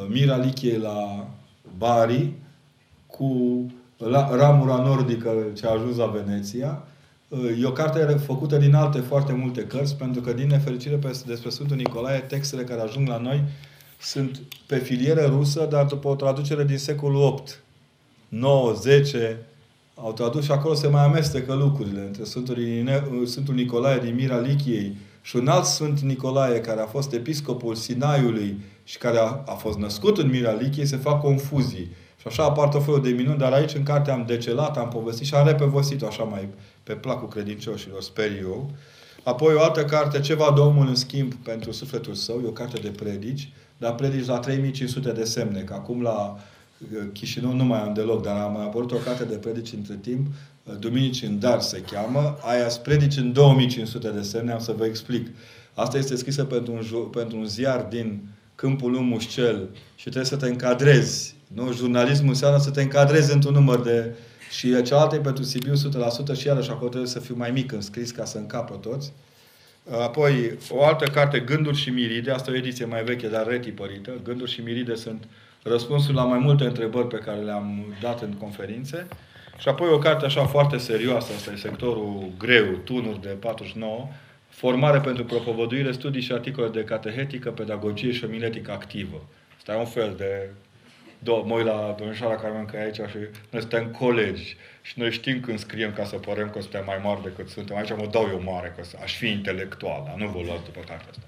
Mira Lichiei la Bari, cu la, ramura nordică ce a ajuns la Veneția. E o carte făcută din alte foarte multe cărți, pentru că, din nefericire, despre Sfântul Nicolae, textele care ajung la noi sunt pe filieră rusă, dar după o traducere din secolul 8, 9, 10, au tradus și acolo se mai amestecă lucrurile între Sfântul, Sfântul Nicolae din Mira Lichiei și un alt Sfânt Nicolae, care a fost episcopul Sinaiului și care a, a fost născut în Mira Lichiei, se fac confuzii. Și așa apar tot felul de minuni, dar aici în carte am decelat, am povestit și am repevosit așa mai pe placul credincioșilor, sper eu. Apoi o altă carte, Ceva Domnul în schimb pentru sufletul său, e o carte de predici, dar predici la 3500 de semne, că acum la uh, Chișinău nu mai am deloc, dar am mai apărut o carte de predici între timp, uh, Duminici în Dar se cheamă, aia predici în 2500 de semne, am să vă explic. Asta este scrisă pentru un, pentru un ziar din câmpul lui Mușcel și trebuie să te încadrezi. Nu? Jurnalismul înseamnă să te încadrezi într-un număr de... Și cealaltă e pentru Sibiu 100% și iarăși acolo trebuie să fiu mai mic înscris ca să încapă toți. Apoi, o altă carte, Gânduri și Miride, asta e o ediție mai veche, dar retipărită. Gânduri și Miride sunt răspunsul la mai multe întrebări pe care le-am dat în conferințe. Și apoi o carte așa foarte serioasă, asta e sectorul greu, tunuri de 49, formare pentru propovăduire, studii și articole de catehetică, pedagogie și omiletică activă. Asta e un fel de... Do- mă uit la domnișoara Carmen că e aici și noi suntem colegi și noi știm când scriem ca să părem că suntem mai mari decât suntem. Aici mă dau eu mare, că aș fi intelectual, dar nu vă luați după cartea asta.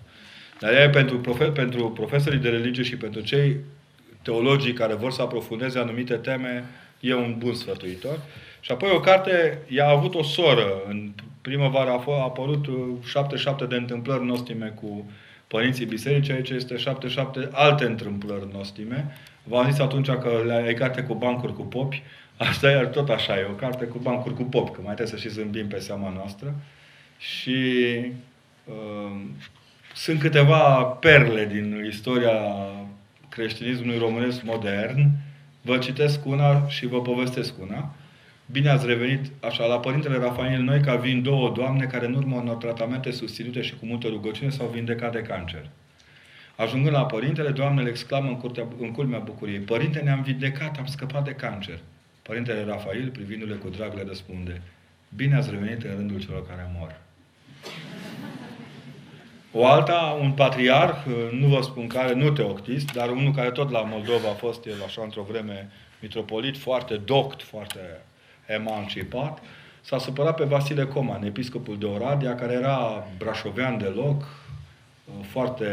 Dar e pentru, profe- pentru profesorii de religie și pentru cei teologii care vor să aprofundeze anumite teme, e un bun sfătuitor. Și apoi o carte, ea a avut o soră. În primăvară a, a apărut 77 de întâmplări nostime cu părinții bisericii, aici este 77 alte întâmplări nostime. V-am zis atunci că e carte cu bancuri cu popi. Asta e tot așa, e o carte cu bancuri cu popi, că mai trebuie să și zâmbim pe seama noastră. Și uh, sunt câteva perle din istoria creștinismului românesc modern. Vă citesc una și vă povestesc una. Bine ați revenit așa la Părintele Rafael Noi, ca vin două doamne care în urmă unor tratamente susținute și cu multă rugăciune s-au vindecat de cancer. Ajungând la Părintele, doamnele exclamă în, curtea, în culmea bucuriei, Părinte, ne-am vindecat, am scăpat de cancer. Părintele Rafael, privindu-le cu drag, le răspunde, Bine ați revenit în rândul celor care mor. O alta, un patriarh, nu vă spun care, nu teoctist, dar unul care tot la Moldova a fost el așa într-o vreme mitropolit, foarte doct, foarte emancipat, s-a supărat pe Vasile Coman, episcopul de Oradea, care era brașovean de loc, foarte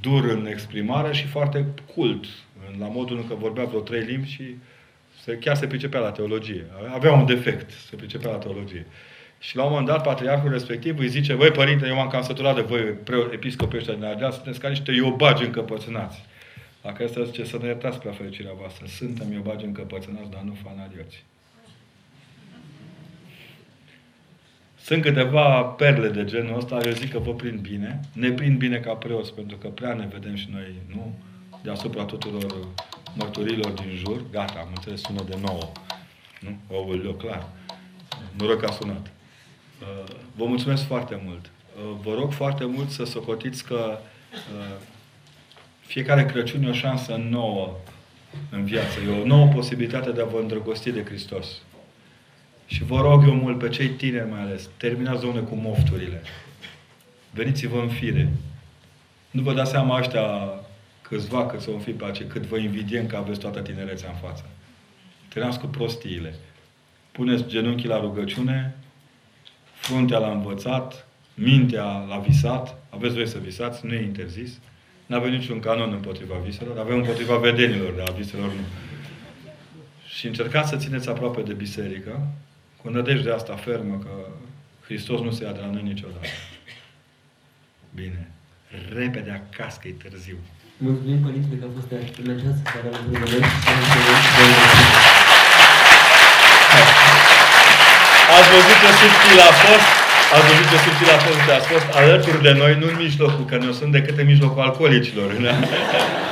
dur în exprimare și foarte cult, la modul că vorbea vreo trei limbi și se, chiar se pricepea la teologie. Avea un defect, se pricepea la teologie. Și la un moment dat, patriarhul respectiv îi zice, voi părinte, eu m-am cam săturat de voi, episcopii ăștia din Ardeal, sunteți ca niște iobagi încăpățânați. Dacă asta zice să ne iertați prea fericirea voastră. Suntem iobagi încăpățânați, dar nu fanarioți. Sunt câteva perle de genul ăsta, eu zic că vă prind bine. Ne prind bine ca preoți, pentru că prea ne vedem și noi, nu? Deasupra tuturor mărturilor din jur. Gata, am înțeles, sună de nouă. Nu? O, clar. Noroc că a sunat. Uh, vă mulțumesc foarte mult. Uh, vă rog foarte mult să socotiți că uh, fiecare Crăciun e o șansă nouă în viață. E o nouă posibilitate de a vă îndrăgosti de Hristos. Și vă rog eu mult pe cei tineri mai ales, terminați, domnule, cu mofturile. Veniți-vă în fire. Nu vă dați seama ăștia câțiva cât să o fi pe aceea, cât vă invidiem că aveți toată tinerețea în față. Terminați cu prostiile. Puneți genunchii la rugăciune, fruntea la învățat, mintea la visat, aveți voi să visați, nu e interzis. Nu avem niciun canon împotriva viselor, avem împotriva vedenilor, dar viselor nu. Și încercați să țineți aproape de biserică, cu nădejde asta fermă că Hristos nu se ia de la noi niciodată. Bine. Repede acasă, că e târziu. Mulțumim, Părinte, că a fost în această seară alături de noi. Ați văzut ce subtil a fost? Ați văzut ce subtil a fost că ați fost alături de noi, nu în mijlocul, că noi sunt decât în mijlocul alcoolicilor. Da?